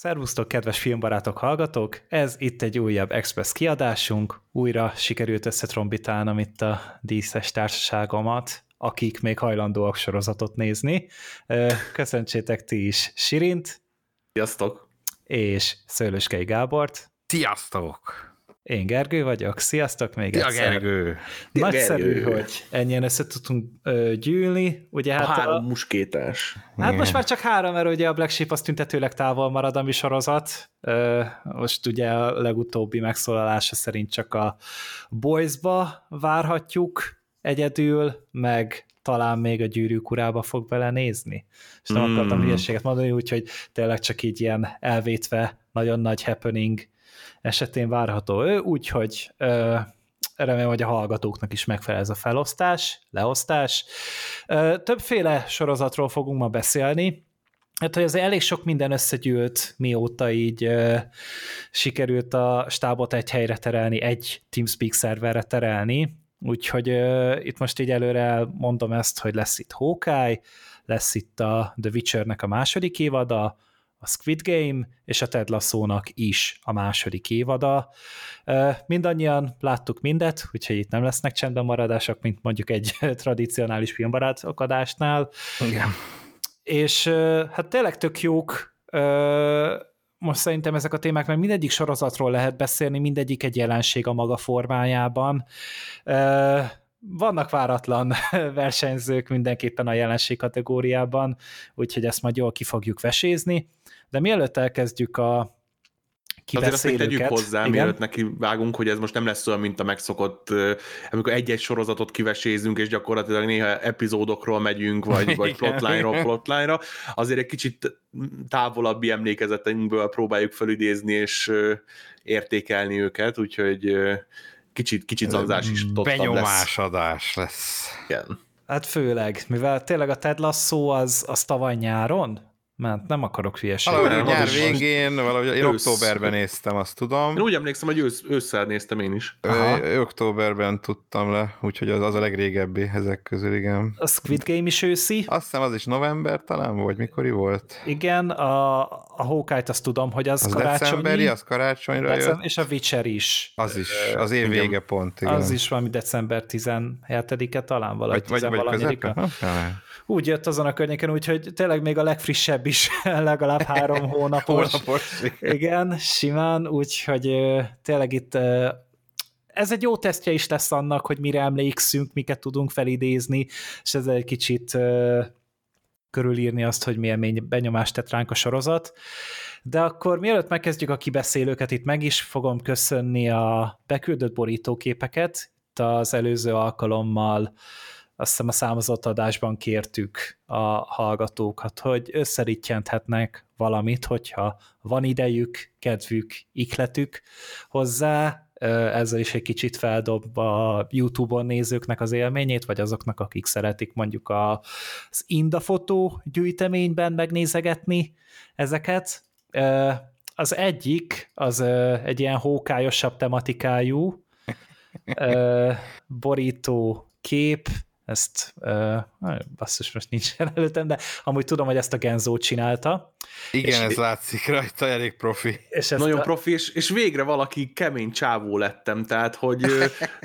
Szervusztok, kedves filmbarátok, hallgatók! Ez itt egy újabb Express kiadásunk. Újra sikerült összetrombitálnom itt a díszes társaságomat, akik még hajlandóak sorozatot nézni. Köszöntsétek ti is Sirint. Sziasztok! És Szőlőskei Gábort. Sziasztok! Én Gergő vagyok, sziasztok még Szia, egyszer. Gergő! Nagyszerű, Gergő. hogy ennyien össze tudtunk ö, gyűlni. Ugye, A hát, három a, muskétás. hát most már csak három, mert ugye a Black Sheep az tüntetőleg távol marad a mi sorozat. Ö, Most ugye a legutóbbi megszólalása szerint csak a Boys-ba várhatjuk egyedül, meg talán még a gyűrűk urába fog belenézni. És nem Mm. akartam hülyeséget mondani, úgyhogy tényleg csak így ilyen elvétve nagyon nagy happening esetén várható ő, úgyhogy remélem, hogy a hallgatóknak is megfelel ez a felosztás, leosztás. Többféle sorozatról fogunk ma beszélni, Hát, hogy azért elég sok minden összegyűlt, mióta így ö, sikerült a stábot egy helyre terelni, egy TeamSpeak szerverre terelni, úgyhogy ö, itt most így előre mondom ezt, hogy lesz itt Hawkeye, lesz itt a The Witchernek a második évada, a Squid Game és a Ted Lasso-nak is a második évada. Mindannyian láttuk mindet, úgyhogy itt nem lesznek csendben maradások, mint mondjuk egy tradicionális filmbarátok adásnál. Igen. És hát tényleg tök jók most szerintem ezek a témák, mert mindegyik sorozatról lehet beszélni, mindegyik egy jelenség a maga formájában. Vannak váratlan versenyzők mindenképpen a jelenség kategóriában, úgyhogy ezt majd jól ki fogjuk vesézni. De mielőtt elkezdjük a Azért azt még tegyük hozzá, Igen? mielőtt neki vágunk, hogy ez most nem lesz olyan, mint a megszokott, amikor egy-egy sorozatot kivesézünk, és gyakorlatilag néha epizódokról megyünk, vagy, vagy plotline-ról plotline-ra. Azért egy kicsit távolabbi emlékezeteinkből próbáljuk felidézni, és értékelni őket, úgyhogy kicsit, kicsit zanzás is tottabb lesz. Benyomásadás lesz. Igen. Hát főleg, mivel tényleg a Ted Lasso az, az tavaly nyáron, mert nem akarok hülyeséget. Valahogy nem, nyár végén, valahogy én ősz. októberben néztem, azt tudom. Én úgy emlékszem, hogy ősz, ősszel néztem én is. Aha. Ö, októberben tudtam le, úgyhogy az, az a legrégebbi ezek közül, igen. A Squid Game is őszi, Azt hiszem az is november talán, vagy mikori volt? igen, a, a Hawkeye-t azt tudom, hogy az, Az karácsonyi, decemberi, az karácsonyra decem- jött. és a Witcher is. Az is, az év igen. vége pont, igen. Az is valami december 17-e talán, valahogy vagy, vagy, vagy 10 közepén? Ha, talán. Úgy jött azon a környéken, úgyhogy tényleg még a legfrissebb is legalább három hónapos. Hónapos. igen. Simán, úgyhogy tényleg itt ez egy jó tesztje is lesz annak, hogy mire emlékszünk, miket tudunk felidézni, és ezzel egy kicsit körülírni azt, hogy milyen benyomást tett ránk a sorozat. De akkor mielőtt megkezdjük a kibeszélőket, itt meg is fogom köszönni a beküldött borítóképeket. Itt az előző alkalommal azt hiszem a számozott adásban kértük a hallgatókat, hogy összerítjenthetnek valamit, hogyha van idejük, kedvük, ikletük hozzá, ezzel is egy kicsit feldob a YouTube-on nézőknek az élményét, vagy azoknak, akik szeretik mondjuk az Indafotó gyűjteményben megnézegetni ezeket. Az egyik, az egy ilyen hókályosabb tematikájú borító kép, ezt, uh, basszus, most nincsen előttem, de amúgy tudom, hogy ezt a Genzo csinálta. Igen, És- ez látszik rajta, elég profi. És Nagyon a, profi, és, és végre valaki kemény csávó lettem, tehát, hogy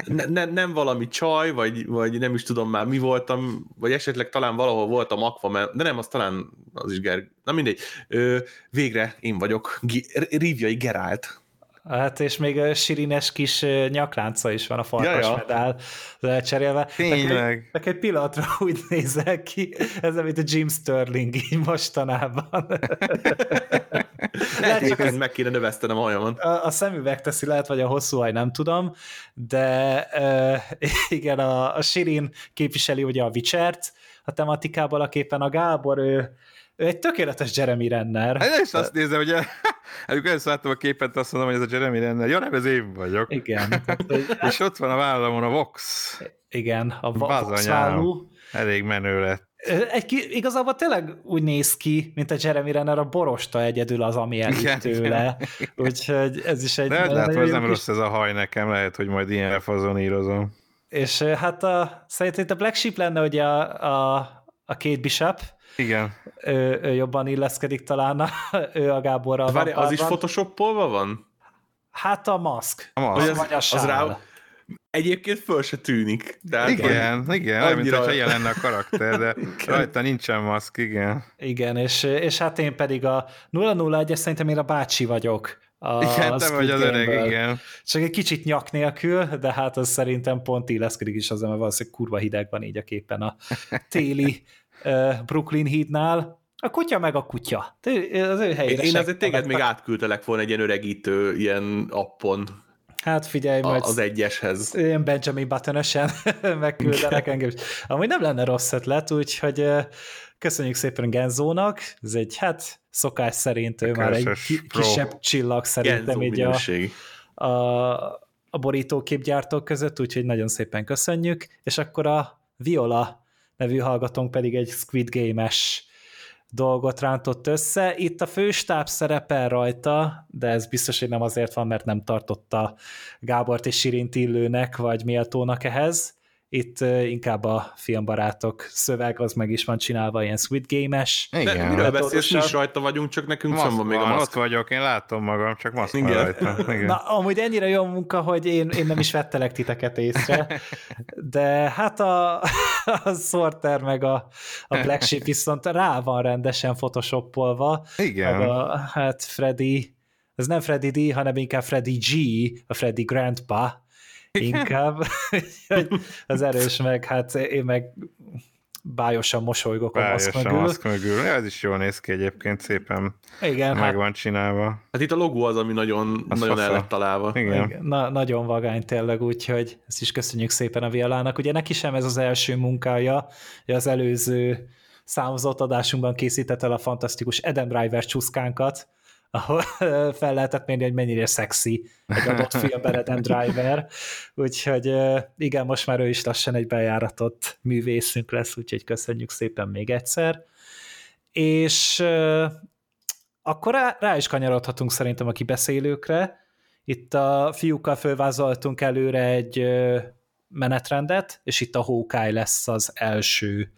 ne, ne, nem valami csaj, vagy, vagy nem is tudom már mi voltam, vagy esetleg talán valahol voltam Aquaman, de nem, az talán az is Ger... Na mindegy. Ö, végre én vagyok Gi- Rívjai Gerált. Hát és még a sirines kis nyaklánca is van a farkas Ja, ja. medál lecserélve. Tényleg. Nekem egy pillanatra úgy nézel ki, ez mint a Jim Sterling így mostanában. Lehet, csak Egyébként meg kéne növesztenem a hajamat. a, a szemüveg teszi, lehet, vagy a hosszú haj, nem tudom, de uh, igen, a, a Sirin képviseli ugye a Witchert, a tematikából a képen a Gábor, ő, ő egy tökéletes Jeremy Renner. Hát én is azt nézem, hogy amikor először láttam a képet, azt mondom, hogy ez a Jeremy Renner. Ja, nem, ez én vagyok. Igen, tehát, hogy- És ott van a vállamon a Vox. igen, a Bazanyám. Voxvállú. Elég menő lett. Egy, igazából tényleg úgy néz ki, mint a Jeremy Renner, a borosta egyedül az, ami Igen, tőle. Úgyhogy ez is egy... De hát látom, ez jó nem kis- rossz ez a haj nekem, lehet, hogy majd ilyen fazonírozom. És hát a, szerintem a Black Sheep lenne ugye a, a, a Kate Bishop, Igen. ő, ő jobban illeszkedik talán, a, ő a Gáborral. Várj, van az is photoshopolva van? Hát a maszk. A maszk. Vagy az, vagy a az rá... Egyébként föl se tűnik. Tehát Igen, igen, olyan, mint annyira- hogyha ilyen lenne a karakter, de rajta nincsen maszk, igen. Igen, és, és hát én pedig a 001-es szerintem én a bácsi vagyok. A, Igen, a te Squid vagy az öreg, Game-ből. igen. Csak egy kicsit nyak nélkül, de hát az szerintem pont illeszkedik is azon, mert valószínűleg kurva hideg van így a képen a téli Brooklyn hídnál. A kutya meg a kutya. Az ő Én, helyére én se- azért téged még átküldtelek volna egy ilyen öregítő ilyen appon Hát figyelj, a- majd az egyeshez. ilyen Benjamin button megküldenek engem. is. Amúgy nem lenne rossz ötlet, úgyhogy köszönjük szépen Genzónak. Ez egy, hát szokás szerint ő már egy ki- kisebb csillag szerintem így a, a, a borítóképgyártók között, úgyhogy nagyon szépen köszönjük, és akkor a Viola nevű hallgatónk pedig egy Squid Game-es dolgot rántott össze. Itt a főstáb szerepel rajta, de ez biztos, hogy nem azért van, mert nem tartotta Gábort és Sirint illőnek, vagy méltónak ehhez. Itt inkább a filmbarátok szöveg, az meg is van csinálva, ilyen Squid Game-es. De Igen. miről Metódussal. beszélsz, mi is rajta vagyunk, csak nekünk Maszk van még a maszk. ott vagyok, én látom magam, csak maszk Igen. rajta. Igen. Na, amúgy ennyire jó munka, hogy én, én nem is vettelek titeket észre, de hát a, a Sorter meg a, a Black Sheep viszont rá van rendesen photoshopolva, Igen. meg a, hát Freddy, ez nem Freddy D, hanem inkább Freddy G, a Freddy Grandpa, inkább, az erős meg, hát én meg bájosan mosolygok a maszk mögül. maszk mögül. Ja, ez is jól néz ki egyébként, szépen Igen, meg hát van csinálva. Hát itt a logó az, ami nagyon, Az nagyon el fasza. lett találva. Igen. Igen, Na, nagyon vagány tényleg, úgyhogy ezt is köszönjük szépen a Violának. Ugye neki sem ez az első munkája, az előző számozott adásunkban készített el a fantasztikus Adam Driver csúszkánkat, ahol fel lehetett mérni, hogy mennyire szexi egy adott filmben Adam Driver. Úgyhogy igen, most már ő is lassan egy bejáratott művészünk lesz, úgyhogy köszönjük szépen még egyszer. És akkor rá, rá is kanyarodhatunk szerintem a kibeszélőkre. Itt a fiúkkal fölvázoltunk előre egy menetrendet, és itt a Hawkeye lesz az első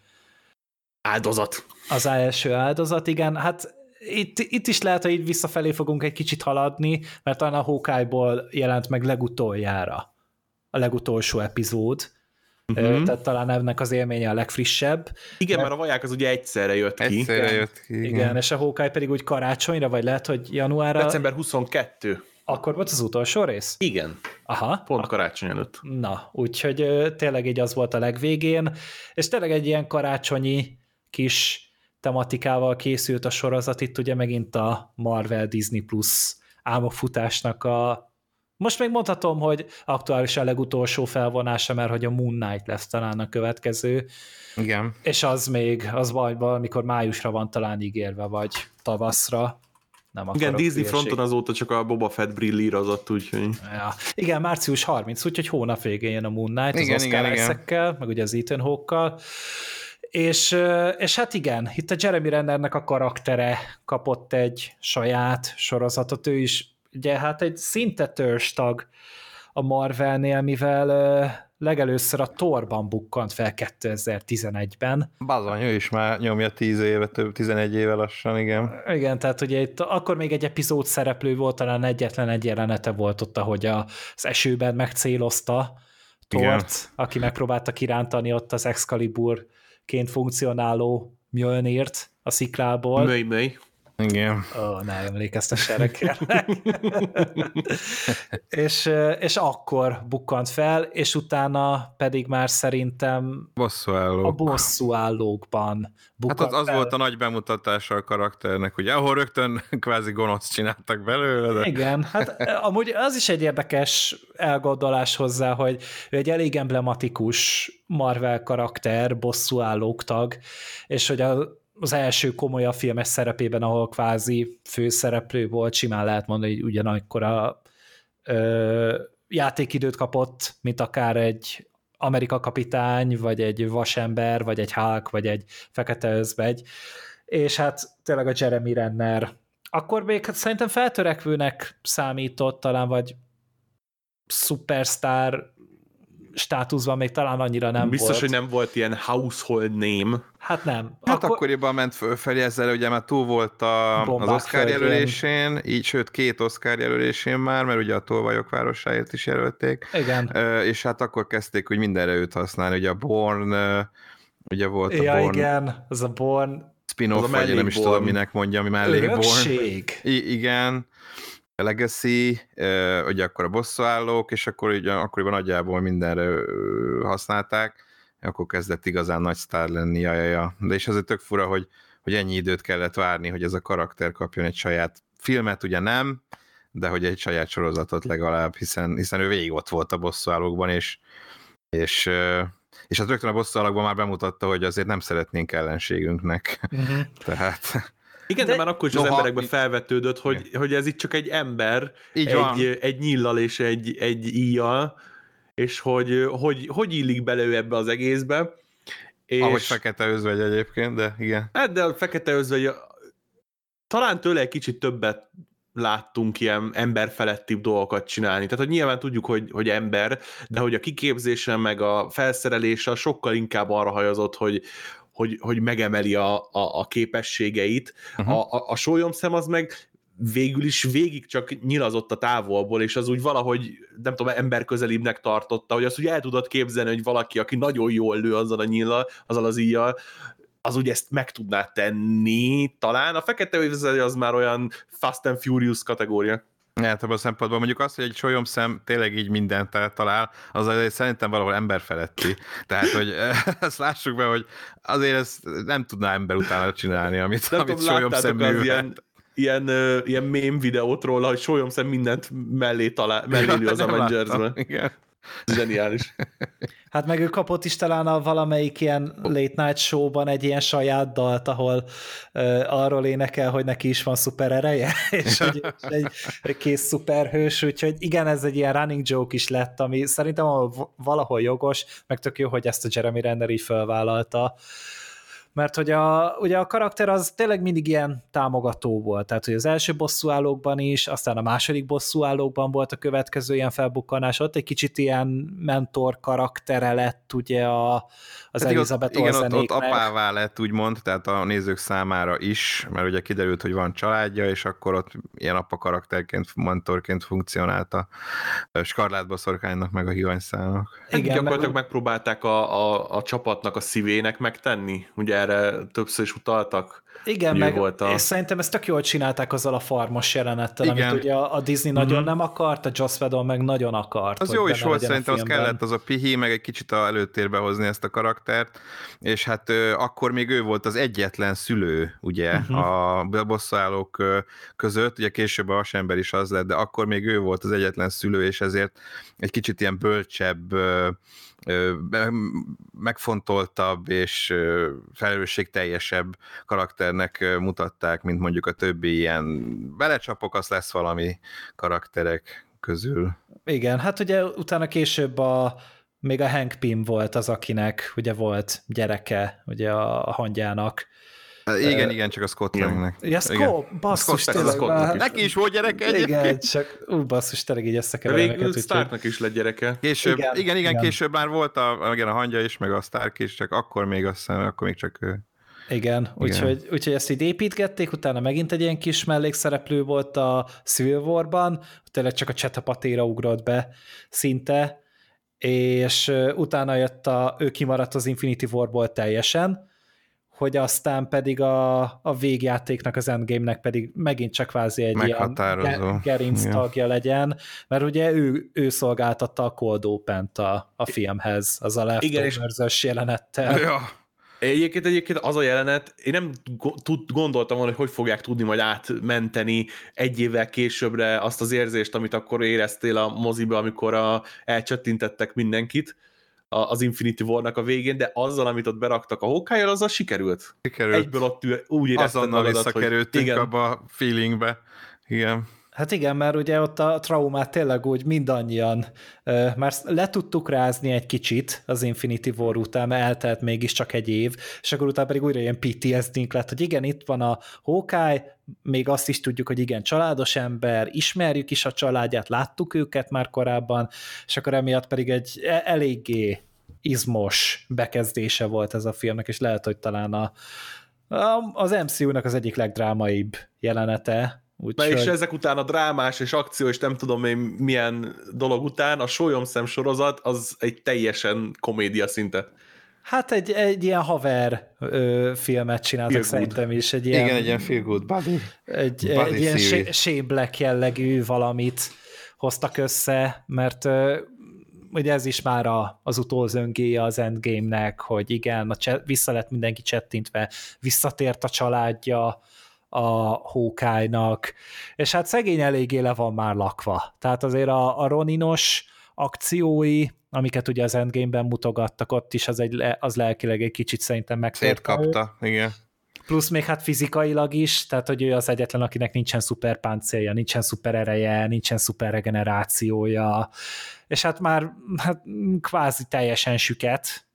Áldozat. az első áldozat, igen, hát itt, itt is lehet, hogy így visszafelé fogunk egy kicsit haladni, mert talán a Hawkeye-ból jelent meg legutoljára a legutolsó epizód, uh-huh. tehát talán ennek az élménye a legfrissebb. Igen, mert a vaják az ugye egyszerre jött ki. Egyszerre jött ki. Igen, Igen. és a Hawkeye pedig úgy karácsonyra, vagy lehet, hogy januárra, December 22. akkor volt az utolsó rész? Igen, Aha. pont karácsony előtt. Na, úgyhogy tényleg így az volt a legvégén, és tényleg egy ilyen karácsonyi kis tematikával készült a sorozat, itt ugye megint a Marvel Disney Plus álmokfutásnak a most még mondhatom, hogy aktuálisan a legutolsó felvonása, mert hogy a Moon Knight lesz talán a következő, Igen. és az még, az valamikor májusra van talán ígérve, vagy tavaszra. Nem Igen, Disney hülyeség- fronton azóta csak a Boba Fett brillírozott, úgyhogy... Ja. Igen, március 30, úgyhogy hónap végén jön a Moon Knight, Igen, az Oscar igen, igen. Meg ugye az Ethan Hawke-kal. És, és hát igen, itt a Jeremy Rennernek a karaktere kapott egy saját sorozatot, ő is ugye hát egy szinte törstag a Marvelnél, mivel legelőször a Torban bukkant fel 2011-ben. Bazony, ő is már nyomja 10 éve, több 11 éve lassan, igen. Igen, tehát ugye itt akkor még egy epizód szereplő volt, talán egyetlen egy jelenete volt ott, ahogy az esőben megcélozta Igen. Tort, aki megpróbálta kirántani ott az Excaliburként funkcionáló Mjölnirt a sziklából. Möj, möj. Igen. Ó, ne emlékeztes erre kérlek. és, és akkor bukkant fel, és utána pedig már szerintem Bosszú a álló. bosszú állókban Hát bukkant az, az fel. volt a nagy bemutatása a karakternek, ugye, ahol rögtön kvázi gonosz csináltak belőle, de Igen, hát eh, amúgy az is egy érdekes elgondolás hozzá, hogy ő egy elég emblematikus Marvel karakter, bosszúállók tag, és hogy a, az első komolyabb filmes szerepében, ahol kvázi főszereplő volt, simán lehet mondani, hogy ugyanakkor a játékidőt kapott, mint akár egy Amerika kapitány, vagy egy vasember, vagy egy Hulk, vagy egy fekete özvegy, és hát tényleg a Jeremy Renner. Akkor még hát szerintem feltörekvőnek számított talán, vagy szupersztár státuszban még talán annyira nem Biztos, volt. hogy nem volt ilyen household name. Hát nem. Hát akkor... akkoriban ment fölfelé ezzel, ugye már túl volt a, az Oscar jelölésén, így, sőt két Oscar jelölésén már, mert ugye a Tolvajok városáért is jelölték. Igen. És hát akkor kezdték, hogy mindenre őt használni, ugye a Born, ugye volt ja, a Born. igen, az a Born. Spin-off, vagy nem is tudom, minek mondja, ami mellé Born. I- igen. Legacy, ugye akkor a bosszúállók, és akkor ugye akkoriban nagyjából mindenre használták akkor kezdett igazán nagy sztár lenni, ja, ja, ja. De és azért tök fura, hogy, hogy ennyi időt kellett várni, hogy ez a karakter kapjon egy saját filmet, ugye nem, de hogy egy saját sorozatot legalább, hiszen, hiszen ő végig ott volt a bosszúállókban, és, és, és hát rögtön a bosszúállókban már bemutatta, hogy azért nem szeretnénk ellenségünknek. Uh-huh. Tehát... Igen, de, de már akkor is az Noha, emberekben felvetődött, hogy, hogy ez itt csak egy ember, Így egy, van. egy nyillal és egy, egy íjjal, és hogy, hogy hogy illik bele ő ebbe az egészbe. És... Ahogy fekete özvegy egyébként, de igen. Hát, de a fekete özvegy talán tőle egy kicsit többet láttunk ilyen emberfelettibb dolgokat csinálni. Tehát, hogy nyilván tudjuk, hogy, hogy ember, de hogy a kiképzése meg a felszerelése sokkal inkább arra hajazott, hogy, hogy, hogy megemeli a, a, a képességeit. Uh-huh. A, a, a sólyomszem az meg végül is végig csak nyilazott a távolból, és az úgy valahogy, nem tudom, ember közelibbnek tartotta, hogy azt úgy el tudod képzelni, hogy valaki, aki nagyon jól lő azzal a nyillal, azzal az íjjal, az úgy ezt meg tudná tenni, talán. A fekete az már olyan Fast and Furious kategória. Hát abban a szempontból mondjuk azt, hogy egy szem tényleg így mindent talál, az szerintem valahol emberfeletti. Tehát, hogy ezt lássuk be, hogy azért ezt nem tudná ember utána csinálni, amit, nem amit solyomszem művel. Ilyen ilyen, ilyen mém videót róla, hogy szem mindent mellé, talál, mellé az Avengers-ben. Igen. Zseniális. Hát meg ő kapott is talán a valamelyik ilyen late night showban egy ilyen saját dalt, ahol uh, arról énekel, hogy neki is van szuper ereje, és hogy egy, egy kész szuperhős, úgyhogy igen, ez egy ilyen running joke is lett, ami szerintem valahol jogos, meg tök jó, hogy ezt a Jeremy Renner így felvállalta. Mert hogy a, ugye a karakter az tényleg mindig ilyen támogató volt, tehát hogy az első bosszúállókban is, aztán a második bosszúállókban volt a következő ilyen felbukkanás, ott egy kicsit ilyen mentor karaktere lett ugye a, az hát Elizabeth Igen, ott, ott apává lett úgymond, tehát a nézők számára is, mert ugye kiderült, hogy van családja, és akkor ott ilyen apa karakterként, mentorként funkcionált a Skarlát boszorkánynak, meg a hívanyszának. Igen, gyakorlatilag meg... megpróbálták a, a, a csapatnak a szívének megtenni, ugye erre többször is utaltak. Igen, meg volt a... és szerintem ezt tök jól csinálták azzal a farmos jelenettel, Igen. amit ugye a Disney mm-hmm. nagyon nem akart, a Joss Whedon meg nagyon akart. Az jó is volt, szerintem az kellett az a pihi, meg egy kicsit a előtérbe hozni ezt a karaktert, és hát ö, akkor még ő volt az egyetlen szülő, ugye, uh-huh. a bosszálók között, ugye később a vasember is az lett, de akkor még ő volt az egyetlen szülő, és ezért egy kicsit ilyen bölcsebb megfontoltabb és felelősségteljesebb karakternek mutatták, mint mondjuk a többi ilyen belecsapok, az lesz valami karakterek közül. Igen, hát ugye utána később a még a Hank Pym volt az, akinek ugye volt gyereke, ugye a, hangyának, igen, uh, igen, csak a Scott Langnek. Ja, Scott, basszus, Scott, tényleg. Scott Neki is volt gyereke egyébként. Igen, csak ú, basszus, tényleg így összekeverem őket. Végül Starknak is lett gyereke. Később, igen, igen, igen, igen, később már volt a, igen, a hangja is, meg a Stark is, csak akkor még azt hiszem, akkor még csak. Igen, úgyhogy, úgyhogy ezt így építgették, utána megint egy ilyen kis mellékszereplő volt a Civil War-ban, tényleg csak a csetapatéra ugrott be szinte, és utána jött a, ő kimaradt az Infinity War-ból teljesen, hogy aztán pedig a, a végjátéknak, az endgame-nek pedig megint csak kvázi egy ilyen gerinc tagja legyen, mert ugye ő, ő szolgáltatta a Cold Open-t a, a filmhez, az a leftovers jelenettel. Ja. Egyébként, egyébként az a jelenet, én nem gondoltam volna, hogy hogy fogják tudni majd átmenteni egy évvel későbbre azt az érzést, amit akkor éreztél a moziba, amikor a, elcsöttintettek mindenkit, az Infinity War-nak a végén, de azzal, amit ott beraktak a hawkeye azzal sikerült. Sikerült. Egyből ott ül, úgy érezted Azonnal magadat, visszakerültünk hogy igen. abba a feelingbe. Igen. Hát igen, mert ugye ott a traumát tényleg úgy mindannyian már le tudtuk rázni egy kicsit az Infinity War után, mert eltelt mégiscsak egy év, és akkor utána pedig újra ilyen PTSD-nk lett, hogy igen, itt van a Hawkeye, még azt is tudjuk, hogy igen, családos ember, ismerjük is a családját, láttuk őket már korábban, és akkor emiatt pedig egy e, eléggé izmos bekezdése volt ez a filmnek, és lehet, hogy talán a, az MCU-nak az egyik legdrámaibb jelenete, Úgy és ezek után a drámás és akció és nem tudom én milyen dolog után a Sólyomszem sorozat az egy teljesen komédia szinte. Hát egy, egy ilyen haver ö, filmet csináltak feel szerintem is. Egy ilyen, Igen, egy ilyen feel good buddy. Egy, buddy egy ilyen Shane Black jellegű valamit hoztak össze, mert ö, ugye ez is már a, az utolzöngéje az Endgame-nek, hogy igen, a cse, vissza lett mindenki csettintve, visszatért a családja a Hawkeye-nak, és hát szegény eléggé le van már lakva. Tehát azért a, a Roninos akciói, amiket ugye az Endgame-ben mutogattak, ott is az, egy, az lelkileg egy kicsit szerintem megtérte. kapta, igen. Plusz még hát fizikailag is, tehát hogy ő az egyetlen, akinek nincsen szuper páncélja, nincsen szuper ereje, nincsen szuper regenerációja, és hát már hát kvázi teljesen süket,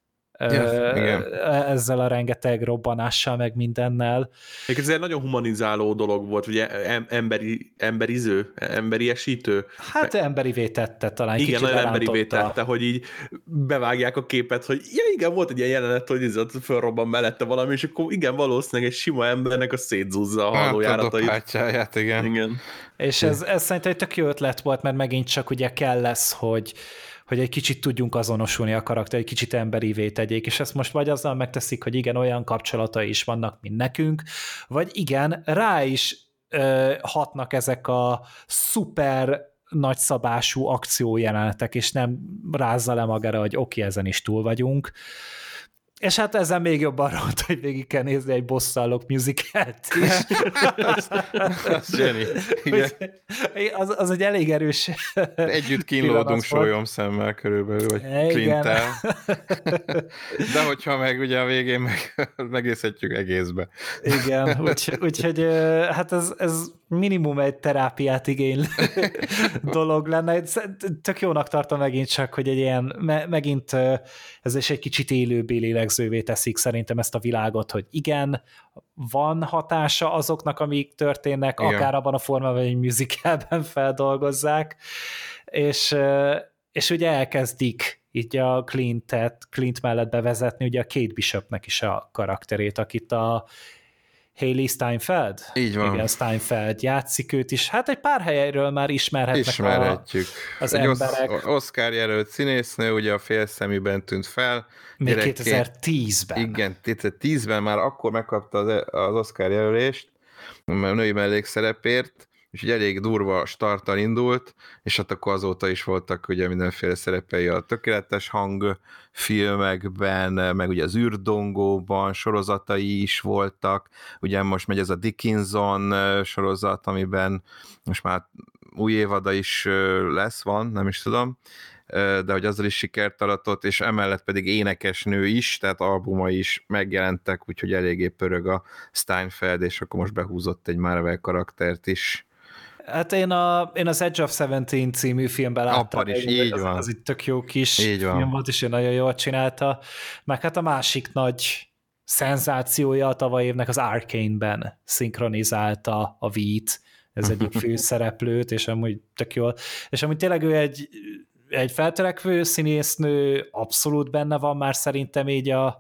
Igen. ezzel a rengeteg robbanással, meg mindennel. Ez egy nagyon humanizáló dolog volt, ugye emberi, emberiző, emberiesítő. Hát emberi tette talán. Igen, nagyon emberi tette, hogy így bevágják a képet, hogy ja, igen, volt egy ilyen jelenet, hogy ez fölrobban mellette valami, és akkor igen, valószínűleg egy sima embernek a szétzúzza a hallójáratait. Hát, igen. igen. És ez, ez szerintem egy tök jó ötlet volt, mert megint csak ugye kell lesz, hogy hogy egy kicsit tudjunk azonosulni a karakter, egy kicsit emberivé tegyék, és ezt most vagy azzal megteszik, hogy igen, olyan kapcsolatai is vannak, mint nekünk, vagy igen, rá is ö, hatnak ezek a szuper nagyszabású akciójelenetek, és nem rázza le magára, hogy oké, okay, ezen is túl vagyunk, és hát ezzel még jobban ront, hogy végig kell nézni egy bosszálok musicalt is. az, az zseni. Igen. Az, az egy elég erős Együtt kínlódunk sólyom szemmel körülbelül, vagy klinttel. De hogyha meg ugye a végén meg, megészhetjük egészbe. Igen, úgyhogy úgy, hát ez, ez minimum egy terápiát igénylő dolog lenne. Tök jónak tartom megint csak, hogy egy ilyen, me, megint ez is egy kicsit élőbbé lélegzővé teszik szerintem ezt a világot, hogy igen, van hatása azoknak, amik történnek, igen. akár abban a formában, hogy musicalben feldolgozzák, és, és ugye elkezdik így a Clintet, Clint mellett bevezetni ugye a Kate Bishopnek is a karakterét, akit a Haley Steinfeld? Így van. Igen, Steinfeld játszik őt is. Hát egy pár helyről már ismerhetnek Ismerhetjük. A, az egy emberek. Oscar jelölt színésznő, ugye a félszeműben tűnt fel. Még 2010-ben. Igen, 2010-ben már akkor megkapta az, az Oscar jelölést, a női mellékszerepért, egy elég durva starttal indult, és hát akkor azóta is voltak ugye mindenféle szerepei a tökéletes hang filmekben, meg ugye az űrdongóban sorozatai is voltak, ugye most megy ez a Dickinson sorozat, amiben most már új évada is lesz, van, nem is tudom, de hogy azzal is sikert aratott, és emellett pedig énekesnő is, tehát albuma is megjelentek, úgyhogy eléggé pörög a Steinfeld, és akkor most behúzott egy Marvel karaktert is Hát én, a, én az Edge of Seventeen című filmben láttam. Abban is, így az, van. Az egy tök jó kis így van. film volt, és ő nagyon jól csinálta. Meg hát a másik nagy szenzációja a tavaly évnek az Arcane-ben szinkronizálta a Vít, ez egyik főszereplőt, és amúgy tök jól. És amúgy tényleg ő egy, egy feltörekvő színésznő, abszolút benne van már szerintem így a,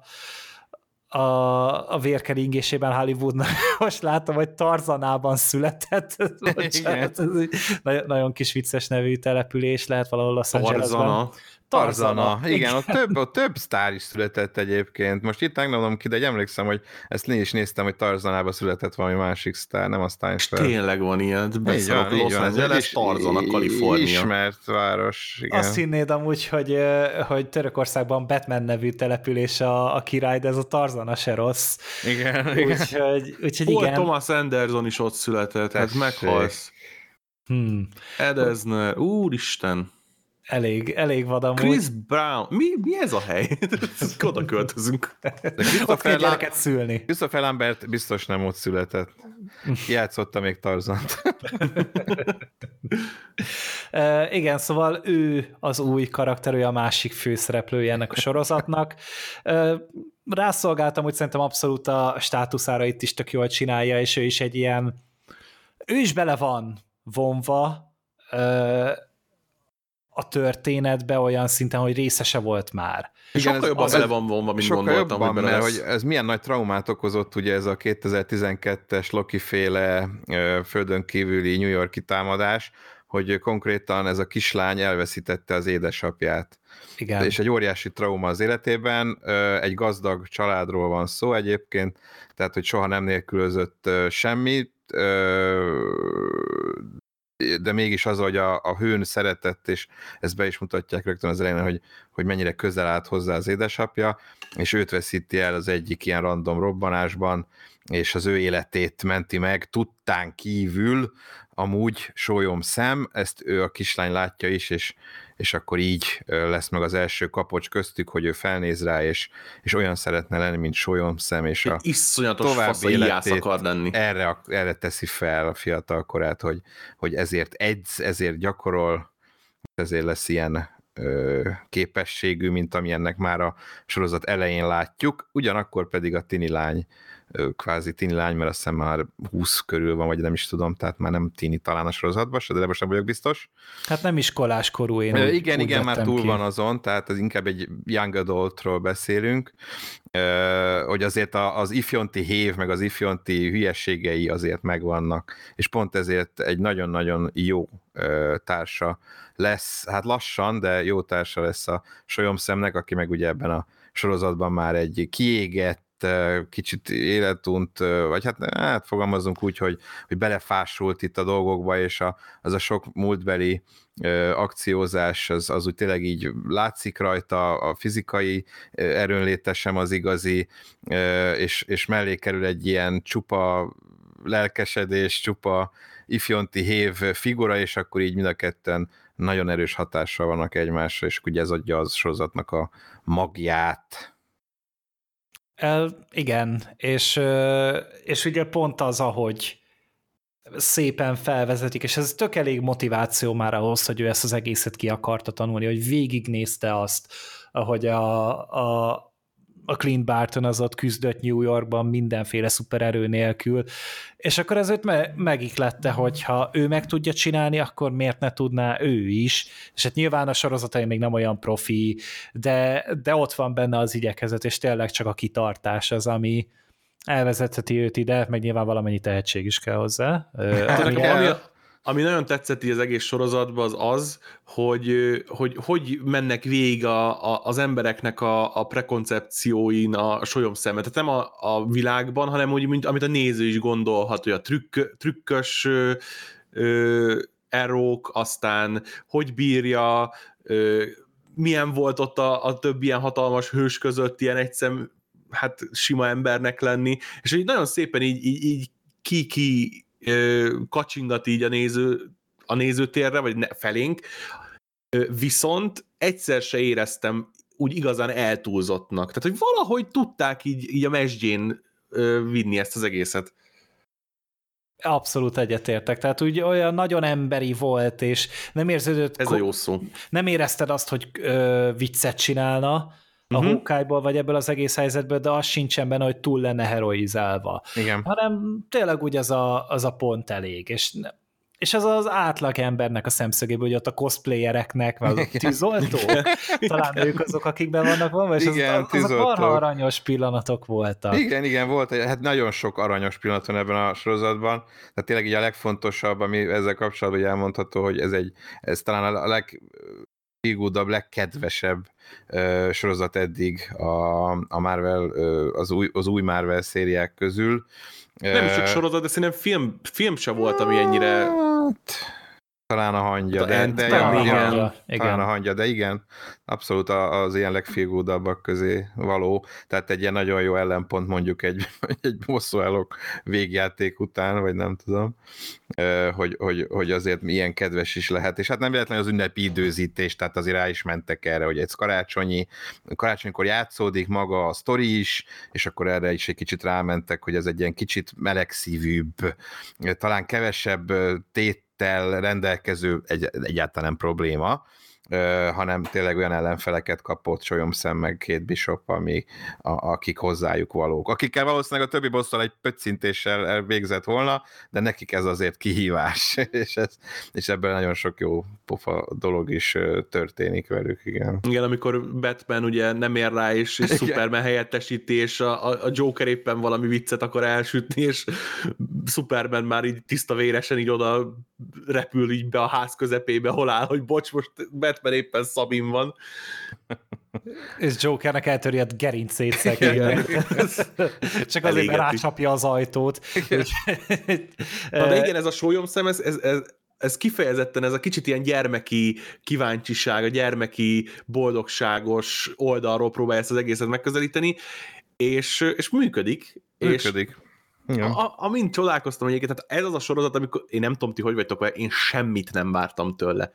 a, a vérkeringésében Hollywoodnak. Most látom, hogy Tarzanában született. Bocsánat, ez egy nagyon, nagyon kis vicces nevű település lehet valahol a Tarzana. Tarzana. Igen, igen, ott több, ott több sztár is született egyébként. Most itt megmondom ki, de emlékszem, hogy ezt én is néztem, hogy Tarzanába született valami másik sztár, nem a Steinfeld. Tényleg van ilyen, beszélok Los Angeles, Tarzana, Kalifornia. Ismert város, igen. Azt hinnéd amúgy, hogy, hogy Törökországban Batman nevű település a, a király, de ez a Tarzana se rossz. Igen, úgyhogy, úgyhogy Paul igen. Thomas Anderson is ott született, hát meghalsz. Hmm. Edezner, úristen. Elég, elég vad amúgy. Chris Brown. Mi, mi ez a hely? Oda költözünk. Ott kell gyereket szülni. Christopher Lambert biztos nem ott született. Játszotta még Tarzant. uh, igen, szóval ő az új karakter, ő a másik főszereplője ennek a sorozatnak. Uh, rászolgáltam, hogy szerintem abszolút a státuszára itt is tök jól csinálja, és ő is egy ilyen, ő is bele van vonva, uh, a történetbe olyan szinten, hogy részese volt már. Igen, sokkal jobban bele van vonva, mint sokkal gondoltam, jobban, hogy mert hogy ez milyen nagy traumát okozott, ugye ez a 2012-es Loki féle földön kívüli New Yorki támadás, hogy konkrétan ez a kislány elveszítette az édesapját. Igen. És egy óriási trauma az életében, egy gazdag családról van szó egyébként, tehát hogy soha nem nélkülözött semmit, de mégis az, hogy a, a hőn szeretett, és ezt be is mutatják rögtön az elején, hogy, hogy mennyire közel állt hozzá az édesapja, és őt veszíti el az egyik ilyen random robbanásban, és az ő életét menti meg, tudtán kívül amúgy sólyom szem, ezt ő a kislány látja is, és, és akkor így lesz meg az első kapocs köztük, hogy ő felnéz rá, és, és olyan szeretne lenni, mint sólyom szem, és a iszonyatos további életét akar lenni. Erre, erre teszi fel a fiatal korát, hogy, hogy ezért edz, ezért gyakorol, ezért lesz ilyen ö, képességű, mint amilyennek már a sorozat elején látjuk, ugyanakkor pedig a tini lány kvázi tini lány, mert azt hiszem már 20 körül van, vagy nem is tudom, tehát már nem tini talán a sorozatban, de most nem vagyok biztos. Hát nem iskolás korú én. Úgy, igen, úgy igen, már túl ki. van azon, tehát az inkább egy young adultról beszélünk, hogy azért az ifjonti hév, meg az ifjonti hülyességei azért megvannak, és pont ezért egy nagyon-nagyon jó társa lesz, hát lassan, de jó társa lesz a Solyomszemnek, aki meg ugye ebben a sorozatban már egy kiégett, kicsit életunt, vagy hát, hát fogalmazunk úgy, hogy, hogy belefásult itt a dolgokba, és a, az a sok múltbeli akciózás, az, az úgy tényleg így látszik rajta, a fizikai erőnléte sem az igazi, és, és mellé kerül egy ilyen csupa lelkesedés, csupa ifjonti hév figura, és akkor így mind a ketten nagyon erős hatással vannak egymásra, és ugye ez adja az sorozatnak a magját. El, igen, és, és ugye pont az, ahogy szépen felvezetik, és ez tök elég motiváció már ahhoz, hogy ő ezt az egészet ki akarta tanulni, hogy végignézte azt, ahogy a, a, a Clint Barton az ott küzdött New Yorkban mindenféle szupererő nélkül, és akkor ez őt me- megiklette, hogyha ő meg tudja csinálni, akkor miért ne tudná ő is, és hát nyilván a sorozatai még nem olyan profi, de, de ott van benne az igyekezet, és tényleg csak a kitartás az, ami elvezetheti őt ide, meg nyilván valamennyi tehetség is kell hozzá. Hát, ami, ami, ami nagyon tetszett így az egész sorozatban az az, hogy hogy, hogy mennek végig a, a, az embereknek a, a prekoncepcióin a solyom szeme. Tehát nem a, a világban, hanem úgy, mint amit a néző is gondolhat, hogy a trükk, trükkös ö, erók, aztán hogy bírja, ö, milyen volt ott a, a több ilyen hatalmas hős között ilyen egyszem, hát sima embernek lenni, és így nagyon szépen így, így, így ki-ki kacsingat így a néző a nézőtérre, vagy ne, felénk, viszont egyszer se éreztem úgy igazán eltúlzottnak. Tehát, hogy valahogy tudták így, így a mesdjén vinni ezt az egészet. Abszolút egyetértek. Tehát úgy olyan nagyon emberi volt, és nem érződött... Ez a jó szó. Nem érezted azt, hogy ö, viccet csinálna, uh-huh. Hawkeye-ból, vagy ebből az egész helyzetből, de az sincsen benne, hogy túl lenne heroizálva. Igen. Hanem tényleg úgy az a, az a pont elég, és és ez az átlag embernek a szemszögéből, hogy ott a cosplayereknek, vagy a tűzoltók, talán ők azok, akikben vannak van, és igen, az, az a marha aranyos pillanatok voltak. Igen, igen, volt, hát nagyon sok aranyos pillanat van ebben a sorozatban, tehát tényleg így a legfontosabb, ami ezzel kapcsolatban elmondható, hogy ez egy, ez talán a leg legkedvesebb sorozat eddig a, a Marvel, az, új, az új Marvel szériák közül. Nem is csak sorozat, de szerintem film, film se volt, ami ennyire... Hát, talán a hangja, hát de, de, talán, igen, a hangja, igen. talán a hangja, de igen, abszolút az ilyen legfélgódabbak közé való, tehát egy ilyen nagyon jó ellenpont mondjuk egy, egy bosszúállók végjáték után, vagy nem tudom, hogy, hogy, hogy azért milyen kedves is lehet, és hát nem véletlenül az ünnepi időzítés, tehát azért rá is mentek erre, hogy egy karácsonyi, karácsonykor játszódik maga a sztori is, és akkor erre is egy kicsit rámentek, hogy ez egy ilyen kicsit melegszívűbb, talán kevesebb téttel rendelkező egy, egyáltalán nem probléma, hanem tényleg olyan ellenfeleket kapott Solyomszem meg két bishop, ami, a, akik hozzájuk valók. Akikkel valószínűleg a többi bosszal egy pöccintéssel végzett volna, de nekik ez azért kihívás, és, ez, és ebből nagyon sok jó pofa dolog is történik velük, igen. Igen, amikor Batman ugye nem ér rá, és, és Superman helyettesíti, és a, a Joker éppen valami viccet akar elsütni, és Superman már így tiszta véresen így oda repül így be a ház közepébe, hol áll, hogy bocs, most Batman éppen Szabin van. És Jokernek eltöri a gerincét szegényen. Csak azért, mert rácsapja az ajtót. Na de igen, ez a sólyomszem, ez, ez, ez, ez kifejezetten ez a kicsit ilyen gyermeki kíváncsiság, a gyermeki boldogságos oldalról próbálja ezt az egészet megközelíteni, és, és működik. Működik. És igen. A, amint csodálkoztam egyébként, tehát ez az a sorozat, amikor én nem tudom ti, hogy vagytok én semmit nem vártam tőle.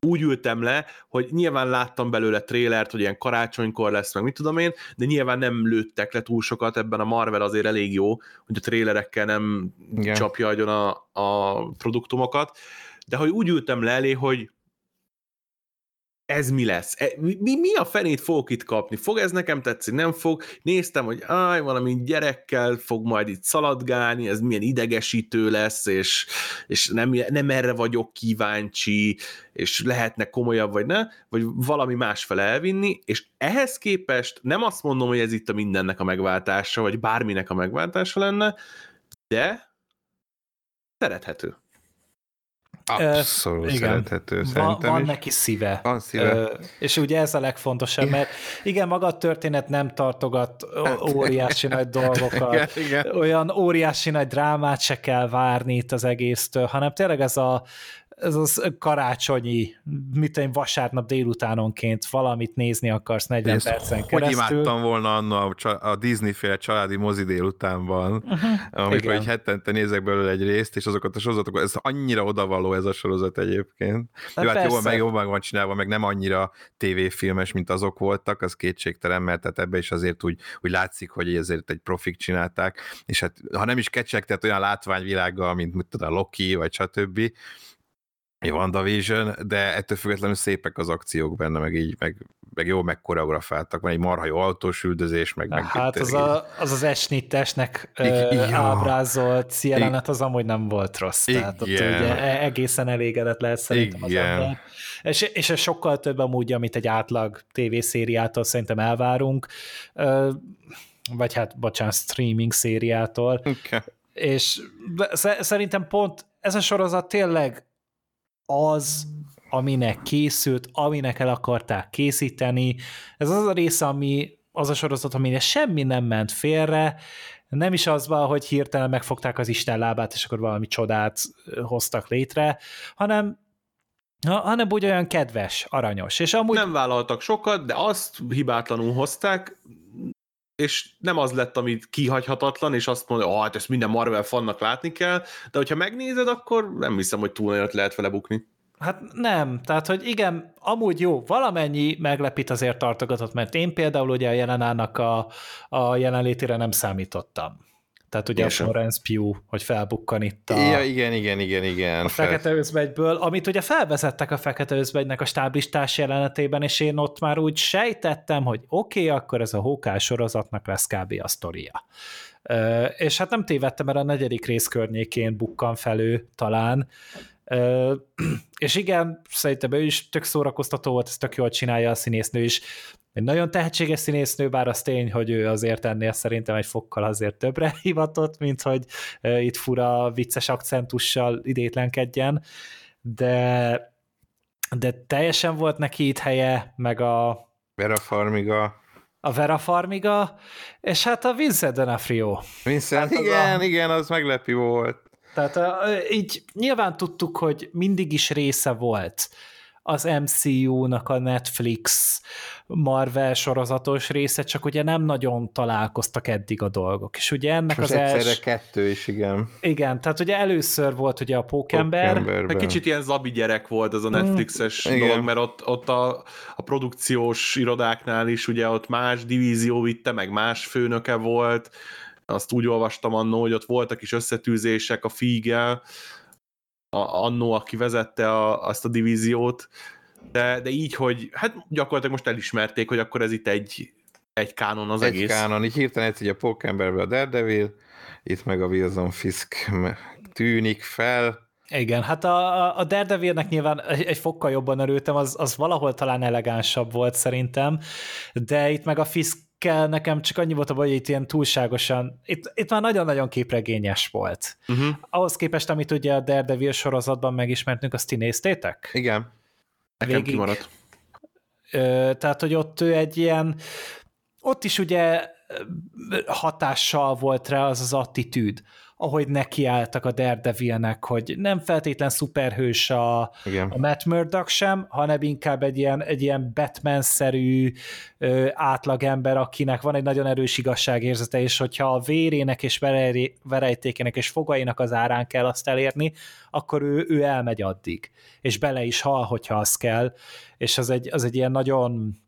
Úgy ültem le, hogy nyilván láttam belőle trélert, hogy ilyen karácsonykor lesz, meg mit tudom én, de nyilván nem lőttek le túl sokat, ebben a Marvel azért elég jó, hogy a trélerekkel nem Igen. csapja agyon a, a produktumokat, de hogy úgy ültem le elé, hogy ez mi lesz? E, mi, mi a fenét fogok itt kapni? Fog ez nekem tetszik? Nem fog? Néztem, hogy áj, valami gyerekkel fog majd itt szaladgálni, ez milyen idegesítő lesz, és, és nem, nem erre vagyok kíváncsi, és lehetne komolyabb, vagy ne, vagy valami másfele elvinni, és ehhez képest nem azt mondom, hogy ez itt a mindennek a megváltása, vagy bárminek a megváltása lenne, de szerethető. Abszolút igen. szerethető, van, van is. neki szíve. Van szíve. Uh, és ugye ez a legfontosabb, mert igen, maga a történet nem tartogat hát, óriási nagy dolgokat, igen, igen. olyan óriási nagy drámát se kell várni itt az egésztől, hanem tényleg ez a ez az karácsonyi, mit én vasárnap délutánonként valamit nézni akarsz 40 Ezt percen hogy keresztül. Hogy imádtam volna anna a Disney-féle családi mozi délutánban, uh-huh. amikor egy hetente nézek belőle egy részt, és azokat a sorozatokat, ez annyira odavaló ez a sorozat egyébként. Hát jó, hát jó, meg jobban van csinálva, meg nem annyira tévéfilmes, mint azok voltak, az kétségtelen, mert tehát ebbe is azért úgy, úgy látszik, hogy ezért egy profik csinálták, és hát ha nem is kecsegtet olyan látványvilággal, mint mit tudom, a Loki, vagy stb., WandaVision, de ettől függetlenül szépek az akciók benne, meg így, meg, meg jó megkoreografáltak, van egy marha jó autós üldözés, meg, meg Hát az, a, az az esnittesnek ja. ábrázolt jelenet az amúgy nem volt rossz, Igen. tehát ott ugye e- egészen elégedett lehet szerintem Igen. az ember. És, és ez sokkal több amúgy, amit egy átlag tévészériától szerintem elvárunk, vagy hát, bocsánat, streaming szériától, okay. és szerintem pont ez a sorozat tényleg az, aminek készült, aminek el akarták készíteni. Ez az a része, ami az a sorozat, amire semmi nem ment félre, nem is az van, hogy hirtelen megfogták az Isten lábát, és akkor valami csodát hoztak létre, hanem hanem úgy olyan kedves, aranyos. És amúgy... Nem vállaltak sokat, de azt hibátlanul hozták, és nem az lett, amit kihagyhatatlan, és azt mondja, hogy hát ezt minden Marvel fannak látni kell, de hogyha megnézed, akkor nem hiszem, hogy túl nagyot lehet vele bukni. Hát nem, tehát hogy igen, amúgy jó, valamennyi meglepít azért tartogatott, mert én például ugye a jelenának a, a jelenlétére nem számítottam. Tehát ugye Én a Florence Pugh, hogy felbukkan itt a... Ja, igen, igen, igen, igen. A Fekete Özvegyből, amit ugye felvezettek a Fekete Özvegynek a stáblistás jelenetében, és én ott már úgy sejtettem, hogy oké, okay, akkor ez a HK sorozatnak lesz kb. a sztoria. És hát nem tévedtem, mert a negyedik rész környékén bukkan felő talán, és igen, szerintem ő is tök szórakoztató volt, ez tök jól csinálja a színésznő is. Egy nagyon tehetséges színésznő, bár az tény, hogy ő azért ennél szerintem egy fokkal azért többre hivatott, mint hogy itt fura, vicces akcentussal idétlenkedjen, de, de teljesen volt neki itt helye, meg a... Vera Farmiga. A Vera Farmiga, és hát a Vincent D'Onofrio. Vincent, hát igen, a... igen, az meglepő volt. Tehát így nyilván tudtuk, hogy mindig is része volt az MCU-nak a Netflix Marvel sorozatos része, csak ugye nem nagyon találkoztak eddig a dolgok. És ugye ennek Most az els... kettő is, igen. Igen, tehát ugye először volt ugye a Pókember. Egy kicsit ilyen zabi gyerek volt az a mm. Netflixes mm, dolog, mert ott, ott a, a produkciós irodáknál is ugye ott más divízió vitte, meg más főnöke volt, azt úgy olvastam annó, hogy ott voltak is összetűzések a fígel, annó, aki vezette a, azt a divíziót, de, de így, hogy hát gyakorlatilag most elismerték, hogy akkor ez itt egy, egy kánon az egy egész. Egy kánon, így hirtelen egy a Pókemberbe a Daredevil, itt meg a Wilson Fisk tűnik fel. Igen, hát a, a Daredevilnek nyilván egy, egy fokkal jobban örültem, az, az valahol talán elegánsabb volt szerintem, de itt meg a Fisk kell nekem csak annyi volt a baj, hogy itt ilyen túlságosan, itt, itt már nagyon-nagyon képregényes volt. Uh-huh. Ahhoz képest, amit ugye a Daredevil sorozatban megismertünk, azt ti néztétek? Igen. Nekem Végig. kimaradt. Ö, tehát, hogy ott ő egy ilyen, ott is ugye hatással volt rá az az attitűd, ahogy nekiálltak a Daredevilnek, hogy nem feltétlen szuperhős a, a Matt Murdock sem, hanem inkább egy ilyen, egy ilyen Batman-szerű ö, átlagember, akinek van egy nagyon erős igazságérzete, és hogyha a vérének és verejtékének és fogainak az árán kell azt elérni, akkor ő, ő elmegy addig, és bele is hal, hogyha az kell, és az egy, az egy ilyen nagyon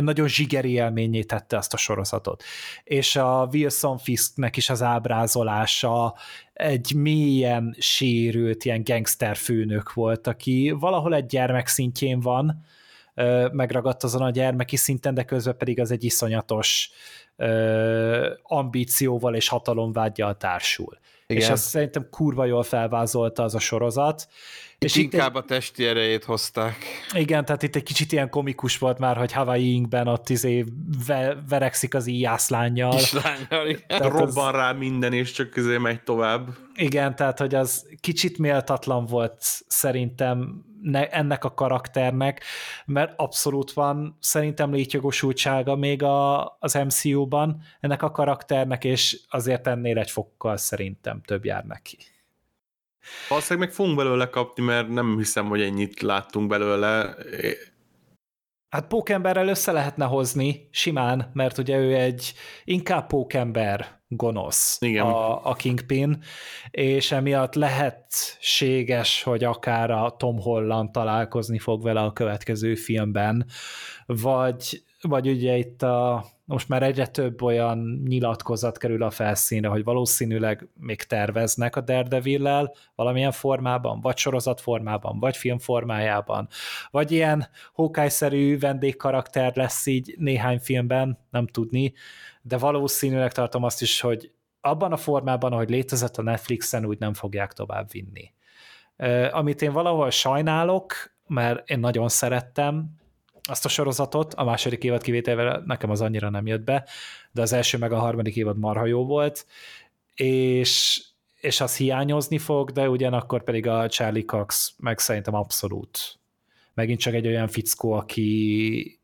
nagyon zsigeri élményé tette azt a sorozatot. És a Wilson Fisknek is az ábrázolása egy mélyen sérült ilyen gangster főnök volt, aki valahol egy gyermek szintjén van, megragadt azon a gyermeki szinten, de közben pedig az egy iszonyatos ambícióval és hatalomvágyjal társul. Igen. És azt szerintem kurva jól felvázolta az a sorozat, és inkább egy... a testi erejét hozták. Igen, tehát itt egy kicsit ilyen komikus volt már, hogy Hawaii Inkben ott izé ve, verekszik az íjászlányjal. Islányjal, igen. Robban az... rá minden, és csak közé megy tovább. Igen, tehát hogy az kicsit méltatlan volt szerintem ne, ennek a karakternek, mert abszolút van szerintem létjogosultsága még a, az MCU-ban ennek a karakternek, és azért ennél egy fokkal szerintem több jár neki. Valószínűleg meg fogunk belőle kapni, mert nem hiszem, hogy ennyit láttunk belőle. Hát pókemberrel össze lehetne hozni simán, mert ugye ő egy inkább pókember gonosz Igen. A, a Kingpin, és emiatt lehetséges, hogy akár a Tom Holland találkozni fog vele a következő filmben, vagy, vagy ugye itt a most már egyre több olyan nyilatkozat kerül a felszínre, hogy valószínűleg még terveznek a daredevil valamilyen formában, vagy sorozat formában, vagy film formájában, vagy ilyen hókájszerű vendégkarakter lesz így néhány filmben, nem tudni, de valószínűleg tartom azt is, hogy abban a formában, ahogy létezett a Netflixen, úgy nem fogják tovább vinni. Amit én valahol sajnálok, mert én nagyon szerettem, azt a sorozatot, a második évad kivételvel nekem az annyira nem jött be, de az első meg a harmadik évad marha jó volt, és, és az hiányozni fog, de ugyanakkor pedig a Charlie Cox meg szerintem abszolút. Megint csak egy olyan fickó, aki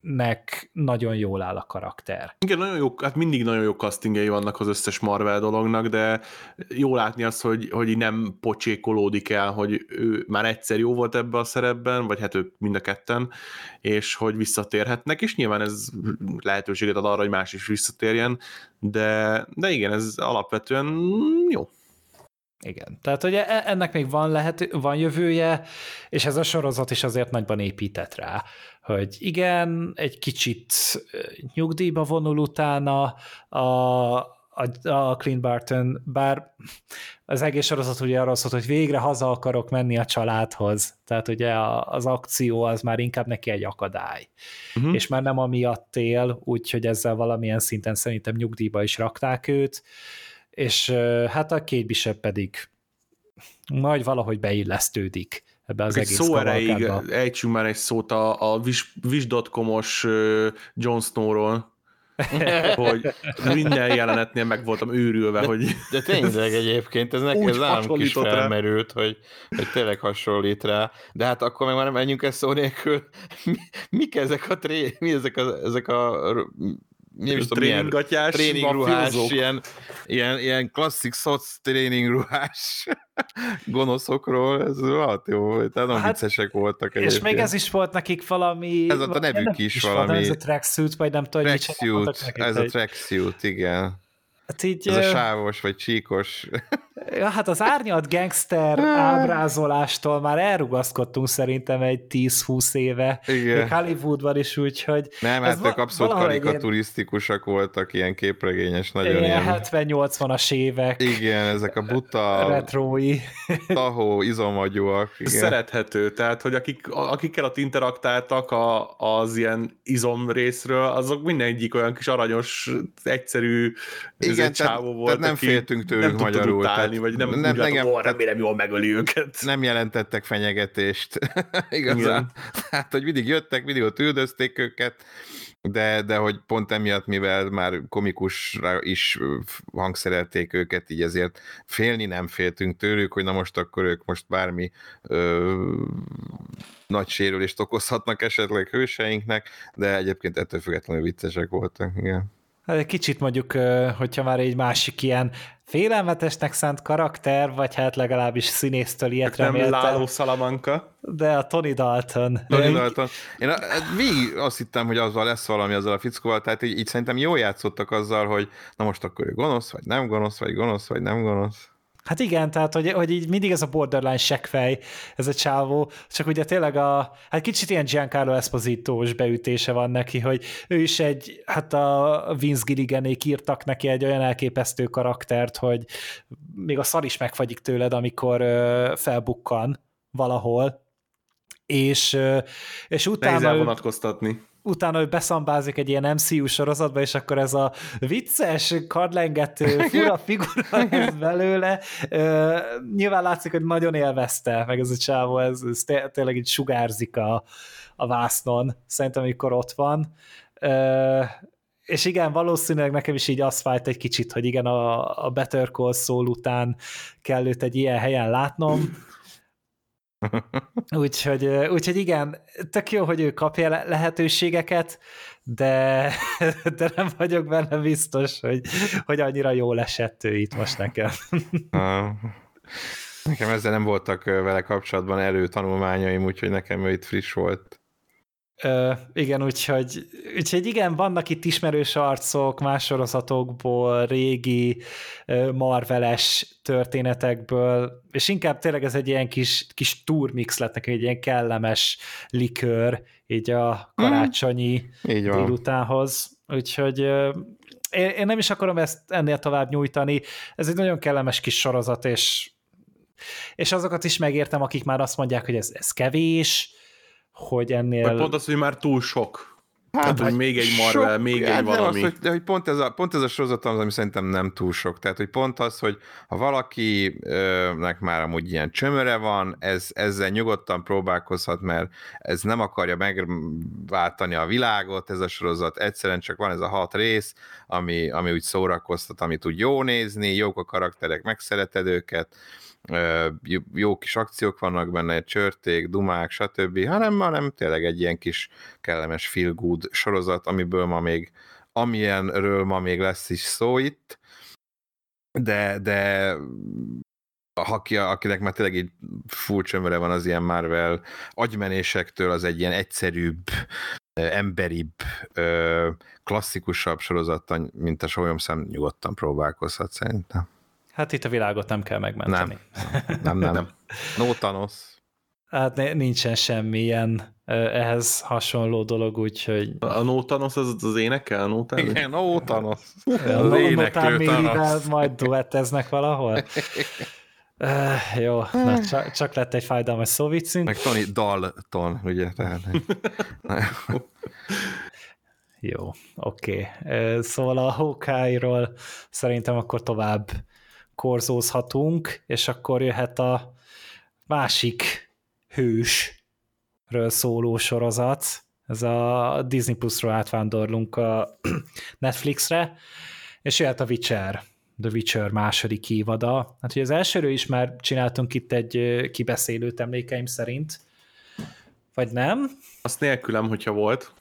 nek nagyon jól áll a karakter. Igen, nagyon jó, hát mindig nagyon jó castingjai vannak az összes Marvel dolognak, de jó látni azt, hogy, hogy nem pocsékolódik el, hogy ő már egyszer jó volt ebbe a szerepben, vagy hát ők mind a ketten, és hogy visszatérhetnek, és nyilván ez lehetőséget ad arra, hogy más is visszatérjen, de, de igen, ez alapvetően jó. Igen, tehát ugye ennek még van, lehet, van jövője, és ez a sorozat is azért nagyban épített rá, hogy igen, egy kicsit nyugdíjba vonul utána a, a, a Clint Barton, bár az egész sorozat ugye arról szólt, hogy végre haza akarok menni a családhoz, tehát ugye az akció az már inkább neki egy akadály, uh-huh. és már nem amiatt él, úgyhogy ezzel valamilyen szinten szerintem nyugdíjba is rakták őt, és hát a két Bishop pedig majd valahogy beillesztődik ebbe az egy egész szó erejéig ejtsünk már egy szót a, a Wish.com-os Jon Snow-ról, hogy minden jelenetnél meg voltam őrülve, de, hogy... De tényleg egyébként, ez nekem ez nálam is felmerült, hogy, hogy tényleg hasonlít rá, de hát akkor meg már nem menjünk ezt szó nélkül. Mi, mik ezek a tré, mi ezek a, ezek a nem is tudom, tréningatjás, tréningruhás, ilyen, ilyen, ilyen klasszik szoc tréningruhás gonoszokról, ez hát jó, tehát nem hát, viccesek voltak egyébként. És még ez is volt nekik valami... Ez a nevük is, is valami... ez a tracksuit, vagy nem tudom, hogy tracksuit, ez a tracksuit, igen. Hát így, ez a sávos, vagy csíkos. Ja, hát az árnyalt gangster ábrázolástól már elrugaszkodtunk szerintem egy 10-20 éve. Igen. Még Hollywoodban is úgy, hogy... Nem, hát ők abszolút karikaturisztikusak ilyen... voltak, ilyen képregényes, nagyon ilyen. ilyen 70-80-as évek. Igen, ezek a buta... Retrói. Tahó, izomagyúak. Igen. Szerethető, tehát, hogy akik, akikkel ott interaktáltak a, az ilyen izom részről, azok mindegyik olyan kis aranyos, egyszerű igen, csávó volt, tehát nem féltünk tőlük nem magyarul. Tehát vagy nem, nem, nem engem, látom, remélem jól megöli őket. Nem jelentettek fenyegetést. Igazán. Hát, hogy mindig jöttek, mindig ott üldözték őket, de, de hogy pont emiatt, mivel már komikusra is hangszerelték őket, így ezért félni nem féltünk tőlük, hogy na most akkor ők most bármi ö, nagy sérülést okozhatnak esetleg hőseinknek, de egyébként ettől függetlenül viccesek voltak, igen. Hát egy kicsit mondjuk, hogyha már egy másik ilyen félelmetesnek szánt karakter, vagy hát legalábbis színésztől ilyet nem reméltem. Láló Salamanca. De a Tony Dalton. Tony Dalton. Én végig azt hittem, hogy azzal lesz valami azzal a fickóval, tehát így, így szerintem jól játszottak azzal, hogy na most akkor ő gonosz, vagy nem gonosz, vagy gonosz, vagy nem gonosz. Hát igen, tehát hogy, hogy így mindig ez a borderline seggfej, ez a csávó, csak ugye tényleg a, hát kicsit ilyen Giancarlo esposito beütése van neki, hogy ő is egy, hát a Vince Gilliganék írtak neki egy olyan elképesztő karaktert, hogy még a szar is megfagyik tőled, amikor felbukkan valahol, és, és utána... Nehéz vonatkoztatni utána ő beszambázik egy ilyen MCU sorozatba, és akkor ez a vicces, kadlengető, fura figura ez belőle. Uh, nyilván látszik, hogy nagyon élvezte, meg ez a csávó, ez, ez tényleg így sugárzik a, a vásznon, szerintem, amikor ott van. Uh, és igen, valószínűleg nekem is így az fájt egy kicsit, hogy igen, a, a Better Call Saul után kell őt egy ilyen helyen látnom, úgyhogy, úgyhogy igen, tök jó, hogy ő kapja lehetőségeket, de, de nem vagyok benne biztos, hogy, hogy annyira jól esett ő itt most nekem. Nekem ezzel nem voltak vele kapcsolatban előtanulmányaim, úgyhogy nekem ő itt friss volt. Ö, igen, úgyhogy, úgyhogy igen, vannak itt ismerős arcok más sorozatokból, régi marveles történetekből, és inkább tényleg ez egy ilyen kis, kis turmix lett neki, egy ilyen kellemes likőr, így a karácsonyi mm, így délutánhoz. Úgyhogy én, én nem is akarom ezt ennél tovább nyújtani. Ez egy nagyon kellemes kis sorozat, és, és azokat is megértem, akik már azt mondják, hogy ez, ez kevés, hogy ennél... Vagy pont az, hogy már túl sok. Hát, Tehát, hogy még egy Marvel, sok, még egy hát valami. Az, hogy, de hogy pont ez, a, pont ez a sorozat az, ami szerintem nem túl sok. Tehát, hogy pont az, hogy ha valakinek már amúgy ilyen csömöre van, ez, ezzel nyugodtan próbálkozhat, mert ez nem akarja megváltani a világot, ez a sorozat. Egyszerűen csak van ez a hat rész, ami, ami úgy szórakoztat, amit úgy jó nézni, jók a karakterek, megszereted őket, jó kis akciók vannak benne, csörték, dumák, stb., hanem, hanem tényleg egy ilyen kis kellemes feel good sorozat, amiből ma még, amilyenről ma még lesz is szó itt, de, de aki, akinek már tényleg így full csömöre van az ilyen Marvel agymenésektől, az egy ilyen egyszerűbb, emberibb, klasszikusabb sorozattan, mint a Sólyomszám nyugodtan próbálkozhat szerintem. Hát itt a világot nem kell megmenteni. Nem, nem, nem. nem. No Thanos. Hát nincsen semmilyen ehhez hasonló dolog, úgyhogy... A No Thanos az az énekel? A no Igen, No Thanos. Az éneklő Thanos. majd duetteznek valahol? Uh, jó, na, csak, csak lett egy fájdalmas szóvicünk. Meg Tony Dalton, ugye? Tehát, jó, oké. Okay. Szóval a Hawkeye-ról szerintem akkor tovább korzózhatunk, és akkor jöhet a másik hősről szóló sorozat, ez a Disney Plus-ról átvándorlunk a Netflixre, és jöhet a Witcher, The Witcher második évada. Hát ugye az elsőről is már csináltunk itt egy kibeszélőt emlékeim szerint, vagy nem? Azt nélkülem, hogyha volt.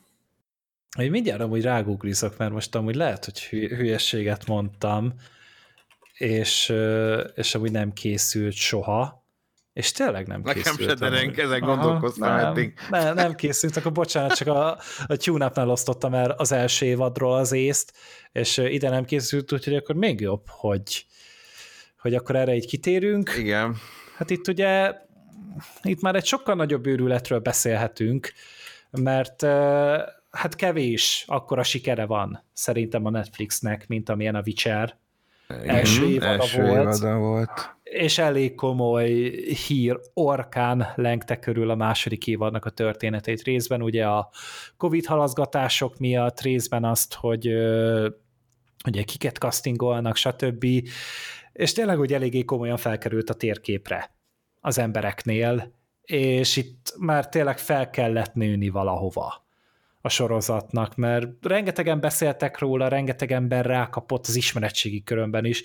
Hogy mindjárt amúgy rágooglizok, mert most amúgy lehet, hogy hülyességet mondtam, és, és amúgy nem készült soha, és tényleg nem Nekem készült. Nekem se derenk, ezen gondolkoztam nem, eddig. Nem, nem készült, akkor bocsánat, csak a, a tune osztottam el az első évadról az észt, és ide nem készült, úgyhogy akkor még jobb, hogy, hogy akkor erre így kitérünk. Igen. Hát itt ugye, itt már egy sokkal nagyobb őrületről beszélhetünk, mert hát kevés akkora sikere van szerintem a Netflixnek, mint amilyen a Witcher. Első évada első volt. Évada volt. És elég komoly hír orkán lengte körül a második évadnak a történetét részben, ugye a Covid halaszgatások miatt, részben azt, hogy ugye kiket castingolnak, stb. És tényleg hogy eléggé komolyan felkerült a térképre az embereknél, és itt már tényleg fel kellett nőni valahova a sorozatnak, mert rengetegen beszéltek róla, rengeteg ember rákapott az ismeretségi körömben is,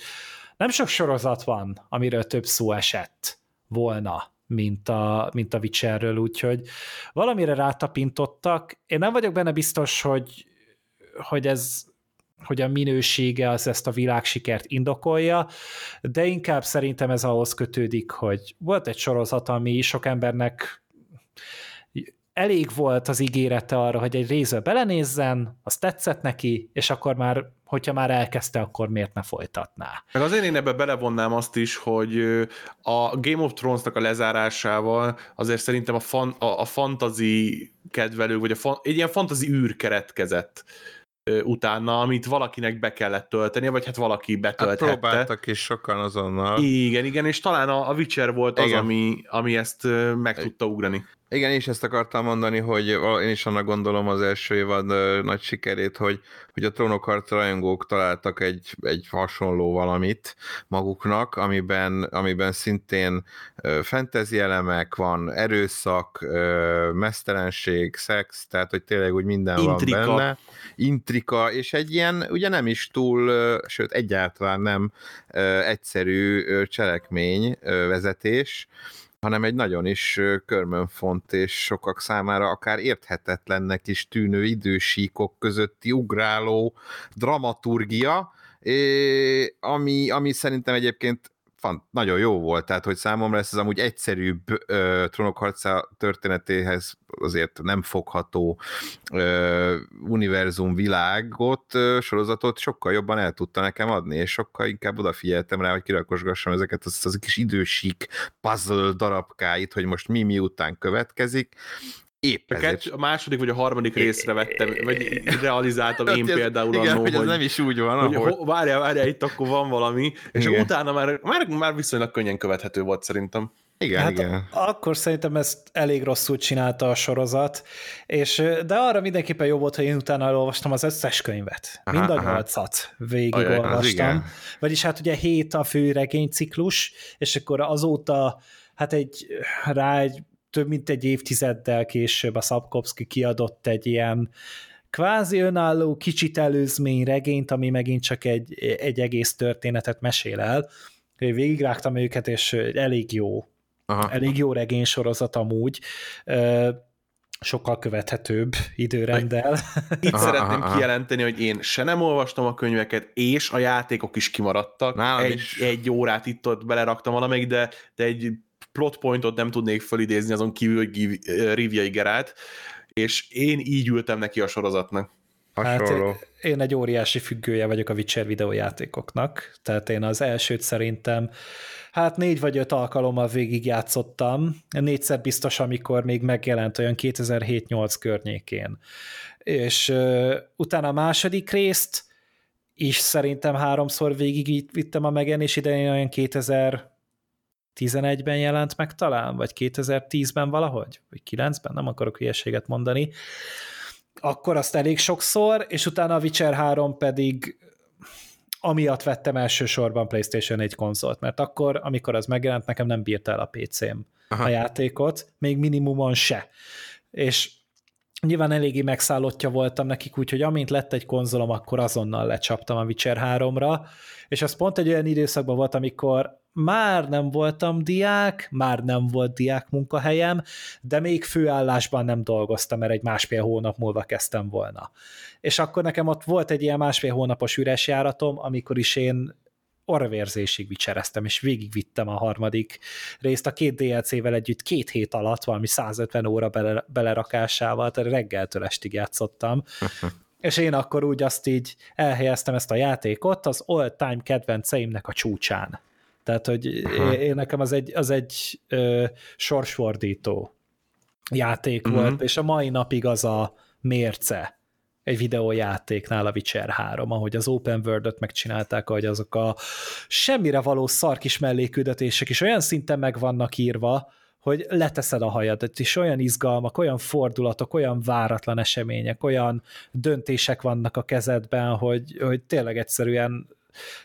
nem sok sorozat van, amiről több szó esett volna, mint a, mint a Witcherről, úgyhogy valamire rátapintottak. Én nem vagyok benne biztos, hogy, hogy ez hogy a minősége az ezt a világsikert indokolja, de inkább szerintem ez ahhoz kötődik, hogy volt egy sorozat, ami sok embernek elég volt az ígérete arra, hogy egy részbe belenézzen, az tetszett neki, és akkor már, hogyha már elkezdte, akkor miért ne folytatná. Meg azért én ebbe belevonnám azt is, hogy a Game of Thrones-nak a lezárásával azért szerintem a, fan, a, a fantasy kedvelő, vagy a fan, egy ilyen fantasy űr keretkezett utána, amit valakinek be kellett tölteni, vagy hát valaki betölthette. Hát próbáltak is sokan azonnal. Igen, igen, és talán a, a Witcher volt az, ami, ami ezt meg tudta ugrani. Igen, és ezt akartam mondani, hogy én is annak gondolom az első évad nagy sikerét, hogy, hogy a trónokharc rajongók találtak egy, egy hasonló valamit maguknak, amiben, amiben szintén fantasy elemek van, erőszak, mesztelenség, szex, tehát hogy tényleg úgy minden Intrika. van benne. Intrika, és egy ilyen, ugye nem is túl, sőt egyáltalán nem egyszerű cselekmény vezetés, hanem egy nagyon is körmönfont és sokak számára akár érthetetlennek is tűnő idősíkok közötti ugráló dramaturgia, ami, ami szerintem egyébként fan, nagyon jó volt, tehát hogy számomra ez az amúgy egyszerűbb ö, trónokharca történetéhez azért nem fogható ö, univerzum világot, ö, sorozatot sokkal jobban el tudta nekem adni, és sokkal inkább odafigyeltem rá, hogy kirakosgassam ezeket az, az kis idősík puzzle darabkáit, hogy most mi miután következik, Épp a, ezért. a második vagy a harmadik részre vettem, vagy realizáltam én ez, például igen, annó, hogy, ez nem is úgy van, hogy ahogy... várjál, várjál, itt akkor van valami, és igen. utána már, már, már viszonylag könnyen követhető volt szerintem. Igen, hát igen. Akkor szerintem ezt elég rosszul csinálta a sorozat, és, de arra mindenképpen jó volt, hogy én utána elolvastam az összes könyvet. Aha, Mind a nyolcat végigolvastam. Vagyis hát ugye hét a fő regényciklus, és akkor azóta hát egy rá egy több mint egy évtizeddel később a Szabkovszki kiadott egy ilyen kvázi önálló, kicsit előzmény regényt, ami megint csak egy, egy egész történetet mesél el. Végigrágtam őket, és elég jó. Aha. Elég jó regény sorozat amúgy sokkal követhetőbb időrenddel. Itt aha, szeretném aha, kijelenteni, hogy én se nem olvastam a könyveket, és a játékok is kimaradtak. Nálam egy, is. egy órát itt-ott beleraktam valamelyik, de, de egy plot pointot nem tudnék fölidézni azon kívül, hogy Rivia Geralt, és én így ültem neki a sorozatnak. Hasonló. Hát én egy óriási függője vagyok a Witcher videójátékoknak, tehát én az elsőt szerintem hát négy vagy öt alkalommal végigjátszottam, négyszer biztos, amikor még megjelent olyan 2007-8 környékén. És uh, utána a második részt is szerintem háromszor végig vittem a megjelenés idején, olyan 2000 11-ben jelent meg talán, vagy 2010-ben valahogy, vagy 9-ben, nem akarok hülyeséget mondani, akkor azt elég sokszor, és utána a Witcher 3 pedig amiatt vettem elsősorban PlayStation 1 konzolt, mert akkor, amikor az megjelent, nekem nem bírta el a PC-m Aha. a játékot, még minimumon se. És nyilván eléggé megszállottja voltam nekik, úgyhogy amint lett egy konzolom, akkor azonnal lecsaptam a Witcher 3-ra, és az pont egy olyan időszakban volt, amikor már nem voltam diák, már nem volt diák munkahelyem, de még főállásban nem dolgoztam, mert egy másfél hónap múlva kezdtem volna. És akkor nekem ott volt egy ilyen másfél hónapos üres járatom, amikor is én orvérzésig vicsereztem, és végigvittem a harmadik részt a két DLC-vel együtt két hét alatt, valami 150 óra bele, belerakásával, tehát reggeltől estig játszottam, és én akkor úgy azt így elhelyeztem ezt a játékot az all-time kedvenceimnek a csúcsán. Tehát, hogy én, nekem az egy, az egy ö, sorsfordító játék uh-huh. volt, és a mai napig az a mérce egy videójátéknál a Witcher 3, ahogy az Open World-öt megcsinálták, hogy azok a semmire való szarkis melléküldetések is olyan szinten meg vannak írva, hogy leteszed a hajadat, és olyan izgalmak, olyan fordulatok, olyan váratlan események, olyan döntések vannak a kezedben, hogy, hogy tényleg egyszerűen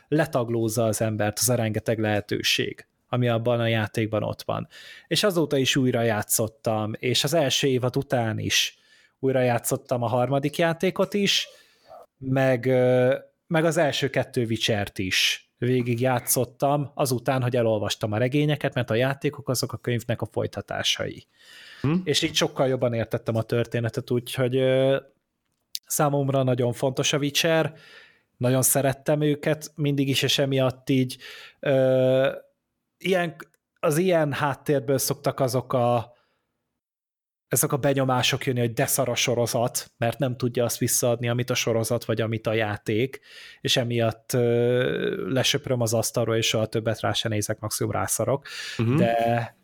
letaglózza az embert az a rengeteg lehetőség ami abban a játékban ott van. És azóta is újra játszottam, és az első évad után is újra játszottam a harmadik játékot is, meg, meg az első kettő Witcher-t is végig játszottam, azután, hogy elolvastam a regényeket, mert a játékok azok a könyvnek a folytatásai. Hm? És így sokkal jobban értettem a történetet, úgyhogy számomra nagyon fontos a Witcher, nagyon szerettem őket mindig is, és emiatt így ö, ilyen, az ilyen háttérből szoktak azok a ezek a benyomások jönni, hogy deszar a sorozat, mert nem tudja azt visszaadni, amit a sorozat, vagy amit a játék, és emiatt ö, lesöpröm az asztalról, és soha többet rá se nézek, maximum rászarok, uh-huh. de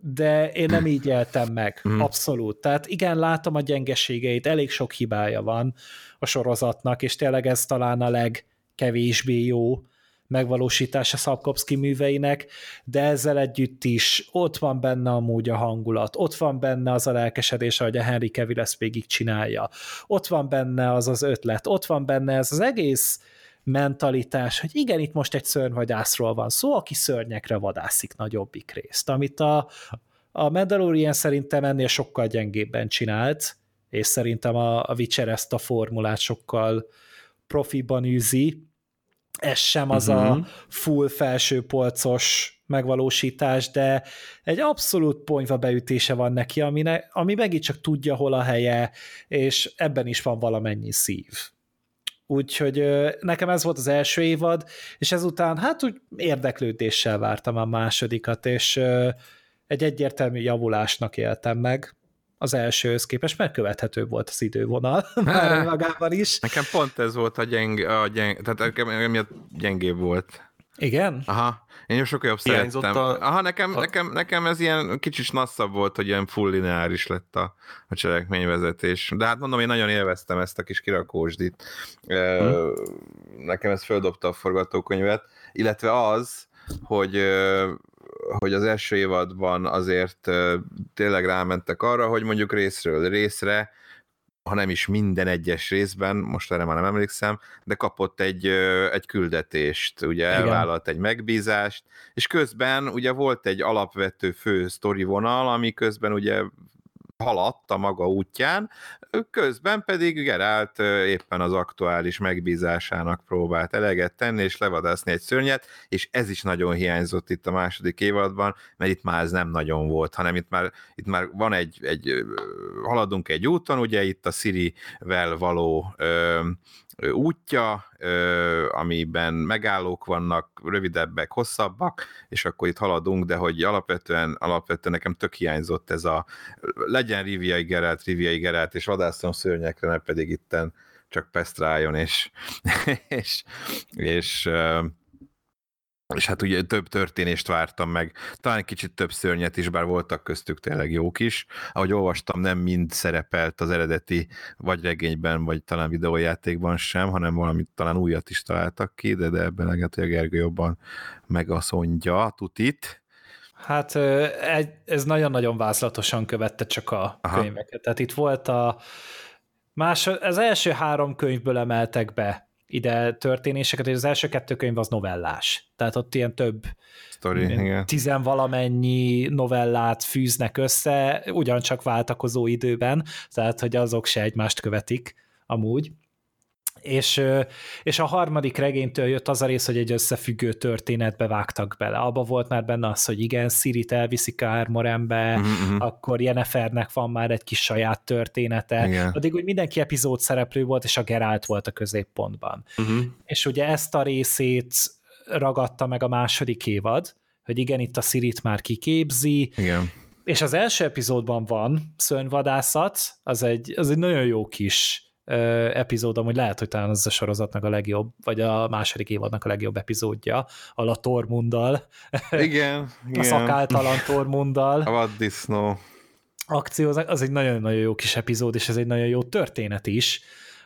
de én nem így éltem meg, uh-huh. abszolút. Tehát igen, látom a gyengeségeit, elég sok hibája van a sorozatnak, és tényleg ez talán a legkevésbé jó, megvalósítása Szapkowski műveinek, de ezzel együtt is ott van benne amúgy a hangulat, ott van benne az a lelkesedés, hogy a Henry Cavill ezt végig csinálja, ott van benne az az ötlet, ott van benne ez az egész mentalitás, hogy igen, itt most egy szörnyvadászról van szó, aki szörnyekre vadászik nagyobbik részt, amit a, a Mandalorian szerintem ennél sokkal gyengébben csinált, és szerintem a, a Witcher ezt a formulát sokkal profiban űzi, ez sem az uh-huh. a mhm. full felső polcos megvalósítás, de egy abszolút ponyva beütése van neki, ami, ne, ami megint csak tudja, hol a helye, és ebben is van valamennyi szív. Úgyhogy nekem ez volt az első évad, és ezután hát úgy érdeklődéssel vártam a másodikat, és egy egyértelmű javulásnak éltem meg az elsőhöz képest, mert követhető volt az idővonal már magában is. Nekem pont ez volt a gyeng, a gyeng tehát nekem emiatt gyengébb volt. Igen? Aha, én sokkal jobb szerettem. A... Aha, nekem, a... nekem, nekem ez ilyen kicsit nasszabb volt, hogy ilyen full lineáris lett a, a cselekményvezetés. De hát mondom, én nagyon élveztem ezt a kis kirakósdit. Hmm. Nekem ez földobta a forgatókönyvet, illetve az, hogy hogy az első évadban azért tényleg rámentek arra, hogy mondjuk részről részre, ha nem is minden egyes részben, most erre már nem emlékszem, de kapott egy, egy küldetést, ugye Igen. elvállalt egy megbízást, és közben ugye volt egy alapvető fő sztori vonal, ami közben ugye haladt a maga útján, közben pedig Gerált éppen az aktuális megbízásának próbált eleget tenni, és levadászni egy szörnyet, és ez is nagyon hiányzott itt a második évadban, mert itt már ez nem nagyon volt, hanem itt már, itt már van egy, egy haladunk egy úton, ugye itt a Siri-vel való ö, útja, amiben megállók vannak, rövidebbek, hosszabbak, és akkor itt haladunk, de hogy alapvetően, alapvetően nekem tök hiányzott ez a legyen Riviai Geralt, Riviai Geralt, és vadászom szörnyekre, ne pedig itten csak Pest rájon, és, és, és és hát ugye több történést vártam meg, talán kicsit több szörnyet is, bár voltak köztük tényleg jók is. Ahogy olvastam, nem mind szerepelt az eredeti vagy regényben, vagy talán videójátékban sem, hanem valamit talán újat is találtak ki, de, de ebben lehet, hogy a Gergő jobban megaszondja tutit. Hát ez nagyon-nagyon vázlatosan követte csak a Aha. könyveket. Tehát itt volt a más, az első három könyvből emeltek be ide történéseket, és az első kettő könyv az novellás. Tehát ott ilyen több Story, tizenvalamennyi novellát fűznek össze, ugyancsak váltakozó időben, tehát hogy azok se egymást követik amúgy. És, és a harmadik regénytől jött az a rész, hogy egy összefüggő történetbe vágtak bele. Abba volt már benne az, hogy igen, Sirit elviszik Armorembe, uh-huh. akkor Jennifernek van már egy kis saját története, igen. addig úgy mindenki epizód szereplő volt, és a Geralt volt a középpontban. Uh-huh. És ugye ezt a részét ragadta meg a második évad, hogy igen, itt a Sirit már kiképzi, igen. és az első epizódban van szörnyvadászat, az egy, az egy nagyon jó kis epizód, hogy lehet, hogy talán az a sorozatnak a legjobb, vagy a második évadnak a legjobb epizódja, a Tormunddal. Igen, igen. A szakáltalan Tormunddal. A vaddisznó. Akcióznak, az egy nagyon-nagyon jó kis epizód, és ez egy nagyon jó történet is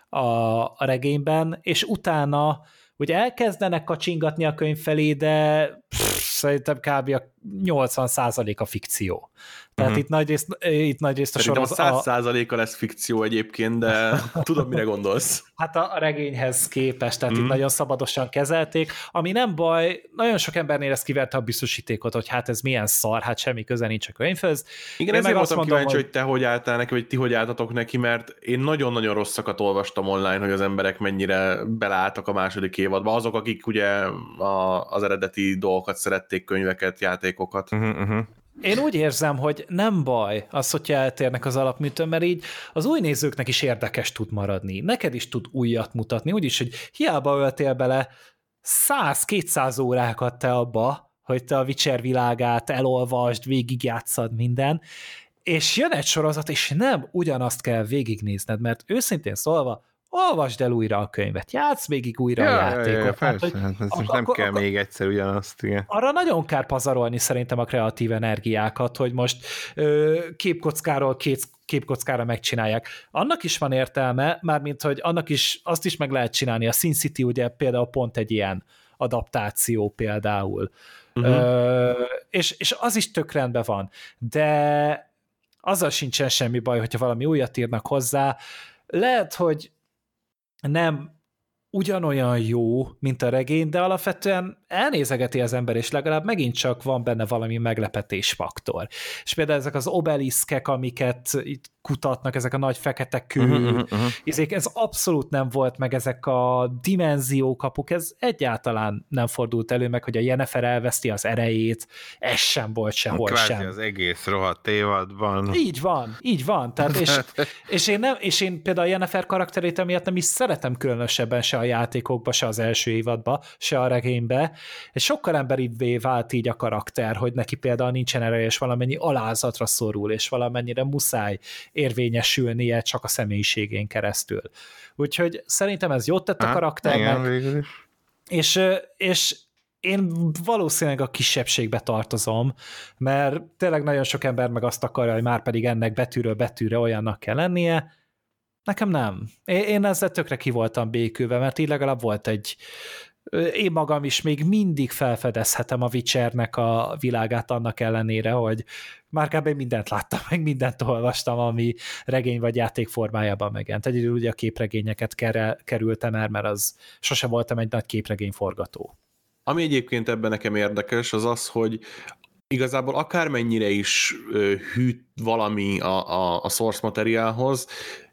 a, a regényben, és utána hogy elkezdenek kacsingatni a könyv felé, de pff, szerintem kb. a 80% a fikció. Tehát uh-huh. itt nagyrészt, itt nagyrészt a sorozat... a 100%-a lesz fikció egyébként, de tudom, mire gondolsz. Hát a, a regényhez képest, tehát uh-huh. itt mhm. nagyon szabadosan kezelték, ami nem baj, nagyon sok embernél ez kiverte a biztosítékot, hogy hát ez milyen szar, hát semmi köze nincs a könyvhöz. Igen, én ezért voltam mondom, kíváncsi, hogy... hogy te hogy álltál neki, vagy ti hogy álltatok neki, mert én nagyon-nagyon rosszakat olvastam online, hogy az emberek mennyire belálltak a második évadba. Azok, akik ugye a, az eredeti dolgokat szerették, könyveket, játékokat. Uh-huh, uh-huh. Én úgy érzem, hogy nem baj az, hogyha eltérnek az alapműtön, mert így az új nézőknek is érdekes tud maradni. Neked is tud újat mutatni, úgyis, hogy hiába öltél bele 100-200 órákat te abba, hogy te a Witcher világát elolvasd, végigjátszad minden, és jön egy sorozat, és nem ugyanazt kell végignézned, mert őszintén szólva, olvasd el újra a könyvet, játsz végig újra ja, a játékot. Ja, ja, hát, hogy hát, ez ak- nem ak- kell ak- még egyszer ugyanazt, igen. Arra nagyon kár pazarolni szerintem a kreatív energiákat, hogy most ö, képkockáról két képkockára megcsinálják. Annak is van értelme, mármint, hogy annak is, azt is meg lehet csinálni. A Sin City ugye például pont egy ilyen adaptáció például. Uh-huh. Ö, és, és az is tök rendben van. De azzal sincsen semmi baj, hogyha valami újat írnak hozzá. Lehet, hogy nem ugyanolyan jó, mint a regény, de alapvetően elnézegeti az ember, és legalább megint csak van benne valami meglepetésfaktor. És például ezek az obeliszkek, amiket itt kutatnak, ezek a nagy fekete kő, uh-huh, uh-huh. Izék, ez abszolút nem volt meg, ezek a dimenziókapuk, ez egyáltalán nem fordult elő meg, hogy a Jennifer elveszti az erejét, ez sem volt sehol Kvázi sem. az egész rohadt évadban. Így van, így van. Tehát és, és, én nem, és én például a Jennifer karakterét emiatt nem is szeretem különösebben se a játékokba, se az első évadba, se a regénybe, és sokkal emberibbé vált így a karakter, hogy neki például nincsen ereje, és valamennyi alázatra szorul, és valamennyire muszáj érvényesülnie csak a személyiségén keresztül. Úgyhogy szerintem ez jót tett a hát, karakternek. Igen, És, és én valószínűleg a kisebbségbe tartozom, mert tényleg nagyon sok ember meg azt akarja, hogy már pedig ennek betűről betűre olyannak kell lennie, Nekem nem. Én ezzel tökre ki voltam békülve, mert így legalább volt egy, én magam is még mindig felfedezhetem a Witchernek a világát annak ellenére, hogy már kb. mindent láttam, meg mindent olvastam, ami regény vagy játék formájában megjelent. Egyedül ugye a képregényeket kerültem el, mert az sose voltam egy nagy képregény forgató. Ami egyébként ebben nekem érdekes, az az, hogy igazából akármennyire is hűt valami a, a, a source materiálhoz,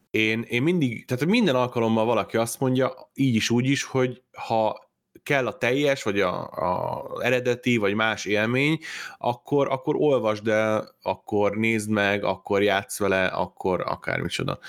én, én mindig, tehát minden alkalommal valaki azt mondja, így is, úgy is, hogy ha kell a teljes, vagy a, eredeti, vagy más élmény, akkor, akkor olvasd el, akkor nézd meg, akkor játsz vele, akkor akármicsoda.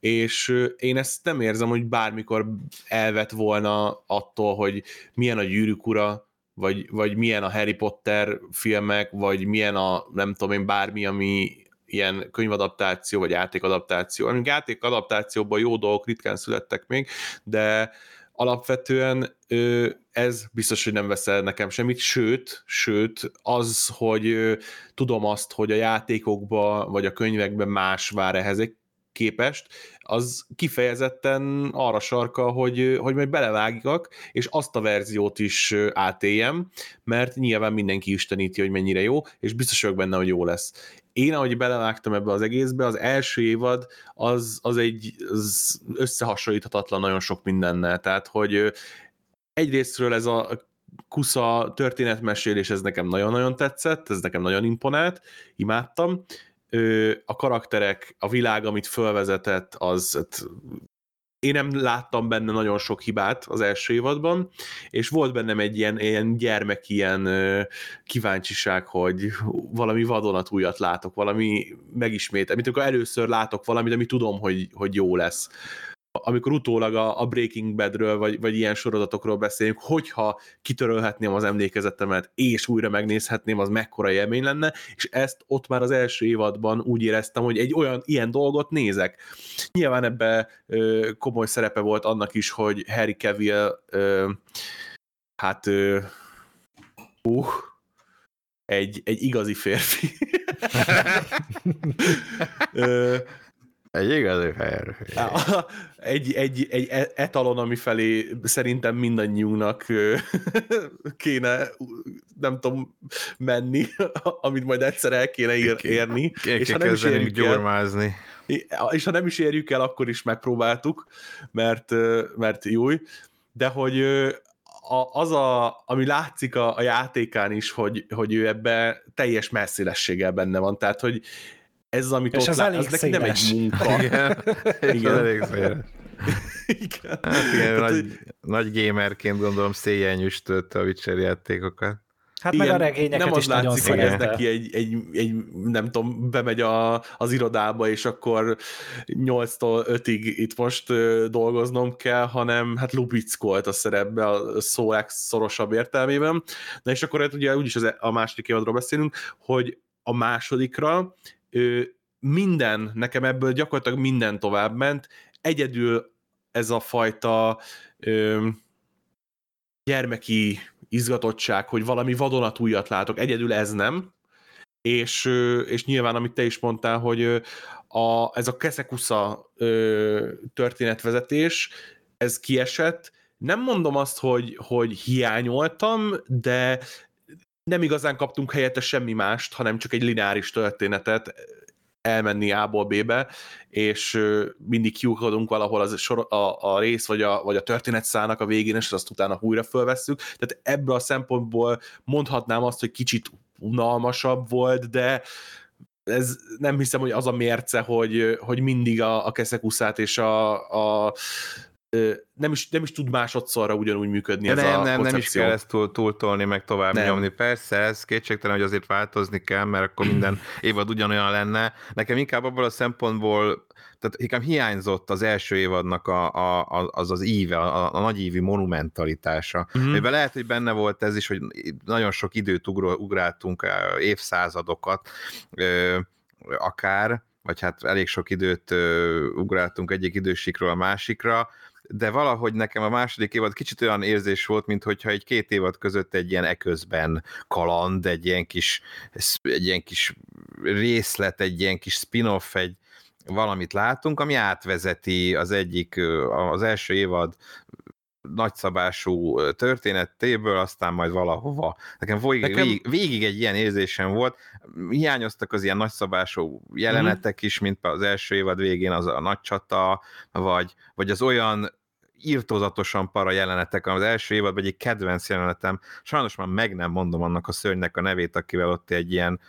És én ezt nem érzem, hogy bármikor elvet volna attól, hogy milyen a gyűrűk ura, vagy, vagy milyen a Harry Potter filmek, vagy milyen a, nem tudom én, bármi, ami ilyen könyvadaptáció, vagy játékadaptáció. Amíg játékadaptációban jó dolgok ritkán születtek még, de alapvetően ez biztos, hogy nem veszel nekem semmit, sőt, sőt, az, hogy tudom azt, hogy a játékokban vagy a könyvekben más vár ehhez képest, az kifejezetten arra sarka, hogy, hogy majd belevágjak, és azt a verziót is átéljem, mert nyilván mindenki isteníti, hogy mennyire jó, és biztos vagyok benne, hogy jó lesz én, ahogy belevágtam ebbe az egészbe, az első évad az, az egy az összehasonlíthatatlan nagyon sok mindennel, tehát hogy egyrésztről ez a kusza történetmesélés, ez nekem nagyon-nagyon tetszett, ez nekem nagyon imponált, imádtam. A karakterek, a világ, amit fölvezetett, az én nem láttam benne nagyon sok hibát az első évadban, és volt bennem egy ilyen, ilyen gyermek ilyen kíváncsiság, hogy valami vadonatújat látok, valami megismét, amit amikor először látok valamit, ami tudom, hogy, hogy jó lesz amikor utólag a, a Breaking Badről, vagy, vagy ilyen sorozatokról beszélünk, hogyha kitörölhetném az emlékezetemet, és újra megnézhetném, az mekkora élmény lenne, és ezt ott már az első évadban úgy éreztem, hogy egy olyan ilyen dolgot nézek. Nyilván ebbe ö, komoly szerepe volt annak is, hogy Harry Cavill ö, hát ö, uh, egy, egy igazi férfi. ö, egy igazi fehér. Egy, egy, egy e- etalon, ami felé szerintem mindannyiunknak kéne, nem tudom, menni, amit majd egyszer el kéne ér, érni. Ké, és ha nem is érjük gyurmázni. El, és ha nem is érjük el, akkor is megpróbáltuk, mert, mert jó. De hogy az, a, ami látszik a, a játékán is, hogy, hogy ő ebbe teljes messzélességgel benne van. Tehát, hogy ez, amit és ott lát, az neki nem egy munka. Igen, igen. elég igen. Hát igen, hát, nagy, nagy gamerként gondolom széjjel nyüstötte a Witcher játékokat. Hát igen, meg a regényeket nem az is látszik, hogy ez neki egy, egy, egy, nem tudom, bemegy a, az irodába, és akkor 8-tól 5-ig itt most dolgoznom kell, hanem hát lubickolt a szerepbe a szó legszorosabb értelmében. Na és akkor hát ugye úgyis az, e- a második évadról beszélünk, hogy a másodikra minden, nekem ebből gyakorlatilag minden tovább ment, egyedül ez a fajta ö, gyermeki izgatottság, hogy valami vadonatújat látok, egyedül ez nem, és, és nyilván, amit te is mondtál, hogy a, ez a Keszekusza történetvezetés, ez kiesett, nem mondom azt, hogy, hogy hiányoltam, de nem igazán kaptunk helyette semmi mást, hanem csak egy lineáris történetet elmenni A-ból B-be, és mindig kiukadunk valahol az sor, a, a rész vagy a, vagy a történetszának a végén, és azt utána újra fölvesszük. Tehát ebből a szempontból mondhatnám azt, hogy kicsit unalmasabb volt, de ez nem hiszem, hogy az a mérce, hogy, hogy mindig a, a keszekuszát és a, a nem is, nem is tud másodszorra ugyanúgy működni De ez nem, a nem, nem is kell ezt túl, túltolni, meg tovább nem. nyomni. Persze, ez kétségtelen, hogy azért változni kell, mert akkor minden évad ugyanolyan lenne. Nekem inkább abból a szempontból, tehát inkább hiányzott az első évadnak a, a, az az íve, a, a nagy ívi monumentalitása. Mm-hmm. Mivel lehet, hogy benne volt ez is, hogy nagyon sok időt ugráltunk, évszázadokat, akár, vagy hát elég sok időt ugráltunk egyik idősikről a másikra, de valahogy nekem a második évad kicsit olyan érzés volt, mint hogyha egy két évad között egy ilyen eközben kaland, egy ilyen kis, egy ilyen kis részlet, egy ilyen kis spin-off, egy, valamit látunk, ami átvezeti az egyik, az első évad nagyszabású történetéből, aztán majd valahova. Nekem végig, Nekem... Végig, végig egy ilyen érzésem volt, hiányoztak az ilyen nagyszabású jelenetek mm-hmm. is, mint az első évad végén az a nagy csata, vagy, vagy az olyan írtózatosan para jelenetek, az első évadban egy kedvenc jelenetem, sajnos már meg nem mondom annak a szörnynek a nevét, akivel ott egy ilyen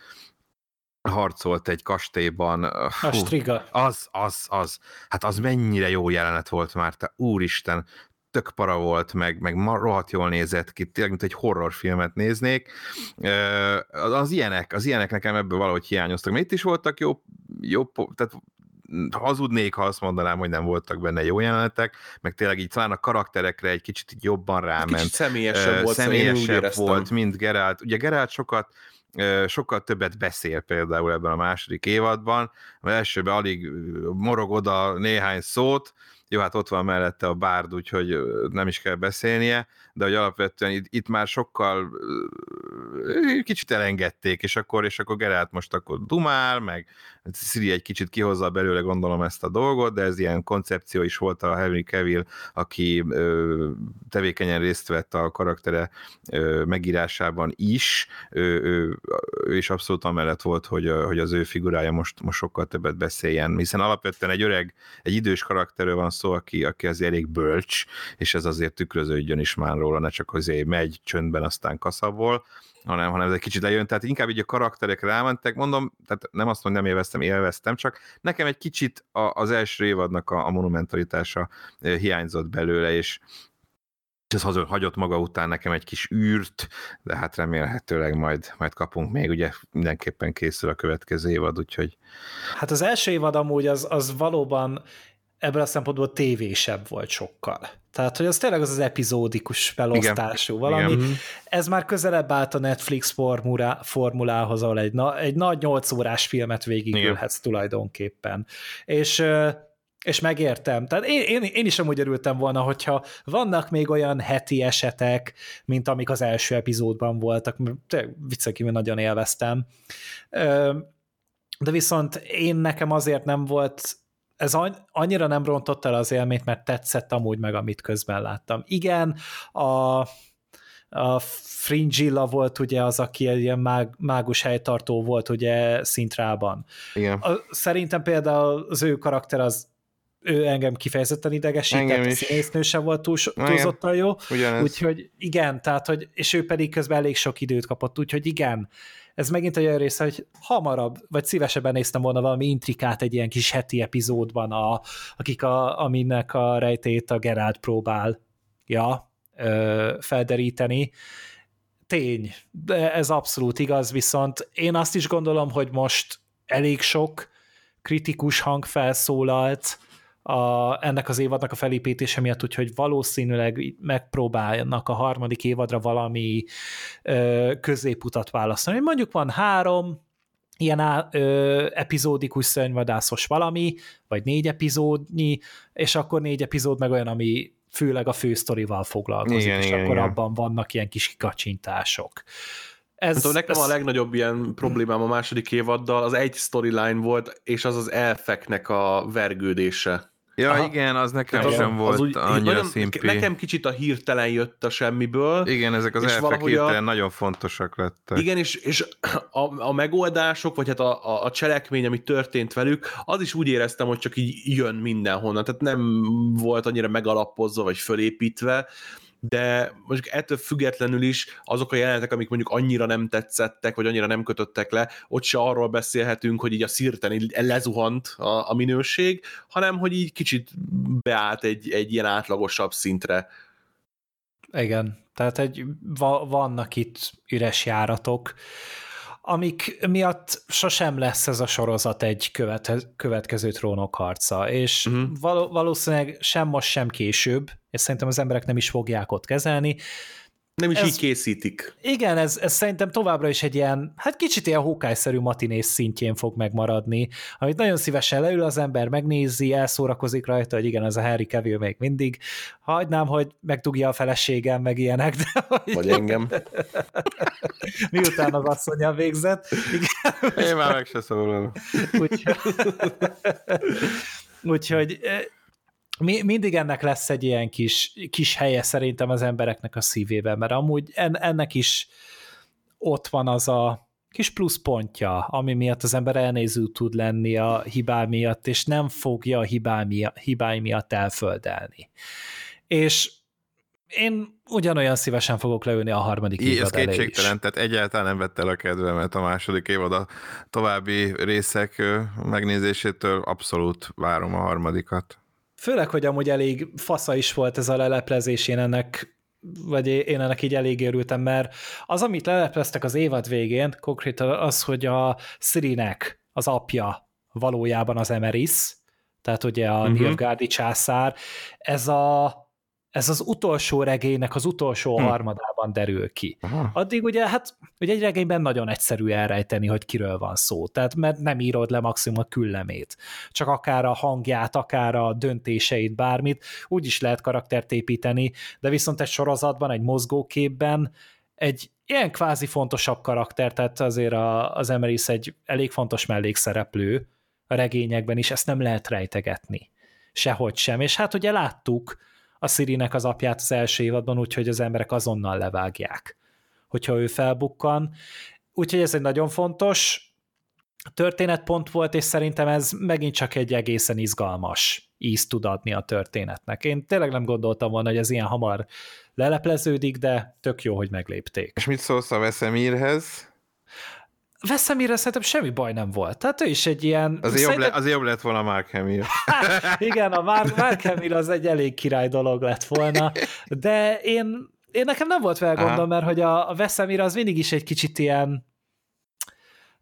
harcolt egy kastélyban. Hú, a striga. Az, az, az. Hát az mennyire jó jelenet volt már, te úristen, tök para volt, meg, meg rohadt jól nézett ki, tényleg, mint egy horrorfilmet néznék. Az ilyenek, az ilyenek nekem ebből valahogy hiányoztak. Mert itt is voltak jó, jó tehát hazudnék, ha azt mondanám, hogy nem voltak benne jó jelenetek, meg tényleg így talán a karakterekre egy kicsit így jobban ráment. Kicsit személyesebb uh, volt, személyesebb volt, mint Gerált. Ugye Gerált sokat sokkal többet beszél például ebben a második évadban, az elsőben alig morog oda néhány szót, jó, hát ott van mellette a bárd, úgyhogy nem is kell beszélnie, de hogy alapvetően itt, itt már sokkal kicsit elengedték, és akkor, és akkor Gerált most akkor dumál, meg Siri egy kicsit kihozza belőle gondolom ezt a dolgot, de ez ilyen koncepció is volt a Henry Cavill, aki ö, tevékenyen részt vett a karaktere ö, megírásában is, ő, ő, ő abszolút amellett volt, hogy, hogy az ő figurája most, most sokkal többet beszéljen, hiszen alapvetően egy öreg, egy idős karakterről van szó, aki, aki az elég bölcs, és ez azért tükröződjön is már róla, ne csak azért megy csöndben, aztán kaszabol, hanem, hanem ez egy kicsit lejön, tehát inkább így a karakterek rámentek, mondom, tehát nem azt mondom, nem élveztem, élveztem, csak nekem egy kicsit a, az első évadnak a, a monumentalitása hiányzott belőle, és ez hagyott maga után nekem egy kis űrt, de hát remélhetőleg majd, majd kapunk még, ugye mindenképpen készül a következő évad, úgyhogy... Hát az első évad amúgy az, az valóban ebből a szempontból tévésebb volt sokkal. Tehát, hogy az tényleg az az epizódikus felosztású Igen. valami. Igen. Ez már közelebb állt a Netflix formulá, formulához, ahol egy, na, egy nagy 8 órás filmet végigülhetsz tulajdonképpen. És és megértem. Tehát én, én, én is amúgy örültem volna, hogyha vannak még olyan heti esetek, mint amik az első epizódban voltak, viccek nagyon élveztem. De viszont én nekem azért nem volt ez annyira nem rontott el az élményt, mert tetszett amúgy meg, amit közben láttam. Igen, a, a Fringilla volt ugye az, aki egy ilyen mág, mágus helytartó volt ugye Szintrában. Igen. A, szerintem például az ő karakter az ő engem kifejezetten idegesített, a színésznő sem volt túl, túlzottan jó, Ugyanez. úgyhogy igen, tehát, hogy, és ő pedig közben elég sok időt kapott, úgyhogy igen, ez megint egy olyan része, hogy hamarabb, vagy szívesebben néztem volna valami intrikát egy ilyen kis heti epizódban, a, akik a, aminek a rejtét a Geralt próbál ja, ö, felderíteni. Tény, de ez abszolút igaz, viszont én azt is gondolom, hogy most elég sok kritikus hang felszólalt, a, ennek az évadnak a felépítése miatt, úgyhogy valószínűleg megpróbálnak a harmadik évadra valami ö, középutat választani. Mondjuk van három, ilyen á, ö, epizódikus szörnyvadászos valami, vagy négy epizódnyi, és akkor négy epizód meg olyan, ami főleg a fősztorival foglalkozik, igen, és igen, akkor igen. abban vannak ilyen kis kacsintások. Ez, hát, nekem ez... a legnagyobb ilyen problémám a második évaddal az egy storyline volt, és az az elfeknek a vergődése. Ja, Aha. igen, az nekem Tehát sem volt az úgy, annyira nagyon, szimpi. Nekem kicsit a hirtelen jött a semmiből. Igen, ezek az elfek hirtelen a, nagyon fontosak lettek. Igen, és, és a, a megoldások, vagy hát a, a, a cselekmény, ami történt velük, az is úgy éreztem, hogy csak így jön mindenhonnan. Tehát nem volt annyira megalapozva, vagy fölépítve, de most ettől függetlenül is azok a jelenetek, amik mondjuk annyira nem tetszettek, vagy annyira nem kötöttek le, ott se arról beszélhetünk, hogy így a szirten lezuhant a, a minőség, hanem hogy így kicsit beállt egy, egy ilyen átlagosabb szintre. Igen, tehát egy, va, vannak itt üres járatok, amik miatt sosem lesz ez a sorozat egy követ, következő trónokharca, és uh-huh. val- valószínűleg sem most, sem később, és szerintem az emberek nem is fogják ott kezelni, nem is ez, így készítik. Igen, ez, ez szerintem továbbra is egy ilyen, hát kicsit ilyen hókályszerű matinés szintjén fog megmaradni, amit nagyon szívesen leül az ember, megnézi, elszórakozik rajta, hogy igen, ez a Harry Cavill még mindig. Hagynám, hogy megdugja a feleségem, meg ilyenek. De, hogy... Vagy engem. Miután az asszonya végzett. Igen. Én már meg se szólom. Úgyhogy, úgyhogy mi, mindig ennek lesz egy ilyen kis, kis helye szerintem az embereknek a szívében, mert amúgy en, ennek is ott van az a kis pluszpontja, ami miatt az ember elnéző tud lenni a hibá miatt, és nem fogja a hibá miatt, hibái miatt elföldelni. És én ugyanolyan szívesen fogok leülni a harmadik I, évad Ez kétségtelen, tehát egyáltalán nem vett el a kedvemet a második évad a további részek megnézésétől, abszolút várom a harmadikat. Főleg, hogy amúgy elég fasza is volt ez a leleplezés, én ennek vagy én ennek így elég örültem, mert az, amit lelepleztek az évad végén, konkrétan az, hogy a Sirinek az apja valójában az Emeris, tehát ugye a uh-huh. Nilfgaardi császár, ez a ez az utolsó regénynek az utolsó hm. harmadában derül ki. Aha. Addig ugye, hát ugye egy regényben nagyon egyszerű elrejteni, hogy kiről van szó, tehát mert nem írod le maximum a küllemét, csak akár a hangját, akár a döntéseit, bármit, úgy is lehet karaktert építeni, de viszont egy sorozatban, egy mozgóképben egy ilyen kvázi fontosabb karakter, tehát azért a, az Emeris egy elég fontos mellékszereplő a regényekben is, ezt nem lehet rejtegetni. Sehogy sem. És hát ugye láttuk, a Sirinek az apját az első évadban, úgyhogy az emberek azonnal levágják, hogyha ő felbukkan. Úgyhogy ez egy nagyon fontos történetpont volt, és szerintem ez megint csak egy egészen izgalmas ízt tud adni a történetnek. Én tényleg nem gondoltam volna, hogy ez ilyen hamar lelepleződik, de tök jó, hogy meglépték. És mit szólsz a Veszemirhez? Veszemirre szerintem semmi baj nem volt. Tehát ő is egy ilyen... Az szerintem... jobb, le, az jobb lett volna Mark Hamill. Igen, a Mark, Mark Hamill az egy elég király dolog lett volna, de én, én nekem nem volt vele gondom, mert hogy a, a Veszemir az mindig is egy kicsit ilyen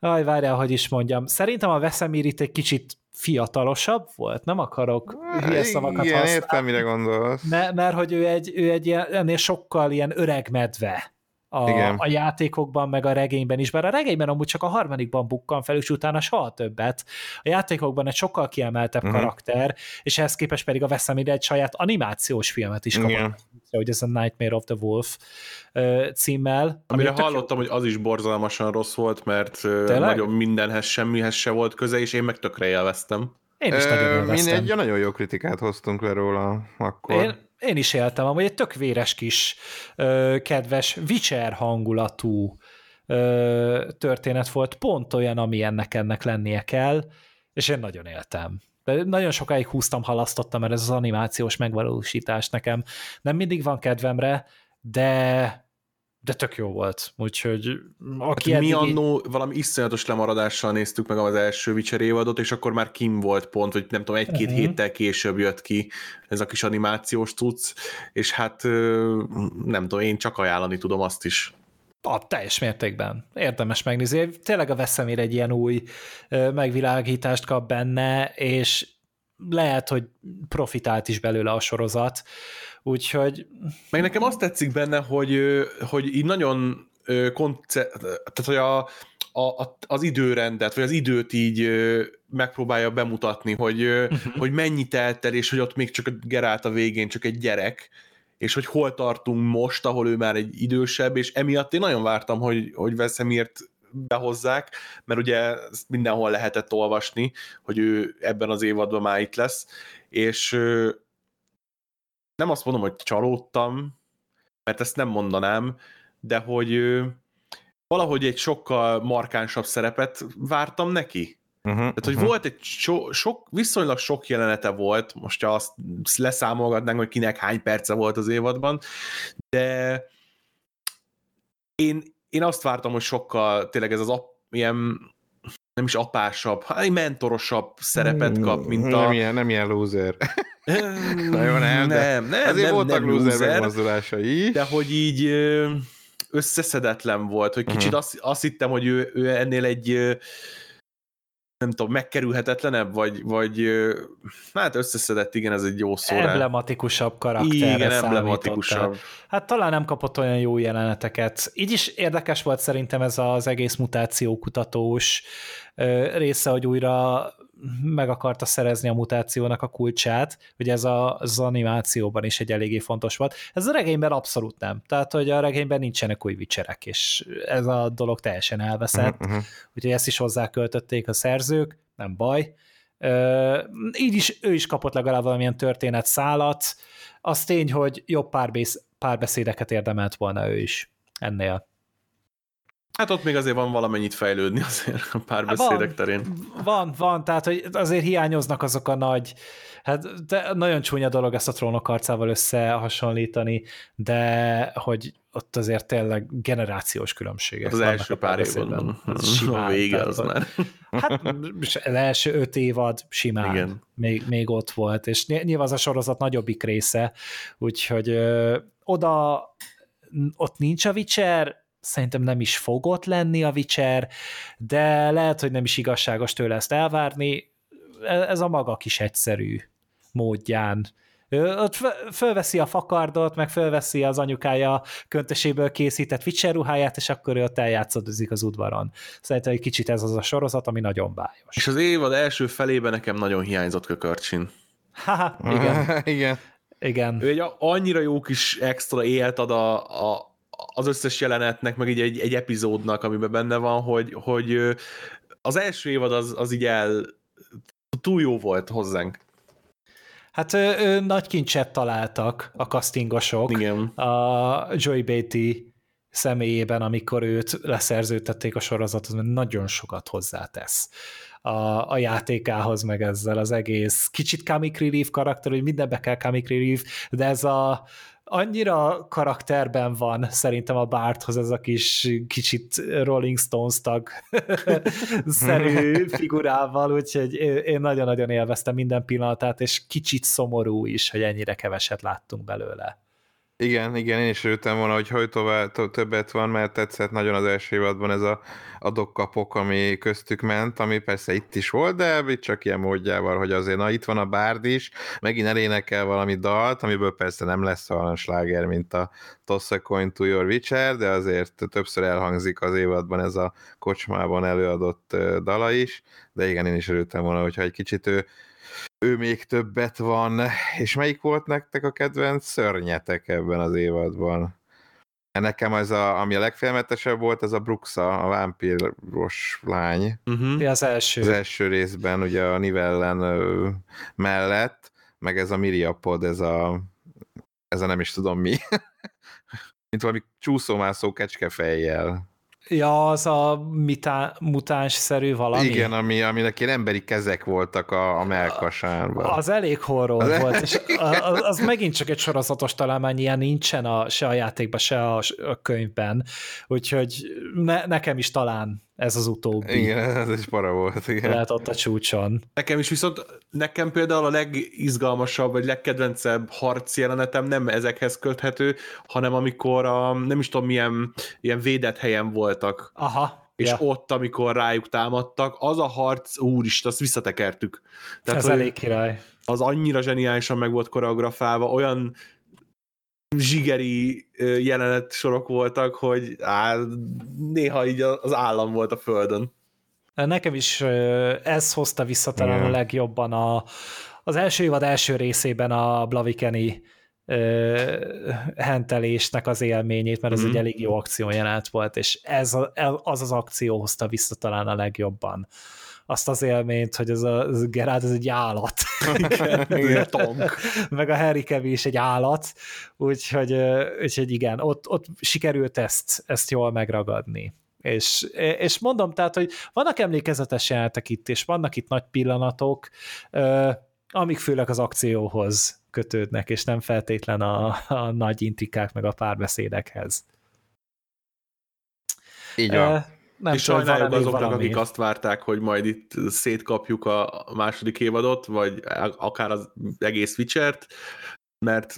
Aj, várjál, hogy is mondjam. Szerintem a Veszemir itt egy kicsit fiatalosabb volt, nem akarok hülye szavakat Igen, használni. értem, mire gondolsz. Mert, mert hogy ő egy, ő egy ilyen, ennél sokkal ilyen öreg medve a, a játékokban, meg a regényben is, bár a regényben amúgy csak a harmadikban bukkan fel, és utána soha többet. A játékokban egy sokkal kiemeltebb uh-huh. karakter, és ehhez képest pedig a Veszemir egy saját animációs filmet is kapott, Igen. hogy ez a Nightmare of the Wolf címmel. Amire hallottam, jó... hogy az is borzalmasan rossz volt, mert Tényleg? nagyon mindenhez, semmihez se volt köze, és én meg tökre élveztem. Én is Ö, nagyon élveztem. Mi egy nagyon jó kritikát hoztunk le róla akkor. Én, én is éltem, amúgy egy tök véres kis, ö, kedves, Witcher hangulatú ö, történet volt, pont olyan, ami ennek ennek lennie kell, és én nagyon éltem. De nagyon sokáig húztam, halasztottam, mert ez az animációs megvalósítás nekem nem mindig van kedvemre, de de tök jó volt, úgyhogy aki hát mi annó valami iszonyatos lemaradással néztük meg az első Witcher évadot, és akkor már Kim volt pont, hogy nem tudom, egy-két uh-huh. héttel később jött ki ez a kis animációs cucc, és hát nem tudom, én csak ajánlani tudom azt is. A teljes mértékben. Érdemes megnézni. Tényleg a Veszemér egy ilyen új megvilágítást kap benne, és lehet, hogy profitált is belőle a sorozat. Úgyhogy... Meg nekem azt tetszik benne, hogy, hogy így nagyon konce... tehát hogy a, a, az időrendet, vagy az időt így megpróbálja bemutatni, hogy, uh-huh. hogy mennyi telt el, és hogy ott még csak a Gerált a végén csak egy gyerek, és hogy hol tartunk most, ahol ő már egy idősebb, és emiatt én nagyon vártam, hogy, hogy Veszemért behozzák, mert ugye mindenhol lehetett olvasni, hogy ő ebben az évadban már itt lesz, és nem azt mondom, hogy csalódtam, mert ezt nem mondanám, de hogy valahogy egy sokkal markánsabb szerepet vártam neki. Uh-huh, Tehát, hogy uh-huh. volt egy so, sok, viszonylag sok jelenete volt, most azt leszámolgatnánk, hogy kinek hány perce volt az évadban, de én, én azt vártam, hogy sokkal tényleg ez az ap, ilyen nem is apásabb, hát egy mentorosabb szerepet hmm, kap, mint a... Nem ilyen, nem ilyen loser. Na jó, nem, nem, nem, Azért nem, voltak nem loser megmozdulásai. De hogy így összeszedetlen volt, hogy kicsit uh-huh. azt, azt hittem, hogy ő, ő ennél egy nem tudom, megkerülhetetlenebb, vagy, vagy hát összeszedett, igen, ez egy jó szó. Emblematikusabb karakter. Igen, emblematikusabb. Hát talán nem kapott olyan jó jeleneteket. Így is érdekes volt szerintem ez az egész mutációkutatós része, hogy újra meg akarta szerezni a mutációnak a kulcsát, ugye ez a, az animációban is egy eléggé fontos volt. Ez a regényben abszolút nem. Tehát, hogy a regényben nincsenek új vicserek, és ez a dolog teljesen elveszett. Uh-huh. Úgyhogy ezt is hozzáköltötték a szerzők, nem baj. Uh, így is ő is kapott legalább valamilyen történet szálat. Az tény, hogy jobb párbész, párbeszédeket érdemelt volna ő is ennél. Hát ott még azért van valamennyit fejlődni azért a párbeszédek terén. Van, van, tehát hogy azért hiányoznak azok a nagy, hát de nagyon csúnya dolog ezt a trónok arcával összehasonlítani, de hogy ott azért tényleg generációs különbségek. Az első pár évadban. A vége az már. Hát az első öt évad simán Igen. Még, még ott volt, és nyilván az a sorozat nagyobbik része, úgyhogy ö, oda ott nincs a Witcher, szerintem nem is fogott lenni a Witcher, de lehet, hogy nem is igazságos tőle ezt elvárni, e, ez a maga kis egyszerű módján. Ott fölveszi a fakardot, meg fölveszi az anyukája könteséből készített Witcher ruháját, és akkor ő ott eljátszadozik az udvaron. Szerintem egy kicsit ez az a sorozat, ami nagyon bájos. És az évad első felében nekem nagyon hiányzott Kökörcsin. Haha, igen. igen. Igen. Ő egy annyira jó kis extra élt ad a, a, az összes jelenetnek, meg így egy, egy epizódnak, amiben benne van, hogy, hogy az első évad az, az így el túl jó volt hozzánk. Hát ö, ö, nagy kincset találtak a castingosok. Igen. A Joy Beatty személyében, amikor őt leszerződtették a sorozathoz, mert nagyon sokat hozzátesz a, a játékához, meg ezzel az egész kicsit comic relief karakter, hogy mindenbe kell comic relief, de ez a annyira karakterben van szerintem a Barthoz ez a kis kicsit Rolling Stones tag szerű figurával, úgyhogy én nagyon-nagyon élveztem minden pillanatát, és kicsit szomorú is, hogy ennyire keveset láttunk belőle. Igen, igen, én is örültem volna, hogy hogy tovább, többet van, mert tetszett nagyon az első évadban ez a adok-kapok, ami köztük ment, ami persze itt is volt, de itt csak ilyen módjával, hogy azért, na itt van a bárd is, megint elénekel valami dalt, amiből persze nem lesz olyan sláger, mint a Toss a Coin to Your Witcher, de azért többször elhangzik az évadban ez a kocsmában előadott dala is, de igen, én is örültem volna, hogyha egy kicsit ő ő még többet van. És melyik volt nektek a kedvenc szörnyetek ebben az évadban? Nekem az, a, ami a legfélmetesebb volt, ez a Bruxa, a vámpíros lány. Uh-huh. az első. Az első részben, ugye a Nivellen ö, mellett, meg ez a Miriapod, ez a, ez a nem is tudom mi. Mint valami csúszómászó kecskefejjel. Ja, az a mitá, mutáns-szerű valami? Igen, ami, aminek ilyen emberi kezek voltak a, a melkasánban. Az elég horror az volt, és az, az megint csak egy sorozatos találmány, ilyen nincsen a, se a játékban, se a, a könyvben, úgyhogy ne, nekem is talán ez az utóbbi. Igen, ez is para volt, igen. Lehet ott a csúcson. Nekem is viszont, nekem például a legizgalmasabb, vagy legkedvencebb harc jelenetem nem ezekhez köthető, hanem amikor a, nem is tudom milyen ilyen védett helyen voltak. Aha és ja. ott, amikor rájuk támadtak, az a harc, úristen, azt visszatekertük. Tehát, Ez elég király. Az annyira zseniálisan meg volt koreografálva, olyan zsigeri jelenet sorok voltak, hogy á, néha így az állam volt a földön. Nekem is ez hozta vissza talán yeah. a legjobban a, az első évad első részében a Blavikeni hentelésnek az élményét, mert ez mm-hmm. egy elég jó akció jelenet volt, és ez az az akció hozta vissza talán a legjobban azt az élményt, hogy ez a, ez a ez egy állat. igen, tank. Meg a Harry Cavill is egy állat, úgyhogy, úgyhogy igen, ott, ott sikerült ezt, ezt jól megragadni. És, és mondom, tehát, hogy vannak emlékezetes jelenetek itt, és vannak itt nagy pillanatok, amik főleg az akcióhoz kötődnek, és nem feltétlen a, a nagy intrikák meg a párbeszédekhez. Így van. Nem és sajnáljuk azoknak, valami. akik azt várták, hogy majd itt szétkapjuk a második évadot, vagy akár az egész Witcher-t, mert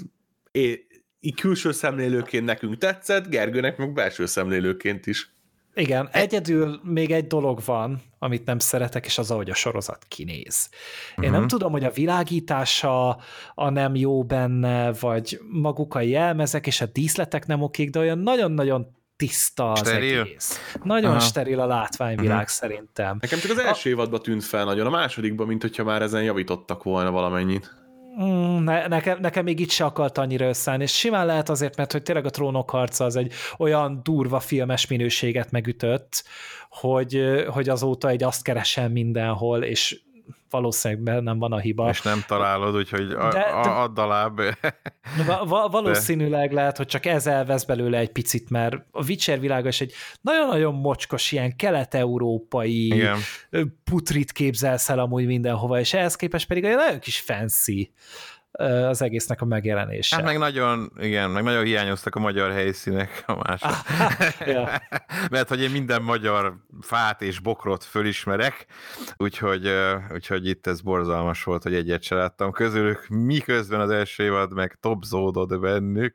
é, így külső szemlélőként nekünk tetszett, Gergőnek meg belső szemlélőként is. Igen, egyedül még egy dolog van, amit nem szeretek, és az, ahogy a sorozat kinéz. Én uh-huh. nem mhm. tudom, hogy a világítása a nem jó benne, vagy maguk a jelmezek és a díszletek nem okék, de olyan nagyon-nagyon tiszta az steril? egész. Nagyon Aha. steril a látványvilág uh-huh. szerintem. Nekem csak az első a... évadban tűnt fel nagyon, a másodikban, mint hogyha már ezen javítottak volna valamennyit. Mm, ne, nekem, nekem még itt se akart annyira összeállni, és simán lehet azért, mert hogy tényleg a trónok harca az egy olyan durva filmes minőséget megütött, hogy, hogy azóta egy azt keresem mindenhol, és valószínűleg bennem van a hiba. És nem találod, úgyhogy a, de, a, add alább. Va, valószínűleg de. lehet, hogy csak ez elvesz belőle egy picit, mert a Witcher világa is egy nagyon-nagyon mocskos, ilyen kelet-európai Igen. putrit képzelsz el amúgy mindenhova, és ehhez képest pedig egy nagyon kis fancy az egésznek a megjelenése. Hát meg nagyon, igen, meg nagyon hiányoztak a magyar helyszínek a mások. ja. Mert hogy én minden magyar fát és bokrot fölismerek, úgyhogy, úgyhogy itt ez borzalmas volt, hogy egyet se láttam közülük, miközben az első évad meg topzódott bennük.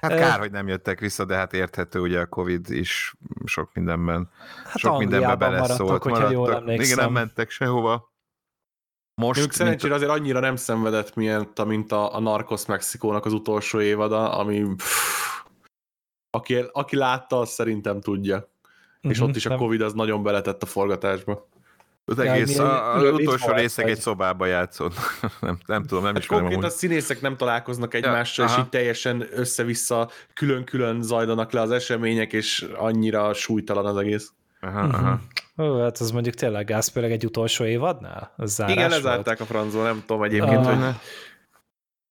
Hát kár, hogy nem jöttek vissza, de hát érthető, ugye a Covid is sok mindenben, hát sok mindenben beleszólt. Maradtak, maradtak. Jól emlékszem. Igen, nem mentek sehova. Most, Ők szerencsére mint... azért annyira nem szenvedett, mint, mint a, a Narcos Mexikónak az utolsó évada, ami pff, aki, aki látta, az szerintem tudja. Uh-huh, És mhm, ott is a Covid az nagyon beletett a forgatásba. Az egész, ja, a, az utolsó részek egy szobába játszott. nem, nem tudom, nem hát is Konkrét a színészek nem találkoznak egymással, ja, és így teljesen össze-vissza külön-külön zajlanak le az események, és annyira súlytalan az egész. Aha, uh-huh. aha. Ó, hát az mondjuk tényleg gáz, egy utolsó évadnál? Az Igen, lezárták volt. a franzó, nem tudom egyébként, oh. hogy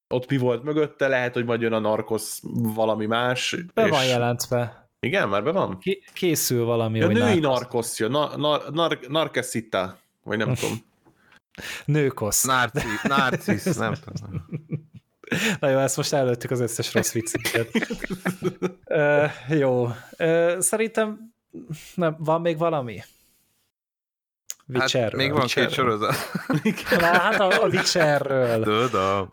ott mi volt mögötte, lehet, hogy majd jön a Narcos valami más. Be és... van jelentve. Igen, már be van? Készül valami, ja, női narkosz jön, na, na, nar, narkeszita, vagy nem tudom. Nőkosz. Narcis, narcis, nem tudom. Na jó, ezt most előttük az összes rossz vicceket. uh, jó. Uh, szerintem nem, van még valami? Witcherről. Hát még van két sorozat. Hát a, a Witcherről. Tudom.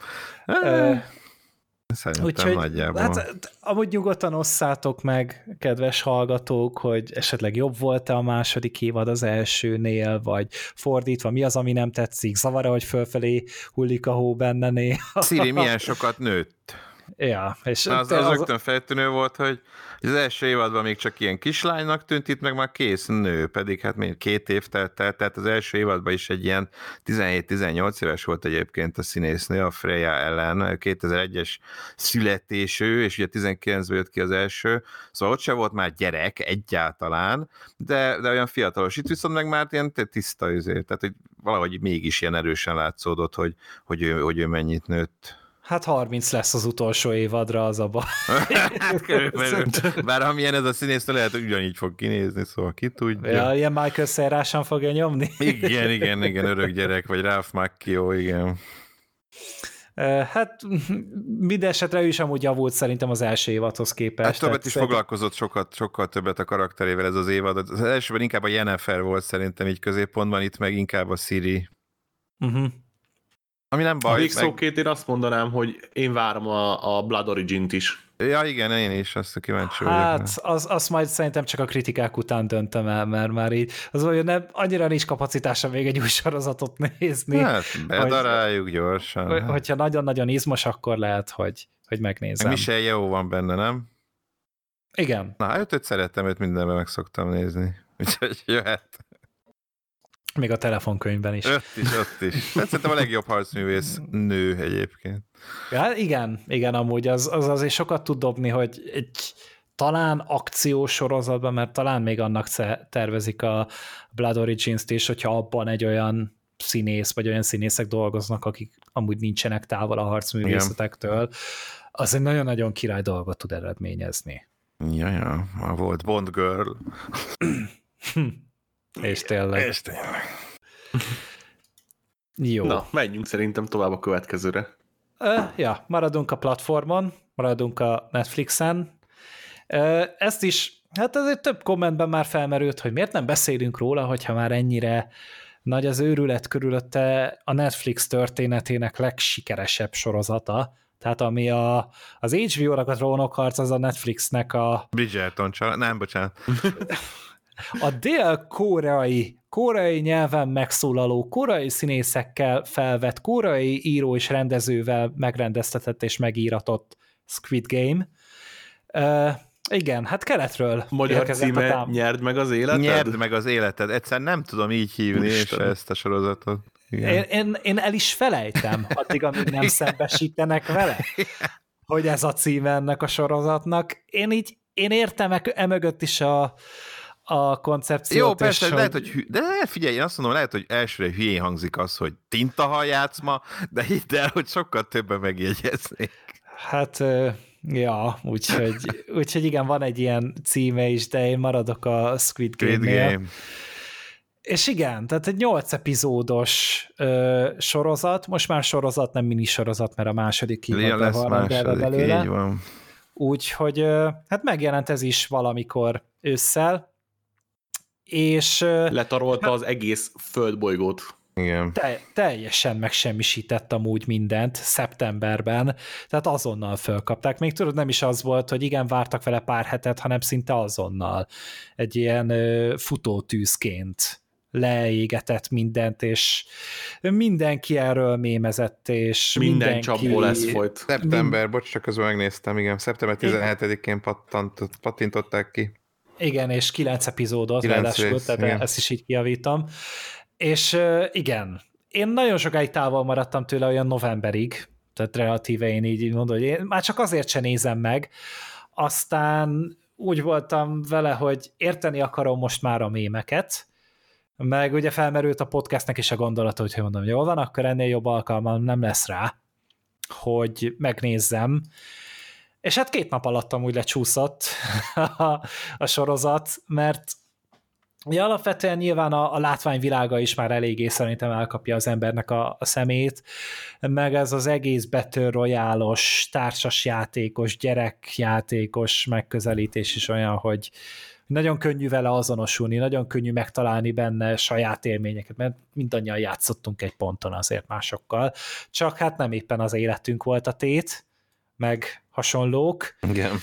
Szerintem Úgyhogy, nagyjából. Hát, amúgy nyugodtan osszátok meg, kedves hallgatók, hogy esetleg jobb volt-e a második évad az elsőnél, vagy fordítva, mi az, ami nem tetszik, zavar hogy fölfelé hullik a hó benne néha. Sziri milyen sokat nőtt. Ja, és az, az, az rögtön feltűnő volt, hogy az első évadban még csak ilyen kislánynak tűnt, itt meg már kész nő, pedig hát még két év telt el, tehát az első évadban is egy ilyen 17-18 éves volt egyébként a színésznő, a Freya ellen, 2001-es születésű, és ugye 19-ben jött ki az első, szóval ott se volt már gyerek egyáltalán, de, de olyan fiatalos. Itt viszont meg már ilyen tiszta üzét, tehát hogy valahogy mégis ilyen erősen látszódott, hogy, hogy, ő, hogy ő mennyit nőtt. Hát 30 lesz az utolsó évadra az a baj. hát körülbelül. Bár amilyen ez a színész, lehet, hogy ugyanígy fog kinézni, szóval ki tudja. Ja, ilyen Michael Szerásan fogja nyomni. igen, igen, igen, örök gyerek, vagy Ralph Macchio, igen. Hát minden esetre ő is amúgy javult szerintem az első évadhoz képest. Hát többet is szerintem... foglalkozott sokat, sokkal többet a karakterével ez az évad. Az elsőben inkább a Jennifer volt szerintem így középpontban, itt meg inkább a Siri. Uh-huh. Ami nem baj. A végszóként meg... én azt mondanám, hogy én várom a, a Blood Origin-t is. Ja, igen, én is azt kíváncsi vagyok. Hát, az, azt majd szerintem csak a kritikák után döntöm el, mert már így, az olyan nem, annyira nincs kapacitása még egy új sorozatot nézni. Hát, bedaráljuk hogy, gyorsan. Hogy, hát. Hogyha nagyon-nagyon izmos, akkor lehet, hogy, hogy megnézem. Michel jó van benne, nem? Igen. Na, hát őt szerettem, őt mindenben meg szoktam nézni. Úgyhogy jöhet. Még a telefonkönyvben is. Ott is, ott is. Hát szerintem a legjobb harcművész nő egyébként. Ja, igen, igen, amúgy az, az azért sokat tud dobni, hogy egy talán akciós sorozatban, mert talán még annak tervezik a Blood Origins-t is, hogyha abban egy olyan színész, vagy olyan színészek dolgoznak, akik amúgy nincsenek távol a harcművészetektől, az egy nagyon-nagyon király dolgot tud eredményezni. Ja, ja, volt Bond Girl. És tényleg. És tényleg. Jó. Na, menjünk szerintem tovább a következőre. Uh, ja, maradunk a platformon, maradunk a Netflixen. Uh, ezt is, hát ez egy több kommentben már felmerült, hogy miért nem beszélünk róla, hogyha már ennyire nagy az őrület körülötte a Netflix történetének legsikeresebb sorozata, tehát ami a, az HBO-nak a trónokharc, az a Netflixnek a... Bridgerton család, nem, bocsánat. A dél-koreai, koreai nyelven megszólaló, koreai színészekkel felvett, koreai író és rendezővel megrendeztetett és megíratott Squid Game. Uh, igen, hát keletről Magyar címe tám- Nyerd meg az életed? Nyerd meg az életed. Egyszer nem tudom így hívni és ezt a sorozatot. Én, én, én el is felejtem, addig, amíg nem szembesítenek vele, hogy ez a címe ennek a sorozatnak. Én így, én értem e, emögött is a, a koncepciót. Jó, persze, hogy... lehet, hogy hü... de figyelj, én azt mondom, lehet, hogy elsőre hülyén hangzik az, hogy tintahal játszma, de hidd el, hogy sokkal többen megjegyeznék. Hát, ja, úgyhogy, úgyhogy igen, van egy ilyen címe is, de én maradok a Squid Game-nél. Game. És igen, tehát egy nyolc epizódos ö, sorozat, most már sorozat, nem mini sorozat, mert a második évadban van második, belőle. Így van. Úgyhogy hát megjelent ez is valamikor ősszel, és... Letarolta hát, az egész földbolygót. Igen. Te, teljesen megsemmisített amúgy mindent szeptemberben, tehát azonnal fölkapták. Még tudod, nem is az volt, hogy igen, vártak vele pár hetet, hanem szinte azonnal. Egy ilyen ö, futótűzként leégetett mindent, és mindenki erről mémezett, és Minden mindenki... csapból lesz folyt. Szeptember, Mind... bocs, csak közben megnéztem, igen, szeptember 17-én pattintották ki. Igen, és kilenc epizódot, 9 ráadásul, rész, tehát igen. ezt is így kiavítom. És igen, én nagyon sokáig távol maradtam tőle olyan novemberig, tehát relatíve én így mondom, hogy én már csak azért se nézem meg, aztán úgy voltam vele, hogy érteni akarom most már a mémeket, meg ugye felmerült a podcastnek is a gondolata, hogy mondom, jól van, akkor ennél jobb alkalmam nem lesz rá, hogy megnézzem, és hát két nap alatt amúgy lecsúszott a, a sorozat, mert Ja, alapvetően nyilván a, a látványvilága is már eléggé szerintem elkapja az embernek a, a szemét, meg ez az egész Battle Royale-os, társasjátékos, gyerekjátékos megközelítés is olyan, hogy nagyon könnyű vele azonosulni, nagyon könnyű megtalálni benne saját élményeket, mert mindannyian játszottunk egy ponton azért másokkal, csak hát nem éppen az életünk volt a tét, meg hasonlók. Igen.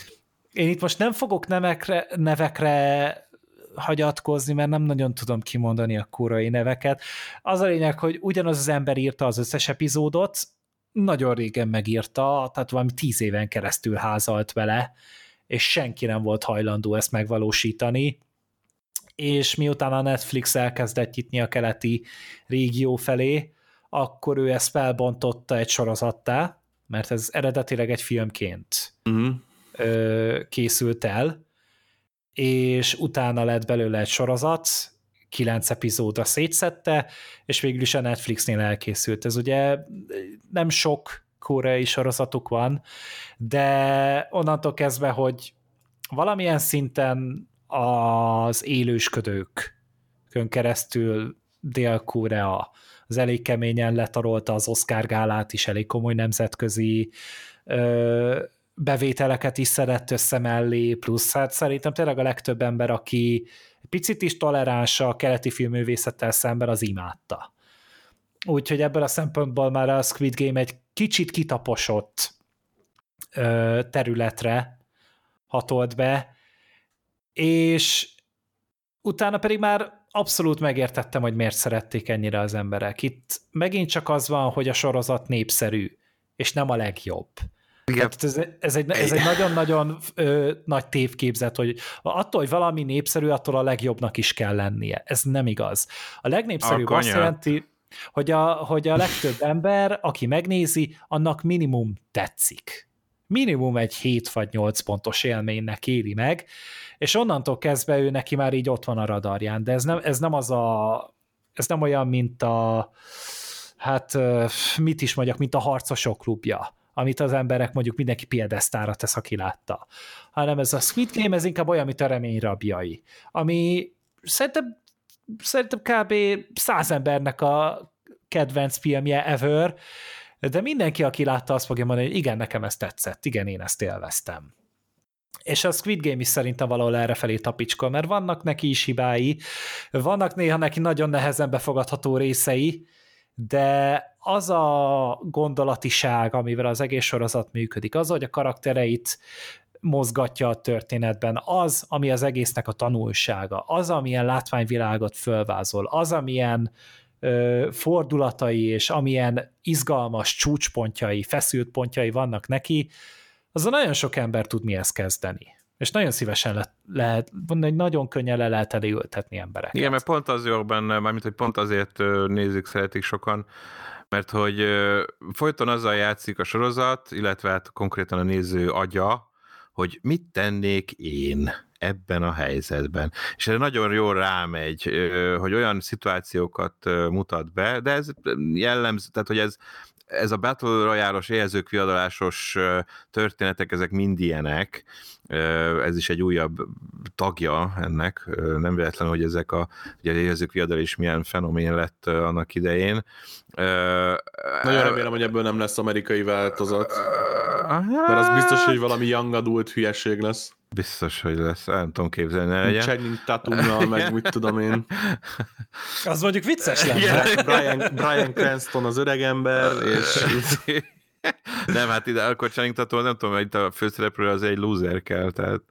Én itt most nem fogok nevekre, nevekre hagyatkozni, mert nem nagyon tudom kimondani a kurai neveket. Az a lényeg, hogy ugyanaz az ember írta az összes epizódot, nagyon régen megírta, tehát valami tíz éven keresztül házalt vele, és senki nem volt hajlandó ezt megvalósítani, és miután a Netflix elkezdett nyitni a keleti régió felé, akkor ő ezt felbontotta egy sorozattá, mert ez eredetileg egy filmként uh-huh. készült el, és utána lett belőle egy sorozat, kilenc epizódra szétszette, és végül is a Netflixnél elkészült. Ez ugye nem sok koreai sorozatuk van, de onnantól kezdve, hogy valamilyen szinten az élősködőkön keresztül Dél-Korea az elég keményen letarolta az Oscar gálát is, elég komoly nemzetközi ö, bevételeket is szedett össze mellé, plusz hát szerintem tényleg a legtöbb ember, aki picit is toleráns a keleti filmművészettel szemben, az imádta. Úgyhogy ebből a szempontból már a Squid Game egy kicsit kitaposott ö, területre hatolt be, és utána pedig már abszolút megértettem, hogy miért szerették ennyire az emberek. Itt megint csak az van, hogy a sorozat népszerű, és nem a legjobb. Igen. Tehát ez, ez egy, ez egy nagyon-nagyon nagy tévképzet, hogy attól, hogy valami népszerű, attól a legjobbnak is kell lennie. Ez nem igaz. A legnépszerűbb a azt jelenti, hogy a, hogy a legtöbb ember, aki megnézi, annak minimum tetszik. Minimum egy 7 vagy 8 pontos élménynek éli meg, és onnantól kezdve ő neki már így ott van a radarján, de ez nem, ez nem az a ez nem olyan, mint a hát mit is mondjak, mint a harcosok klubja, amit az emberek mondjuk mindenki piedesztára tesz, aki látta. Hanem ez a Squid Game, ez inkább olyan, mint a remény rabjai, ami szerintem, szerintem kb. száz embernek a kedvenc filmje ever, de mindenki, aki látta, azt fogja mondani, hogy igen, nekem ez tetszett, igen, én ezt élveztem. És a Squid Game is szerintem valahol erre felé tapicskol, mert vannak neki is hibái, vannak néha neki nagyon nehezen befogadható részei, de az a gondolatiság, amivel az egész sorozat működik, az, hogy a karaktereit mozgatja a történetben, az, ami az egésznek a tanulsága, az, amilyen látványvilágot fölvázol, az, amilyen fordulatai és amilyen izgalmas csúcspontjai, feszült pontjai vannak neki, azzal nagyon sok ember tud mihez kezdeni. És nagyon szívesen le, lehet, hogy nagyon könnyen le lehet elültetni embereket. Igen, mert pont az jó benne, mármint, hogy pont azért nézik, szeretik sokan, mert hogy folyton azzal játszik a sorozat, illetve hát konkrétan a néző agya, hogy mit tennék én ebben a helyzetben. És ez nagyon jól rámegy, hogy olyan szituációkat mutat be, de ez jellemző, tehát hogy ez, ez a Battle Royale-os érzők viadalásos történetek, ezek mind ilyenek, ez is egy újabb tagja ennek, nem véletlen, hogy ezek a ugye érzők viadal is milyen fenomén lett annak idején. Nagyon remélem, hogy ebből nem lesz amerikai változat, mert az biztos, hogy valami young adult hülyeség lesz. Biztos, hogy lesz, nem tudom képzelni, ne legyen. Channing Tatumnal, meg mit tudom én. Az mondjuk vicces lenne. Brian, Brian Cranston az öregember, és... nem, hát ide akkor Channing Tatum, nem tudom, hogy itt a főszereplő az egy loser kell, tehát...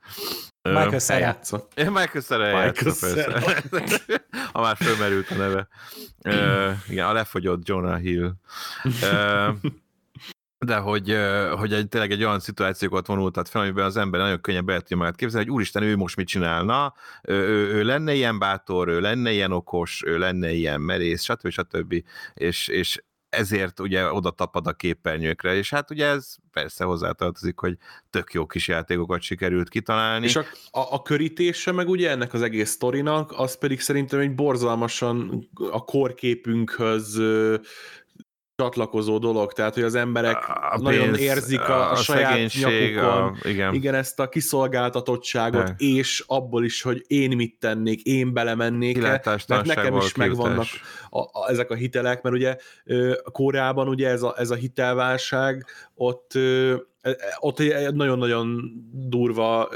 Michael Cera játsza. Michael Cera játsza, persze. ha már fölmerült a neve. Uh, igen, a lefogyott Jonah Hill. Uh, de hogy, hogy egy, tényleg egy olyan szituációkat vonultat fel, amiben az ember nagyon könnyen be tudja magát képzelni, hogy úristen, ő most mit csinálna, ő, ő, ő lenne ilyen bátor, ő lenne ilyen okos, ő lenne ilyen merész, stb. stb. És, és ezért ugye oda tapad a képernyőkre, és hát ugye ez persze hozzátartozik, hogy tök jó kis játékokat sikerült kitalálni. És a, a, a körítése meg ugye ennek az egész sztorinak, az pedig szerintem egy borzalmasan a korképünkhöz csatlakozó dolog, tehát hogy az emberek a nagyon pénz, érzik a, a, a saját nyakukon, a, igen. igen, ezt a kiszolgáltatottságot, de. és abból is, hogy én mit tennék, én belemennék mert nekem is megvannak a, a, ezek a hitelek, mert ugye Kóreában ugye ez a, ez a hitelválság, ott, e, e, ott nagyon-nagyon durva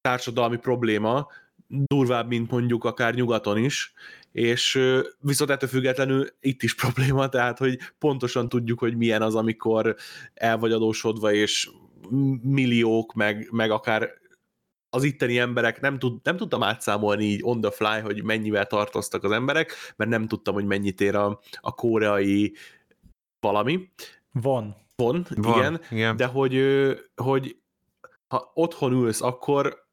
társadalmi probléma, durvább, mint mondjuk akár nyugaton is, és viszont ettől függetlenül itt is probléma, tehát hogy pontosan tudjuk, hogy milyen az, amikor el vagy adósodva, és milliók, meg, meg akár az itteni emberek, nem, tud, nem tudtam átszámolni így on the fly, hogy mennyivel tartoztak az emberek, mert nem tudtam, hogy mennyit ér a, a koreai valami. Van. Von, Van, igen, igen, de hogy, hogy ha otthon ülsz, akkor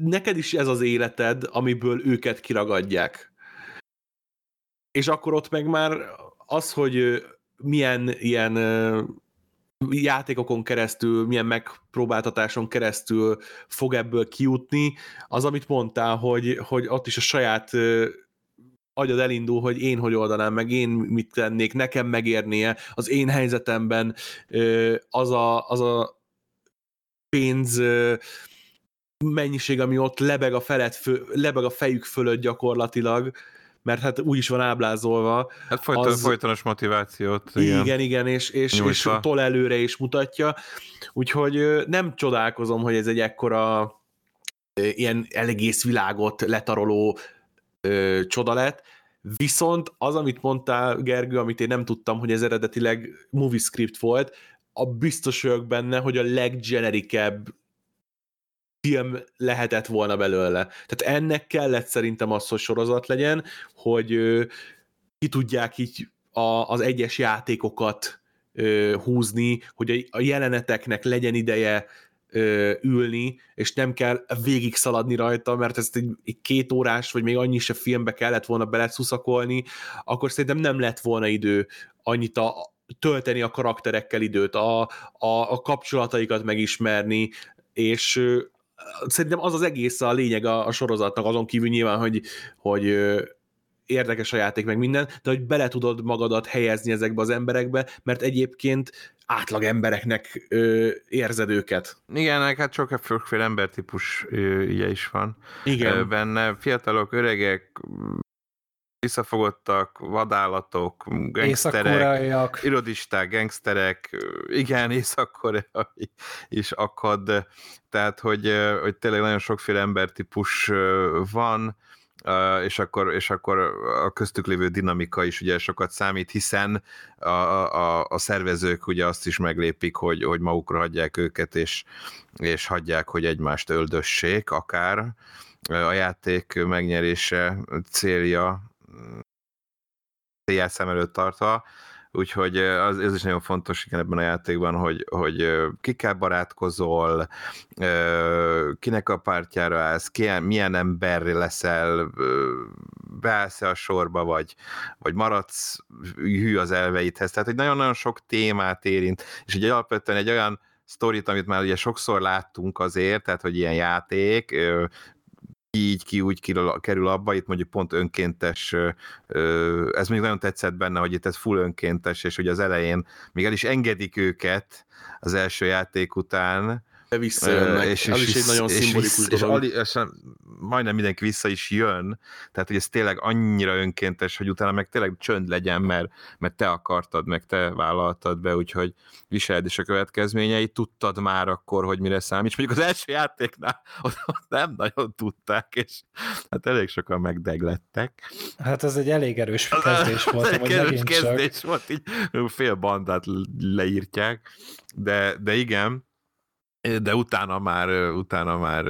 neked is ez az életed, amiből őket kiragadják és akkor ott meg már az, hogy milyen ilyen játékokon keresztül, milyen megpróbáltatáson keresztül fog ebből kijutni, az, amit mondtál, hogy, hogy ott is a saját agyad elindul, hogy én hogy oldanám meg, én mit tennék, nekem megérnie, az én helyzetemben az a, az a pénz mennyiség, ami ott lebeg a, felett lebeg a fejük fölött gyakorlatilag, mert hát úgy is van ábrázolva. Hát folyton, az... folytonos motivációt. Igen, igen, igen és, és, és tol előre is mutatja. Úgyhogy nem csodálkozom, hogy ez egy ekkora ilyen egész világot letaroló ö, csoda lett, Viszont az, amit mondtál, Gergő, amit én nem tudtam, hogy ez eredetileg movie script volt, a biztos vagyok benne, hogy a leggenerikebb film lehetett volna belőle. Tehát ennek kellett szerintem az, hogy sorozat legyen, hogy ki tudják így a, az egyes játékokat ö, húzni, hogy a, a jeleneteknek legyen ideje ö, ülni, és nem kell végig szaladni rajta, mert ezt egy, egy két órás, vagy még annyi se filmbe kellett volna beleszuszakolni, akkor szerintem nem lett volna idő annyit a, tölteni a karakterekkel időt, a, a, a kapcsolataikat megismerni, és szerintem az az egész a lényeg a, a sorozatnak, azon kívül nyilván, hogy, hogy érdekes a játék, meg minden, de hogy bele tudod magadat helyezni ezekbe az emberekbe, mert egyébként átlag embereknek ö, érzed őket. Igen, hát sok sokféle embertípus ugye is van. Igen. Benne fiatalok, öregek, visszafogottak, vadállatok, gangsterek, irodisták, gangsterek, igen, észak is akad, tehát hogy, hogy tényleg nagyon sokféle embertípus van, és akkor, és akkor a köztük lévő dinamika is ugye sokat számít, hiszen a, a, a szervezők ugye azt is meglépik, hogy, hogy magukra hagyják őket, és, és hagyják, hogy egymást öldössék akár. A játék megnyerése célja célját szem előtt tartva, úgyhogy az, ez is nagyon fontos igen, ebben a játékban, hogy, hogy kikkel barátkozol, kinek a pártjára állsz, ki, milyen ember leszel, beállsz a sorba, vagy, vagy maradsz hű az elveidhez. Tehát, hogy nagyon-nagyon sok témát érint, és egy alapvetően egy olyan sztorit, amit már ugye sokszor láttunk azért, tehát, hogy ilyen játék, így, ki úgy kerül abba, itt mondjuk pont önkéntes, ez még nagyon tetszett benne, hogy itt ez full önkéntes, és hogy az elején még el is engedik őket az első játék után, visszajönnek. És, és, és, egy nagyon és, szimbolikus és, dolog. És, és majdnem mindenki vissza is jön, tehát hogy ez tényleg annyira önkéntes, hogy utána meg tényleg csönd legyen, mert, mert te akartad, meg te vállaltad be, úgyhogy viseld is a következményeit, tudtad már akkor, hogy mire számíts. Mondjuk az első játéknál ott, ott nem nagyon tudták, és hát elég sokan megdeglettek. Hát ez egy elég erős kezdés volt. egy erős kezdés csak. volt, így fél bandát leírtják, de, de igen, de utána már, utána már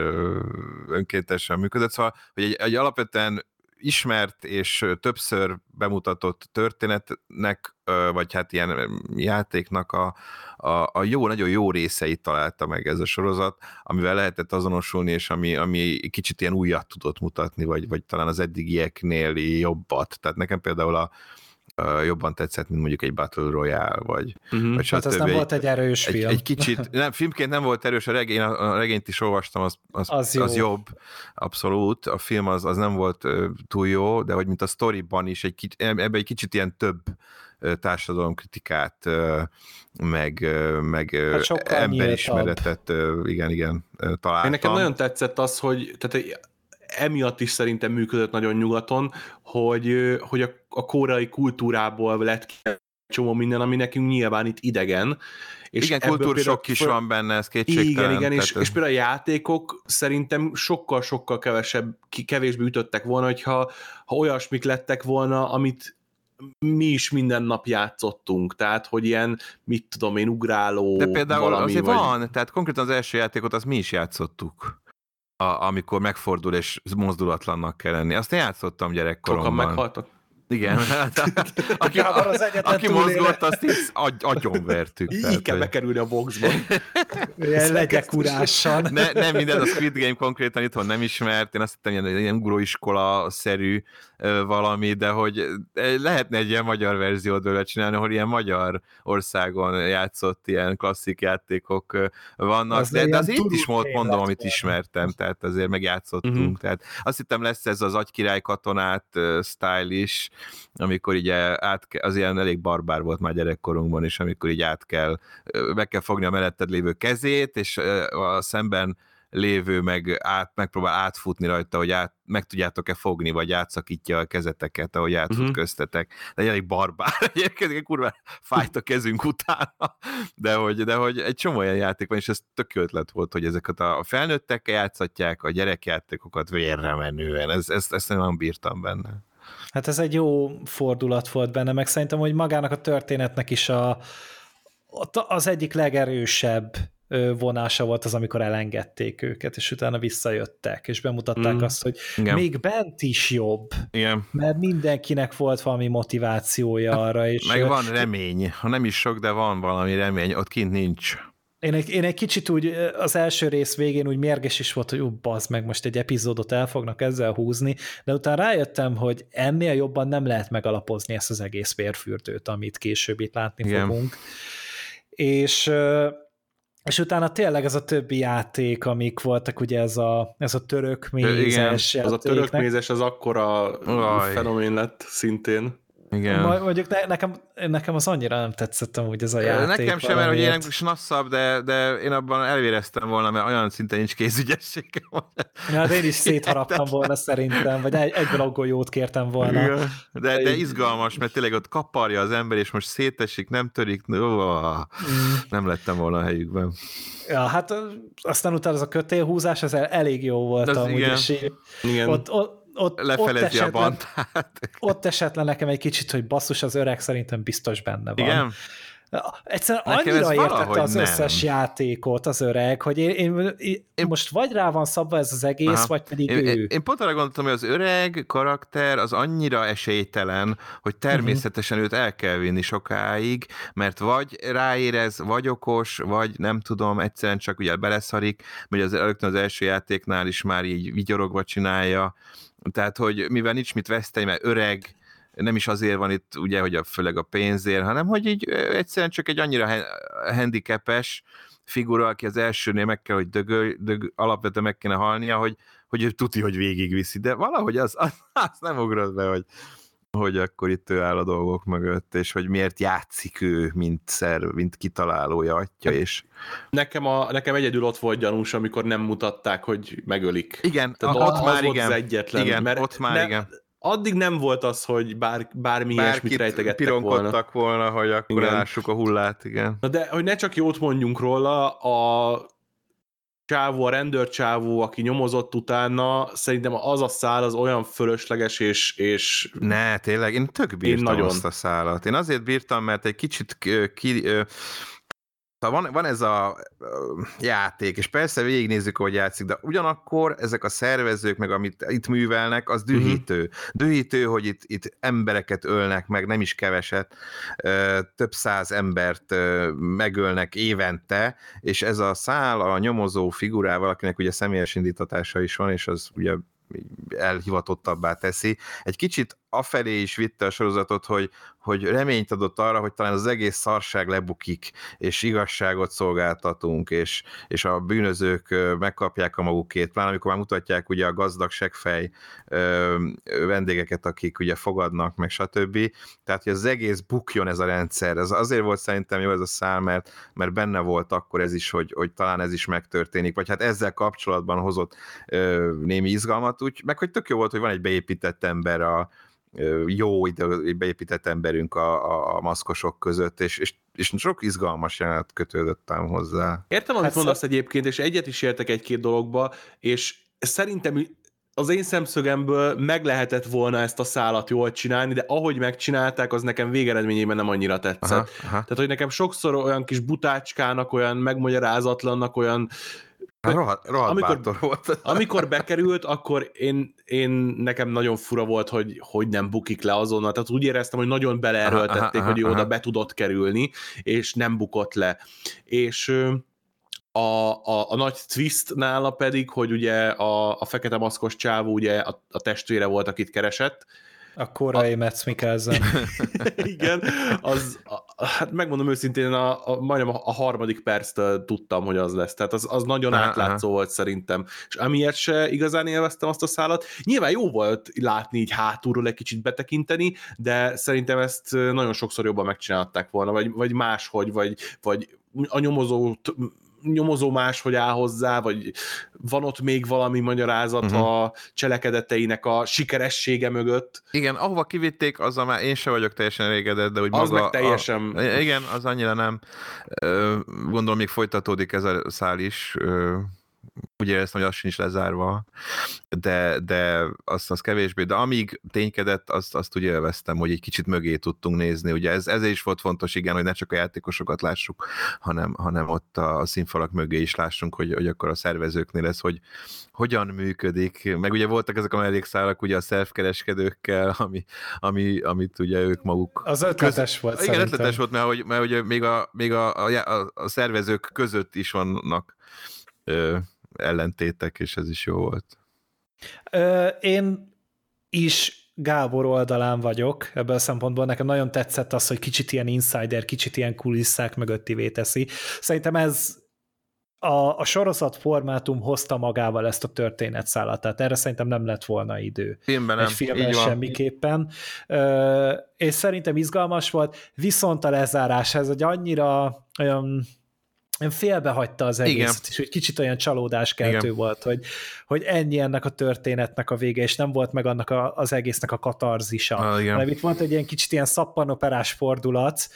önkéntesen működött, szóval, hogy egy, egy alapvetően ismert és többször bemutatott történetnek, vagy hát ilyen játéknak a, a, a jó, nagyon jó részeit találta meg ez a sorozat, amivel lehetett azonosulni, és ami, ami kicsit ilyen újat tudott mutatni, vagy, vagy talán az eddigieknél jobbat. Tehát nekem például a, jobban tetszett, mint mondjuk egy Battle Royale, vagy, uh-huh. vagy Hát az nem egy, volt egy erős egy, film. Egy kicsit, nem, filmként nem volt erős, a, regény, a regényt is olvastam, az, az, az, jó. az jobb, abszolút, a film az, az nem volt túl jó, de hogy mint a storyban is, egy, ebben egy kicsit ilyen több társadalomkritikát, meg, meg hát emberismeretet, igen, igen, találtam. Én nekem nagyon tetszett az, hogy tehát emiatt is szerintem működött nagyon nyugaton, hogy, hogy a, a kórai kultúrából lett csomó minden, ami nekünk nyilván itt idegen. És igen, kultúrsok is van benne, ez kétségtelen. Igen, igen, és, és például a játékok szerintem sokkal-sokkal kevesebb, kevésbé ütöttek volna, hogyha ha olyasmik lettek volna, amit mi is minden nap játszottunk, tehát hogy ilyen, mit tudom én, ugráló De például valami, azért vagy... van, tehát konkrétan az első játékot azt mi is játszottuk. A, amikor megfordul és mozdulatlannak kell lenni. Azt én játszottam gyerekkoromban. Sokan meghaltak. Igen, hát, aki, a, az aki mozgott, azt is agy, agyonvertük. Így tehát, kell bekerülni a boxba. Ilyen legyek urásan. Ne, nem minden, a Squid Game konkrétan itthon nem ismert, én azt hittem, ilyen, ilyen ugróiskola-szerű valami, de hogy lehetne egy ilyen magyar verziót belőle csinálni, ahol ilyen magyar országon játszott ilyen klasszik játékok vannak, az de, de az itt is volt, mondom, amit ismertem, tehát azért megjátszottunk, uh-huh. tehát azt hittem lesz ez az agykirály katonát style is, amikor így át, az ilyen elég barbár volt már gyerekkorunkban is, amikor így át kell, meg kell fogni a melletted lévő kezét, és a szemben lévő meg át, megpróbál átfutni rajta, hogy át, meg tudjátok-e fogni, vagy átszakítja a kezeteket, ahogy átfut uh-huh. köztetek. De elég barbár. Egyébként kurva fájt a kezünk utána, de hogy, de hogy egy csomó olyan játék van, és ez tök ötlet volt, hogy ezeket a felnőttek játszatják, a gyerekjátékokat vérre menően. Ez, ezt, ezt nem bírtam benne. Hát ez egy jó fordulat volt benne, meg szerintem, hogy magának a történetnek is a, az egyik legerősebb vonása volt az, amikor elengedték őket, és utána visszajöttek, és bemutatták mm. azt, hogy Igen. még bent is jobb, Igen. mert mindenkinek volt valami motivációja hát, arra. És meg van remény, ha nem is sok, de van valami remény, ott kint nincs. Én egy, én egy kicsit úgy az első rész végén úgy mérges is volt, hogy ú, bazd meg, most egy epizódot el fognak ezzel húzni, de utána rájöttem, hogy ennél jobban nem lehet megalapozni ezt az egész vérfürdőt, amit később itt látni Igen. fogunk. És és utána tényleg ez a többi játék, amik voltak, ugye ez a, ez a török mézes Igen, az a török mézes az akkora Vaj. fenomén lett szintén. Igen. Mondjuk ne, nekem, nekem az annyira nem tetszett hogy ez a játék. Nekem sem, mert hogy én snasszabb, de, de én abban elvéreztem volna, mert olyan szinten nincs kézügyességem. Ja, de én is szétharaptam volna szerintem, vagy egy, egyből akkor jót kértem volna. Igen. De, de izgalmas, mert tényleg ott kaparja az ember, és most szétesik, nem törik, mm. nem lettem volna a helyükben. Ja, hát aztán utána az a kötélhúzás, az elég jó volt az amúgy, igen. és igen. Ott, ott, ott, Lefelezi ott esetlen, a bantát. Ott esetlen nekem egy kicsit, hogy basszus, az öreg szerintem biztos benne van. Igen? Egyszerűen Nekem annyira értette az nem. összes játékot az öreg, hogy én, én, én, most vagy rá van szabva ez az egész, Aha. vagy pedig én, ő. Én pont arra gondoltam, hogy az öreg karakter az annyira esélytelen, hogy természetesen uh-huh. őt el kell vinni sokáig, mert vagy ráérez, vagy okos, vagy nem tudom, egyszerűen csak ugye beleszarik, vagy az, az első játéknál is már így vigyorogva csinálja, tehát, hogy mivel nincs mit veszteni, mert öreg, nem is azért van itt, ugye, hogy a, főleg a pénzért, hanem hogy így egyszerűen csak egy annyira handicapes figura, aki az elsőnél meg kell, hogy dögöl, dög, alapvetően meg kéne halnia, hogy, hogy ő tuti, hogy végigviszi, de valahogy az, az, az nem ugrott be, hogy, hogy akkor itt ő áll a dolgok mögött, és hogy miért játszik ő, mint szerv, mint kitalálója atya, és... Nekem, a, nekem egyedül ott volt gyanús, amikor nem mutatták, hogy megölik. Igen, Tehát ott, ott már igen. Az egyetlen, igen, mert ott már nem, igen addig nem volt az, hogy bár, bármi ilyesmit rejtegettek volna. volna, hogy akkor igen. lássuk a hullát, igen. Na de, hogy ne csak jót mondjunk róla, a csávó, a rendőrcsávó, aki nyomozott utána, szerintem az a szál az olyan fölösleges, és... és ne, tényleg, én tök bírtam én nagyon. azt a szállat. Én azért bírtam, mert egy kicsit ki, ki Szóval van, van ez a játék, és persze végignézzük, hogy játszik, de ugyanakkor ezek a szervezők, meg amit itt művelnek, az dühítő. Uh-huh. Dühítő, hogy itt, itt embereket ölnek meg, nem is keveset, több száz embert megölnek évente, és ez a szál a nyomozó figurával, akinek ugye személyes indítatása is van, és az ugye elhivatottabbá teszi. Egy kicsit afelé is vitte a sorozatot, hogy, hogy reményt adott arra, hogy talán az egész szarság lebukik, és igazságot szolgáltatunk, és, és a bűnözők megkapják a magukét, pláne amikor már mutatják ugye a gazdag segfej vendégeket, akik ugye fogadnak, meg stb. Tehát, hogy az egész bukjon ez a rendszer. Ez azért volt szerintem jó ez a szám, mert, mert benne volt akkor ez is, hogy, hogy talán ez is megtörténik, vagy hát ezzel kapcsolatban hozott ö, némi izgalmat, úgy, meg hogy tök jó volt, hogy van egy beépített ember a, jó ide beépített emberünk a, a, a maszkosok között, és, és, és sok izgalmas jelenet kötődöttem hozzá. Értem, amit hát mondasz szó... egyébként, és egyet is értek egy-két dologba, és szerintem az én szemszögemből meg lehetett volna ezt a szálat jól csinálni, de ahogy megcsinálták, az nekem végeredményében nem annyira tetszett. Aha, aha. Tehát, hogy nekem sokszor olyan kis butácskának, olyan megmagyarázatlannak, olyan Rohadt, rohadt amikor, volt. amikor bekerült, akkor én, én nekem nagyon fura volt, hogy, hogy nem bukik le azonnal. Tehát úgy éreztem, hogy nagyon beleerőltették, hogy ő oda be tudott kerülni, és nem bukott le. És a, a, a nagy twist nála pedig, hogy ugye a, a fekete maszkos csávó ugye a, a testvére volt, akit keresett, a korai a... Metz Mikkelsen. Igen, az, a, hát megmondom őszintén, a, a, majdnem a, a harmadik perctől tudtam, hogy az lesz. Tehát az, az nagyon aha, átlátszó volt szerintem. És amiért se igazán élveztem azt a szállat. Nyilván jó volt látni így hátulról egy kicsit betekinteni, de szerintem ezt nagyon sokszor jobban megcsinálták volna, vagy, vagy máshogy, vagy, vagy a nyomozót nyomozó máshogy áll hozzá, vagy van ott még valami magyarázat uh-huh. a cselekedeteinek a sikeressége mögött. Igen, ahova kivitték, az már én sem vagyok teljesen elégedett, de hogy az maga... meg teljesen... A, igen, az annyira nem. Gondolom még folytatódik ez a szál is, úgy éreztem, hogy az sincs lezárva, de, de azt, az kevésbé, de amíg ténykedett, azt, azt úgy élveztem, hogy egy kicsit mögé tudtunk nézni, ugye ez, ez is volt fontos, igen, hogy ne csak a játékosokat lássuk, hanem, hanem ott a, a színfalak mögé is lássunk, hogy, hogy akkor a szervezőknél ez, hogy hogyan működik, meg ugye voltak ezek a mellékszálak ugye a szelfkereskedőkkel, ami, ami, amit ugye ők maguk... Az ötletes köz... volt Igen, szerintem. ötletes volt, mert, hogy, mert ugye még, a, még a, a, a szervezők között is vannak ö, ellentétek, és ez is jó volt. Ö, én is Gábor oldalán vagyok ebből a szempontból. Nekem nagyon tetszett az, hogy kicsit ilyen insider, kicsit ilyen kulisszák mögöttivé teszi. Szerintem ez a, a sorozat formátum hozta magával ezt a történetszállat, tehát erre szerintem nem lett volna idő. Filmben nem. Egy filmben semmiképpen. Ö, és szerintem izgalmas volt, viszont a lezárás, ez egy annyira olyan félbehagyta az egészet, Igen. és hogy kicsit olyan csalódáskeltő Igen. volt, hogy, hogy ennyi ennek a történetnek a vége, és nem volt meg annak a, az egésznek a katarzisa. Ah, Mert itt volt egy ilyen kicsit ilyen szappanoperás fordulat,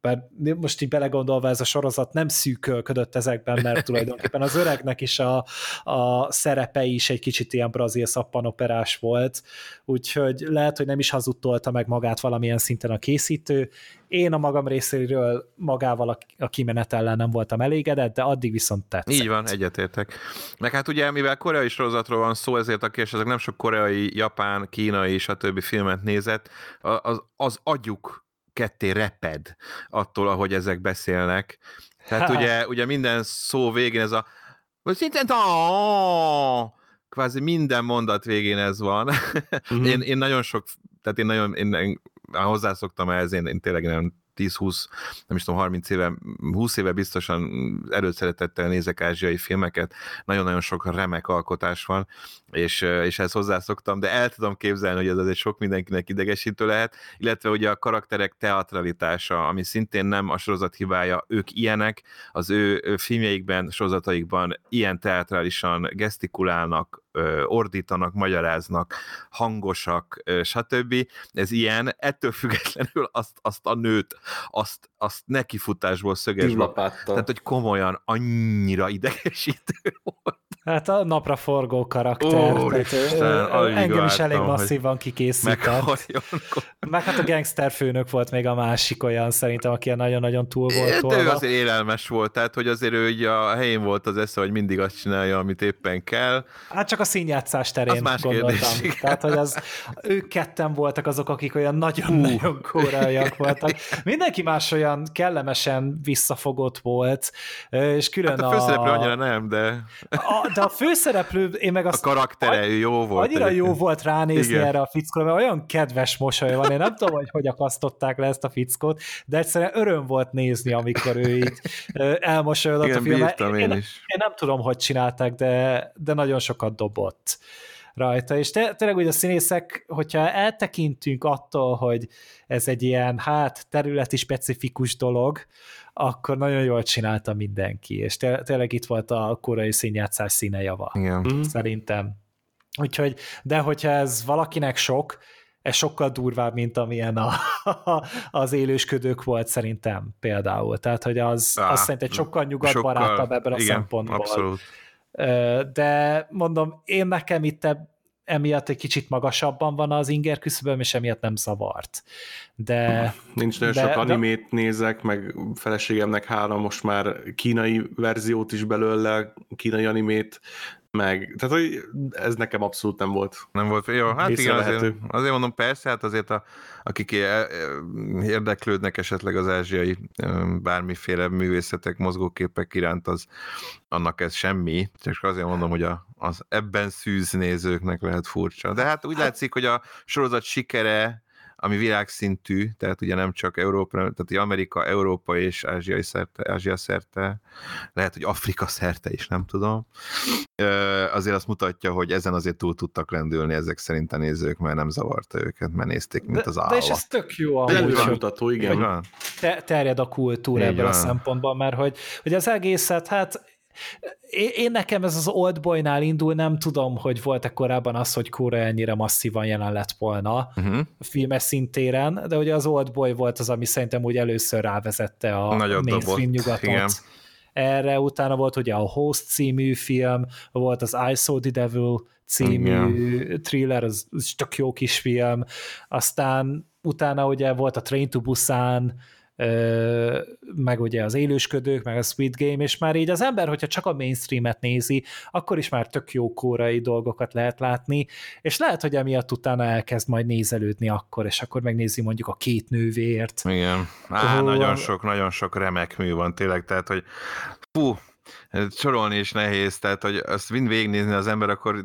bár most így belegondolva ez a sorozat nem szűkölködött ezekben, mert tulajdonképpen az öregnek is a, a szerepe is egy kicsit ilyen brazil szappanoperás volt, úgyhogy lehet, hogy nem is hazudtolta meg magát valamilyen szinten a készítő. Én a magam részéről magával a kimenetellel nem voltam elégedett, de addig viszont tetszett. Így van, egyetértek. Meg hát ugye, mivel koreai sorozatról van szó, ezért a kérdés, ezek nem sok koreai, japán, kínai, stb. filmet nézett, az, az agyuk ketté reped attól, ahogy ezek beszélnek. Tehát ugye, ugye minden szó végén ez a szintén kvázi minden mondat végén ez van. Uh-huh. Én, én nagyon sok, tehát én nagyon, én, én hozzászoktam ehhez, én, én tényleg nem 10-20, nem is tudom, 30 éve, 20 éve biztosan erőszeretettel nézek ázsiai filmeket, nagyon-nagyon sok remek alkotás van, és, és ezt hozzászoktam, de el tudom képzelni, hogy ez azért sok mindenkinek idegesítő lehet, illetve ugye a karakterek teatralitása, ami szintén nem a sorozat hibája, ők ilyenek, az ő filmjeikben, sorozataikban ilyen teatrálisan gesztikulálnak, ordítanak, magyaráznak, hangosak, stb. Ez ilyen, ettől függetlenül azt, azt a nőt, azt, azt nekifutásból szögesbe. Tehát, hogy komolyan annyira idegesítő volt. Hát a napra forgó karakter. Ó, tehát, Isten, engem is elég masszívan kikészített. Meg hát a gangster főnök volt még a másik olyan szerintem, aki nagyon-nagyon túl volt hát, ő azért élelmes volt, tehát hogy azért ő ugye a helyén volt az esze, hogy mindig azt csinálja, amit éppen kell. Hát csak a színjátszás terén az más gondoltam. Kérdés, Tehát, hogy az, ők ketten voltak azok, akik olyan nagyon-nagyon kóraiak voltak. Mindenki más olyan kellemesen visszafogott volt, és külön hát a... főszereplő annyira nem, de... A, de a főszereplő, én meg azt... A karaktere agy, jó volt. Annyira egyébként. jó volt ránézni Igen. erre a fickóra, mert olyan kedves mosoly van. Én nem tudom, hogy hogy akasztották le ezt a fickót, de egyszerűen öröm volt nézni, amikor ő így elmosolyodott a filmet. Én, én, én nem tudom, hogy csinálták, de, de nagyon sokat dobott rajta, és te, tényleg úgy a színészek, hogyha eltekintünk attól, hogy ez egy ilyen, hát területi specifikus dolog, akkor nagyon jól csinálta mindenki, és tényleg itt volt a korai színjátszás színe java. Igen. Mhm. Szerintem. Úgyhogy, de hogyha ez valakinek sok, ez sokkal durvább, mint amilyen a, az élősködők volt szerintem például. Tehát, hogy az, Á, az szerint egy sokkal nyugatbarátabb ebből a igen, szempontból. Abszolút. De mondom, én nekem itt emiatt egy kicsit magasabban van az inger küszöböm, és emiatt nem zavart. De... Nincs nagyon de, sok animét de... nézek, meg feleségemnek három most már kínai verziót is belőle, kínai animét, meg, tehát hogy ez nekem abszolút nem volt. Nem volt, jó, hát igen, azért, azért mondom, persze, hát azért a, akik érdeklődnek esetleg az ázsiai bármiféle művészetek, mozgóképek iránt, az annak ez semmi, csak azért mondom, hogy a, az ebben szűz nézőknek lehet furcsa. De hát úgy hát- látszik, hogy a sorozat sikere ami világszintű, tehát ugye nem csak Európa, tehát Amerika, Európa és Ázsiai szerte, Ázsia szerte, lehet, hogy Afrika szerte is, nem tudom. Azért azt mutatja, hogy ezen azért túl tudtak rendülni ezek szerint a nézők, mert nem zavarta őket, mert nézték, mint az állat. De és ez tök jó. De mutató, igen. Te, terjed a kultúra ebből a szempontból, mert hogy, hogy az egészet, hát én nekem ez az Oldboy-nál indul, nem tudom, hogy volt-e korábban az, hogy Kóra ennyire masszívan jelen lett volna uh-huh. filmes szintéren, de ugye az Oldboy volt az, ami szerintem úgy először rávezette a Nagyon mainstream dobott. nyugatot. Igen. Erre utána volt ugye a Host című film, volt az I Saw the Devil című Igen. thriller, az, az tök jó kis film, aztán utána ugye volt a Train to Busan, meg ugye az élősködők, meg a Squid Game, és már így az ember, hogyha csak a mainstreamet nézi, akkor is már tök jó kórai dolgokat lehet látni, és lehet, hogy emiatt utána elkezd majd nézelődni akkor, és akkor megnézi mondjuk a két nővért. Igen. Á, oh, nagyon sok, nagyon sok remek mű van tényleg, tehát, hogy fú, sorolni is nehéz, tehát hogy azt mind végignézni az ember, akkor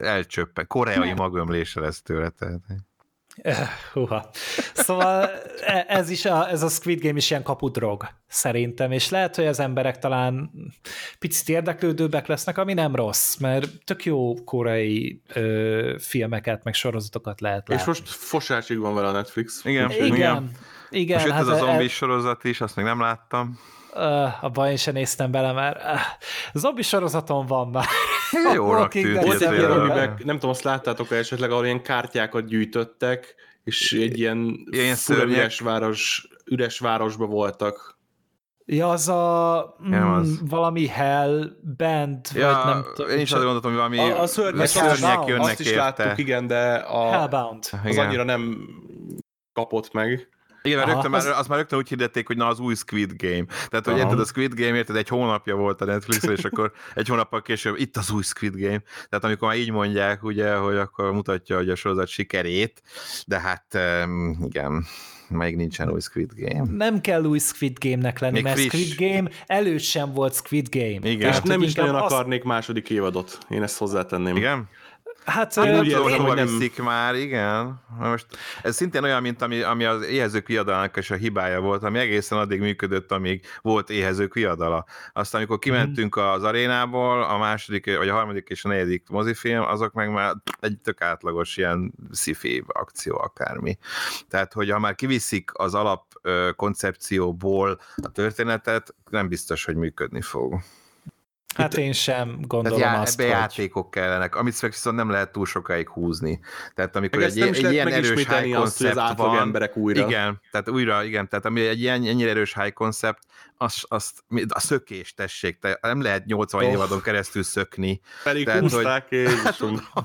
elcsöppe. Koreai magömlése lesz tőle. Tehát. Húha. Szóval e, ez is a, ez a Squid Game is ilyen kapudrog, szerintem, és lehet, hogy az emberek talán picit érdeklődőbbek lesznek, ami nem rossz, mert tök jó koreai ö, filmeket, meg sorozatokat lehet látni. És most fosásig van vele a Netflix. Igen. Igen. igen. igen most hát ez a zombi e... sorozat is, azt még nem láttam. Uh, abban én sem néztem bele, mert uh, zombi sorozaton van már. Ilyen, amiben, nem tudom, azt láttátok esetleg, ahol ilyen kártyákat gyűjtöttek, és egy ilyen, ilyen üres város, üres városba voltak. Ja, az a mm, az. valami Hell Band, ja, vagy nem tudom. Én is azért gondoltam, hogy valami a, a szörnyek, szörnyek jönnek Azt is érte. láttuk, igen, de a, Hellbound. az igen. annyira nem kapott meg. Igen, Aha, rögtön, az... már, azt már rögtön úgy hirdették, hogy na az új Squid Game. Tehát, hogy érted, a Squid Game, érted, egy hónapja volt a netflix és akkor egy hónappal később itt az új Squid Game. Tehát amikor már így mondják, ugye, hogy akkor mutatja, hogy a sorozat sikerét, de hát igen, még nincsen új Squid Game. Nem kell új Squid Game-nek lenni, Még mert friss. Squid Game előtt sem volt Squid Game. Igen. És nem is nagyon azt... akarnék második évadot, én ezt hozzátenném. Igen? Hát én nem tudom, hogy nem... viszik már, igen. Most ez szintén olyan, mint ami, ami az éhezők viadalnak is a hibája volt, ami egészen addig működött, amíg volt éhezők viadala. Aztán, amikor kimentünk mm. az arénából, a második, vagy a harmadik és a negyedik mozifilm, azok meg már egy tök átlagos ilyen sci akció akármi. Tehát, hogy ha már kiviszik az alap koncepcióból a történetet, nem biztos, hogy működni fog. Hát én sem gondolom já, azt, ebbe hogy... játékok kellenek, amit viszont nem lehet túl sokáig húzni. Tehát amikor egy, egy, egy ilyen erős high concept az van, emberek újra. Igen, tehát újra, igen, tehát ami egy ilyen, ennyire erős high concept, azt, azt, a szökés tessék, te nem lehet 80 oh. évadon keresztül szökni. Pedig tehát, húzták, hogy, hát,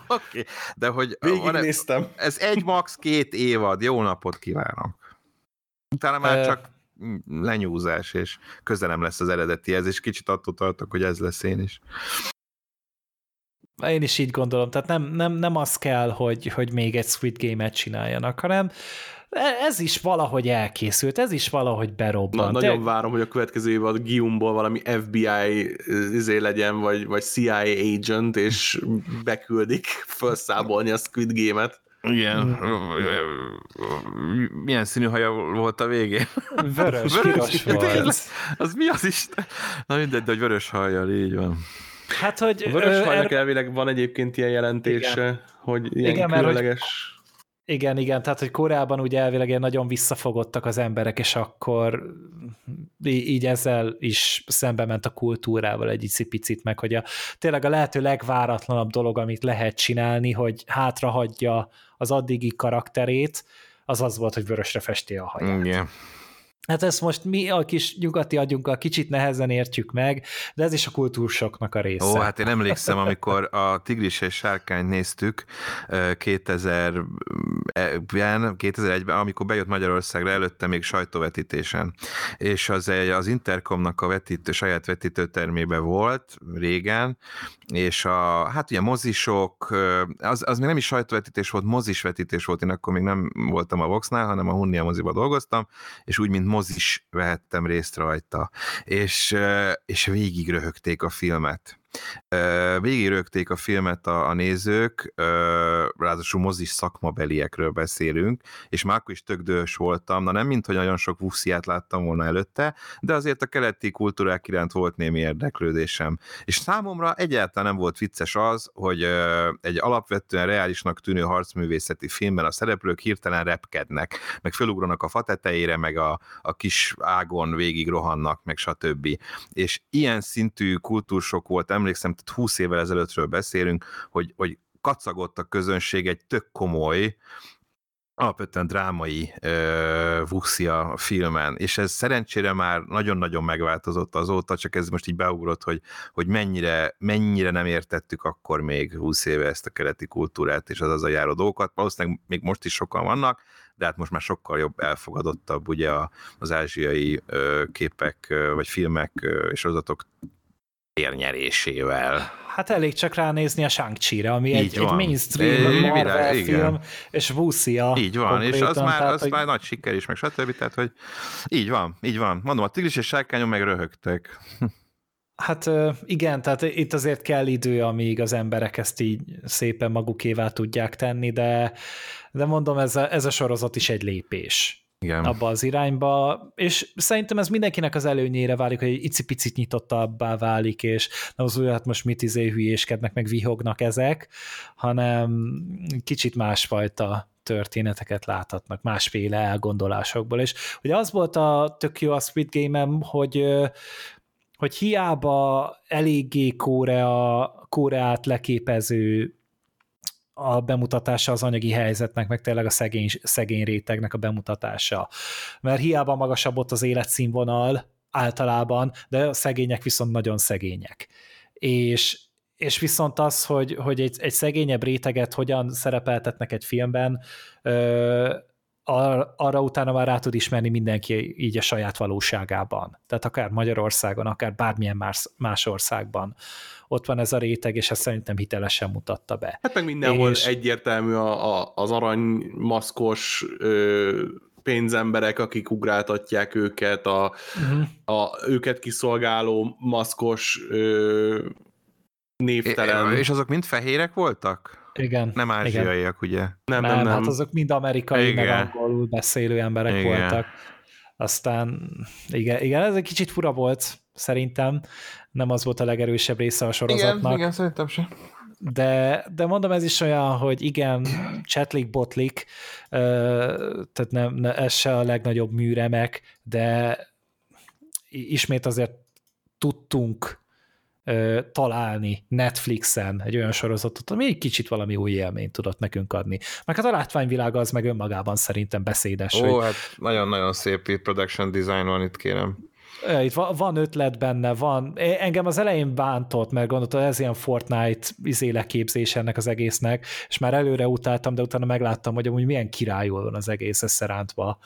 okay, de hogy Végignéztem. ez egy max két évad, jó napot kívánok. Utána már csak lenyúzás, és köze nem lesz az eredetihez, és kicsit attól tartok, hogy ez lesz én is. Én is így gondolom, tehát nem, nem, nem az kell, hogy, hogy még egy Squid Game-et csináljanak, hanem ez is valahogy elkészült, ez is valahogy berobbant. Na, nagyon várom, hogy a következő évad Giumból valami FBI izé legyen, vagy, vagy CIA agent, és beküldik felszábolni a Squid Game-et. Igen. Milyen színű haja volt a végén? Vörös, vörös volt. Az mi az is? Na mindegy, de hogy vörös hajjal, így van. Hát, hogy... A vörös hajnak er... elvileg van egyébként ilyen jelentése, igen. hogy ilyen igen, különleges... Mert, hogy igen, igen, tehát hogy Koreában ugye elvileg nagyon visszafogottak az emberek, és akkor így ezzel is szembe ment a kultúrával egy picit meg, hogy a, tényleg a lehető legváratlanabb dolog, amit lehet csinálni, hogy hátrahagyja az addigi karakterét, az az volt, hogy vörösre festi a haját. Igen. Hát ezt most mi a kis nyugati agyunkkal kicsit nehezen értjük meg, de ez is a kultúrsoknak a része. Ó, hát én emlékszem, amikor a Tigris és Sárkányt néztük 2000-ben, 2001-ben, amikor bejött Magyarországra, előtte még sajtóvetítésen, és az egy, az Intercomnak a vetítő, saját vetítőtermébe volt régen, és a, hát ugye mozisok, az, az még nem is sajtóvetítés volt, mozisvetítés volt, én akkor még nem voltam a Voxnál, hanem a Hunnia moziba dolgoztam, és úgy, mint mozis vehettem részt rajta, és, és végig röhögték a filmet. Végig rögték a filmet a, a nézők, ráadásul mozis szakmabeliekről beszélünk, és már akkor is tök dős voltam, na nem mint, hogy nagyon sok vusziát láttam volna előtte, de azért a keleti kultúrák iránt volt némi érdeklődésem. És számomra egyáltalán nem volt vicces az, hogy egy alapvetően reálisnak tűnő harcművészeti filmben a szereplők hirtelen repkednek, meg fölugranak a fa tetejére, meg a, a kis ágon végig rohannak, meg stb. És ilyen szintű kultúrsok volt, emlékszem, tehát 20 évvel ezelőttről beszélünk, hogy, hogy kacagott a közönség egy tök komoly, alapvetően drámai uh, vuxia filmen, és ez szerencsére már nagyon-nagyon megváltozott azóta, csak ez most így beugrott, hogy, hogy mennyire, mennyire nem értettük akkor még 20 éve ezt a keleti kultúrát és az az a járó dolgokat. Valószínűleg még most is sokan vannak, de hát most már sokkal jobb, elfogadottabb ugye az ázsiai képek, vagy filmek és sorozatok térnyerésével. Hát elég csak ránézni a shang chi ami egy, egy mainstream Marvel igen. film, és Wuxia. Így van, és az, már, tehát, az hogy... már nagy siker is, meg stb. Tehát, hogy így van, így van. Mondom, a tigris és sárkányon meg röhögtek. Hát igen, tehát itt azért kell idő, amíg az emberek ezt így szépen magukévá tudják tenni, de, de mondom, ez a, ez a sorozat is egy lépés. Igen. abba az irányba, és szerintem ez mindenkinek az előnyére válik, hogy egy icipicit nyitottabbá válik, és nem az hát most mit izé hülyéskednek, meg vihognak ezek, hanem kicsit másfajta történeteket láthatnak, másféle elgondolásokból, és ugye az volt a tök jó a Squid Game-em, hogy hogy hiába eléggé Korea, Koreát leképező a bemutatása az anyagi helyzetnek, meg tényleg a szegény, szegény rétegnek a bemutatása. Mert hiába magasabb ott az életszínvonal általában, de a szegények viszont nagyon szegények. És, és viszont az, hogy, hogy egy, egy szegényebb réteget hogyan szerepeltetnek egy filmben, ö, ar, arra utána már rá tud ismerni mindenki így a saját valóságában. Tehát akár Magyarországon, akár bármilyen más, más országban ott van ez a réteg, és ezt szerintem hitelesen mutatta be. Hát meg mindenhol és... egyértelmű a, a, az aranymaszkos ö, pénzemberek, akik ugráltatják őket, a, uh-huh. a őket kiszolgáló maszkos ö, névtelen. É, és azok mind fehérek voltak? Igen. Nem ázsiaiak, igen. ugye? Nem, nem, nem, nem. Hát azok mind amerikai, igen. meg angolul beszélő emberek igen. voltak. Aztán igen, igen, ez egy kicsit fura volt, szerintem. Nem az volt a legerősebb része a sorozatnak. Igen, igen szerintem sem. De, de mondom, ez is olyan, hogy igen, csetlik, botlik, tehát nem, ne, ez se a legnagyobb műremek, de ismét azért tudtunk találni Netflixen egy olyan sorozatot, ami egy kicsit valami új élményt tudott nekünk adni. Meg hát a látványvilága az meg önmagában szerintem beszédes. Ó, hogy... hát nagyon-nagyon szép production design van itt, kérem. Itt van ötlet benne, van. Engem az elején bántott, mert gondoltam, ez ilyen Fortnite izé leképzés ennek az egésznek, és már előre utáltam, de utána megláttam, hogy amúgy milyen királyul van az egész összerántva,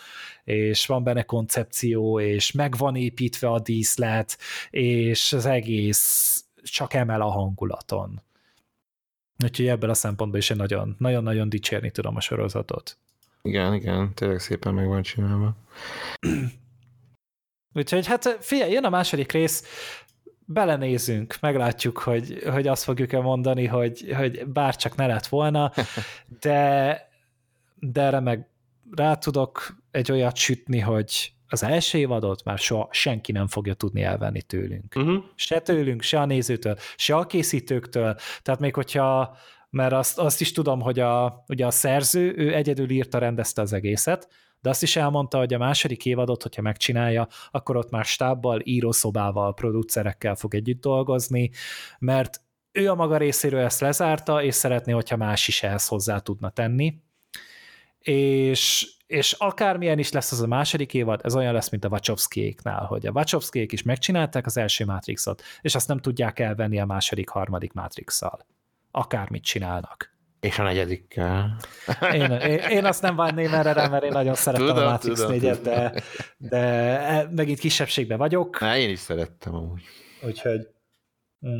és van benne koncepció, és meg van építve a díszlet, és az egész csak emel a hangulaton. Úgyhogy ebből a szempontból is én nagyon-nagyon dicsérni tudom a sorozatot. Igen, igen, tényleg szépen meg van csinálva. Úgyhogy hát figyelj, jön a második rész, belenézünk, meglátjuk, hogy, hogy azt fogjuk-e mondani, hogy, hogy bárcsak ne lett volna, de, de erre meg rá tudok egy olyat sütni, hogy az első évadot már soha senki nem fogja tudni elvenni tőlünk. Uh-huh. Se tőlünk, se a nézőtől, se a készítőktől. Tehát még hogyha, mert azt, azt is tudom, hogy a, ugye a szerző, ő egyedül írta, rendezte az egészet, de azt is elmondta, hogy a második évadot, hogyha megcsinálja, akkor ott már stábbal, írószobával, producerekkel fog együtt dolgozni, mert ő a maga részéről ezt lezárta, és szeretné, hogyha más is ehhez hozzá tudna tenni. És, és akármilyen is lesz az a második évad, ez olyan lesz, mint a Wachowskiéknál, hogy a Wachowskiék is megcsinálták az első Matrixot, és azt nem tudják elvenni a második, harmadik Matrixsal. Akármit csinálnak. És a negyedikkel. Én, én, én azt nem várném erre rá, mert én nagyon szeretem tudom, a Matrix 4-et, de, de e, megint kisebbségben vagyok. Na, én is szerettem amúgy. Úgyhogy... Mm.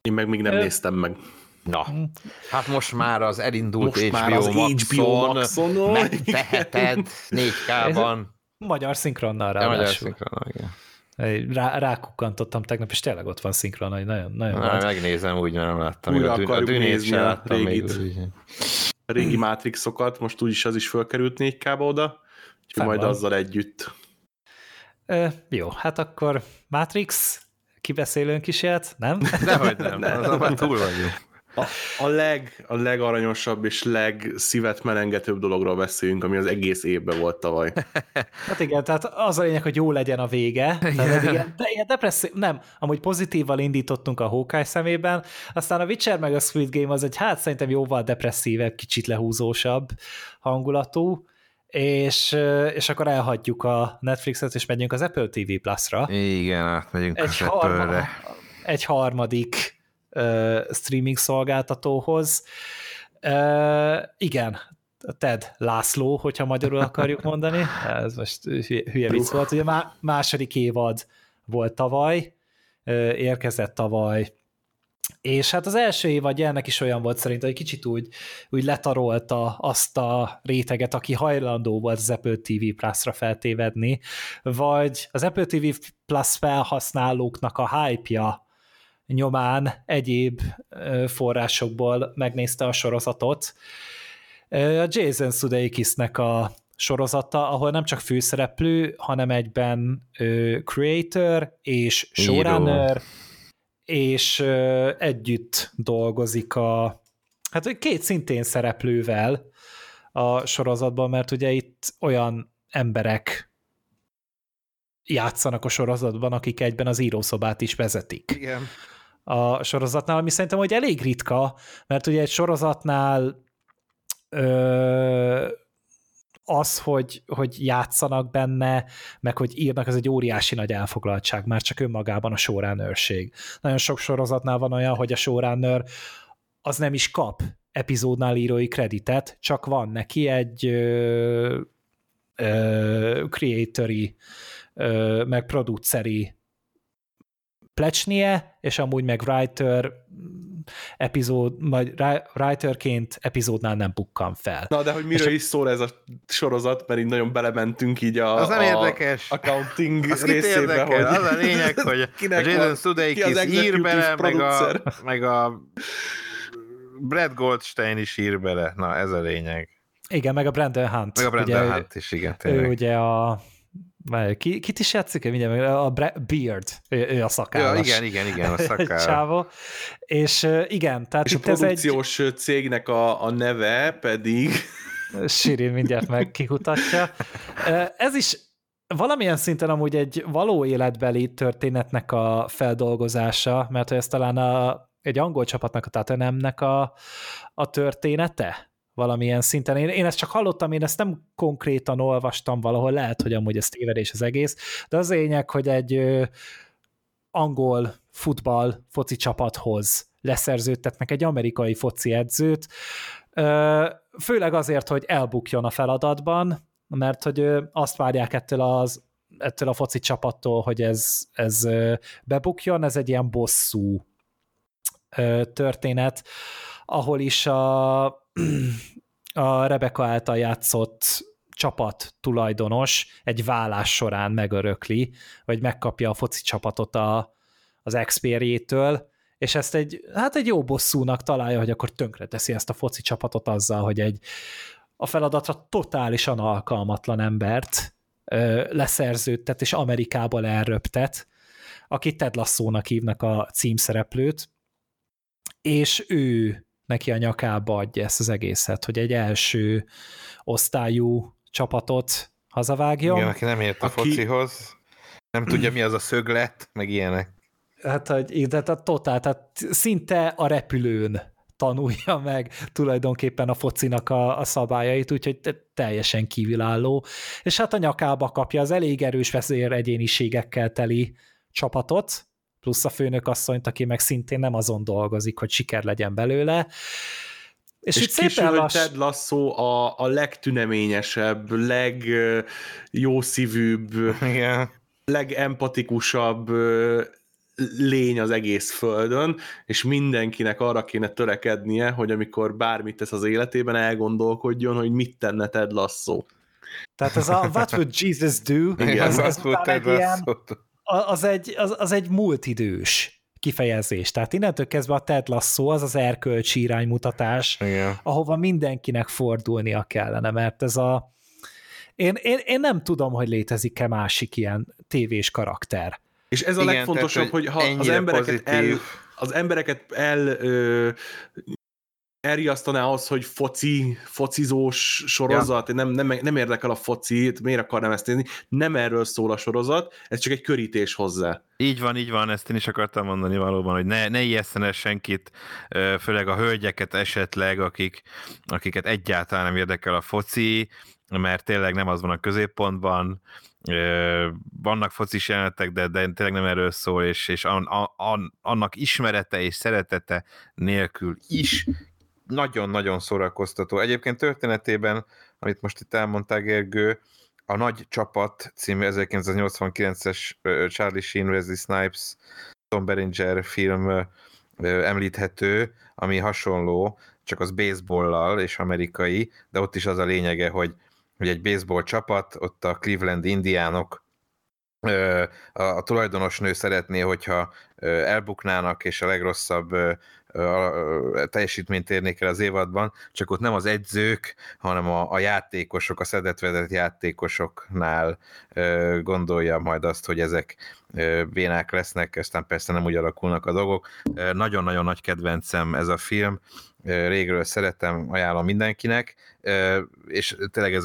Én meg még nem Ö... néztem meg. Na, mm. hát most már az elindult most HBO, már az HBO Maxon megteheted 4K-ban. Magyar szinkronnal rá. Magyar szinkronnal, igen. Rá, rákukkantottam tegnap, és tényleg ott van szinkron, hogy nagyon, nagyon Na, megnézem úgy, mert nem láttam. Újra a, a nézni a régit. Még, a régi Matrixokat, most úgyis az is fölkerült 4K-ba oda, úgyhogy majd azzal együtt. Ö, jó, hát akkor Matrix, kibeszélőnk is ilyet, nem? Dehogy nem, nem. azon túl vagyunk. A, a, leg, a legaranyosabb és legszívet melengetőbb dologról beszélünk, ami az egész évben volt tavaly. Hát igen, tehát az a lényeg, hogy jó legyen a vége. Tehát igen, de ilyen nem, amúgy pozitívval indítottunk a Hawkeye szemében, aztán a Witcher meg a Squid Game az egy, hát szerintem jóval depresszívebb, kicsit lehúzósabb hangulatú, és, és akkor elhagyjuk a Netflixet, és megyünk az Apple TV Plus-ra. Igen, átmegyünk egy az harma, Apple-re. Egy harmadik streaming szolgáltatóhoz. Igen, Ted László, hogyha magyarul akarjuk mondani, ez most hülye, vicc volt, ugye má, második évad volt tavaly, érkezett tavaly, és hát az első évad ennek is olyan volt szerintem, hogy kicsit úgy, úgy letarolta azt a réteget, aki hajlandó volt az Apple TV Plus-ra feltévedni, vagy az Apple TV Plus felhasználóknak a hype-ja nyomán egyéb forrásokból megnézte a sorozatot. A Jason Sudeikisnek a sorozata, ahol nem csak főszereplő, hanem egyben creator és showrunner, és együtt dolgozik a hát két szintén szereplővel a sorozatban, mert ugye itt olyan emberek játszanak a sorozatban, akik egyben az írószobát is vezetik. Igen a sorozatnál, ami szerintem hogy elég ritka, mert ugye egy sorozatnál ö, az, hogy, hogy játszanak benne, meg hogy írnak, ez egy óriási nagy elfoglaltság, már csak önmagában a showrunnerség. Nagyon sok sorozatnál van olyan, hogy a showrunner az nem is kap epizódnál írói kreditet, csak van neki egy creatori, meg produceri plecsnie, és amúgy meg writer epizód, vagy writerként epizódnál nem bukkan fel. Na, de hogy miről és is szól ez a sorozat, mert így nagyon belementünk így a, az nem a érdekes. accounting az részébe, hogy... Az a lényeg, hogy a Jason Sudeikis ír bele, meg a, meg a Brad Goldstein is ír bele. Na, ez a lényeg. Igen, meg a Brandon Hunt. Meg a Brandon ugye, Hunt is, igen. Tényleg. Ő ugye a ki, kit is játszik? Mindjárt, a Beard, ő, ő a szakállas. Ja, igen, igen, igen, a szakállas. Csávó. És igen, tehát és itt a produkciós ez egy... cégnek a, a neve pedig... Sirin mindjárt meg kikutatja. Ez is valamilyen szinten amúgy egy való életbeli történetnek a feldolgozása, mert ez talán a, egy angol csapatnak, a Tottenhamnek a, a története, valamilyen szinten. Én, én ezt csak hallottam, én ezt nem konkrétan olvastam valahol, lehet, hogy amúgy ez tévedés az egész, de az lényeg, hogy egy angol futball foci csapathoz leszerződtetnek egy amerikai foci edzőt, főleg azért, hogy elbukjon a feladatban, mert hogy azt várják ettől az ettől a foci csapattól, hogy ez, ez bebukjon, ez egy ilyen bosszú történet, ahol is a, a Rebecca által játszott csapat tulajdonos egy vállás során megörökli, vagy megkapja a foci csapatot a, az expérjétől, és ezt egy, hát egy jó bosszúnak találja, hogy akkor tönkre teszi ezt a foci csapatot azzal, hogy egy a feladatra totálisan alkalmatlan embert ö, leszerződtet, és Amerikából elröptet, aki Ted Lasso-nak hívnak a címszereplőt, és ő neki a nyakába adja ezt az egészet, hogy egy első osztályú csapatot hazavágjon. Igen, aki nem ért a aki... focihoz, nem tudja mi az a szöglet, meg ilyenek. Hát, hogy, de a totál, tehát szinte a repülőn tanulja meg tulajdonképpen a focinak a, a szabályait, úgyhogy teljesen kívülálló. És hát a nyakába kapja az elég erős vezér egyéniségekkel teli csapatot, plusz a főnök asszonyt, aki meg szintén nem azon dolgozik, hogy siker legyen belőle. És, és itt szépen lass... Ted Lasso a, a legtüneményesebb, legjószívűbb, Igen. legempatikusabb lény az egész földön, és mindenkinek arra kéne törekednie, hogy amikor bármit tesz az életében, elgondolkodjon, hogy mit tenne Ted Lasso. Tehát ez a What would Jesus do? Igen, az, az, Ted ilyen, az, egy, az, az egy múltidős kifejezés. Tehát innentől kezdve a Ted Lasso az az erkölcsi iránymutatás, Igen. ahova mindenkinek fordulnia kellene, mert ez a én, én, én nem tudom, hogy létezik-e másik ilyen tévés karakter. És ez a Igen, legfontosabb, tehát, hogy, hogy ha az embereket el, az embereket el ö, elriasztaná az, hogy foci, focizós sorozat, ja. nem, nem, nem érdekel a foci, miért akarnám ezt nézni, nem erről szól a sorozat, ez csak egy körítés hozzá. Így van, így van, ezt én is akartam mondani valóban, hogy ne, ne ijesszen el senkit, főleg a hölgyeket esetleg, akik, akiket egyáltalán nem érdekel a foci, mert tényleg nem az van a középpontban, vannak focis jelenetek, de, de tényleg nem erről szól, és, és an, an, annak ismerete és szeretete nélkül is nagyon-nagyon szórakoztató. Egyébként történetében, amit most itt elmondtál, Gergő, a Nagy Csapat című 1989-es Charlie Sheen, Wesley Snipes, Tom Berenger film említhető, ami hasonló, csak az baseballlal és amerikai, de ott is az a lényege, hogy, hogy egy baseball csapat, ott a Cleveland indiánok a, tulajdonos nő szeretné, hogyha elbuknának, és a legrosszabb teljesítményt érnék el az évadban, csak ott nem az edzők, hanem a, a játékosok, a szedetvedett játékosoknál gondolja majd azt, hogy ezek bénák lesznek, aztán persze nem úgy alakulnak a dolgok. Nagyon-nagyon nagy kedvencem ez a film, régről szeretem, ajánlom mindenkinek, és tényleg ez,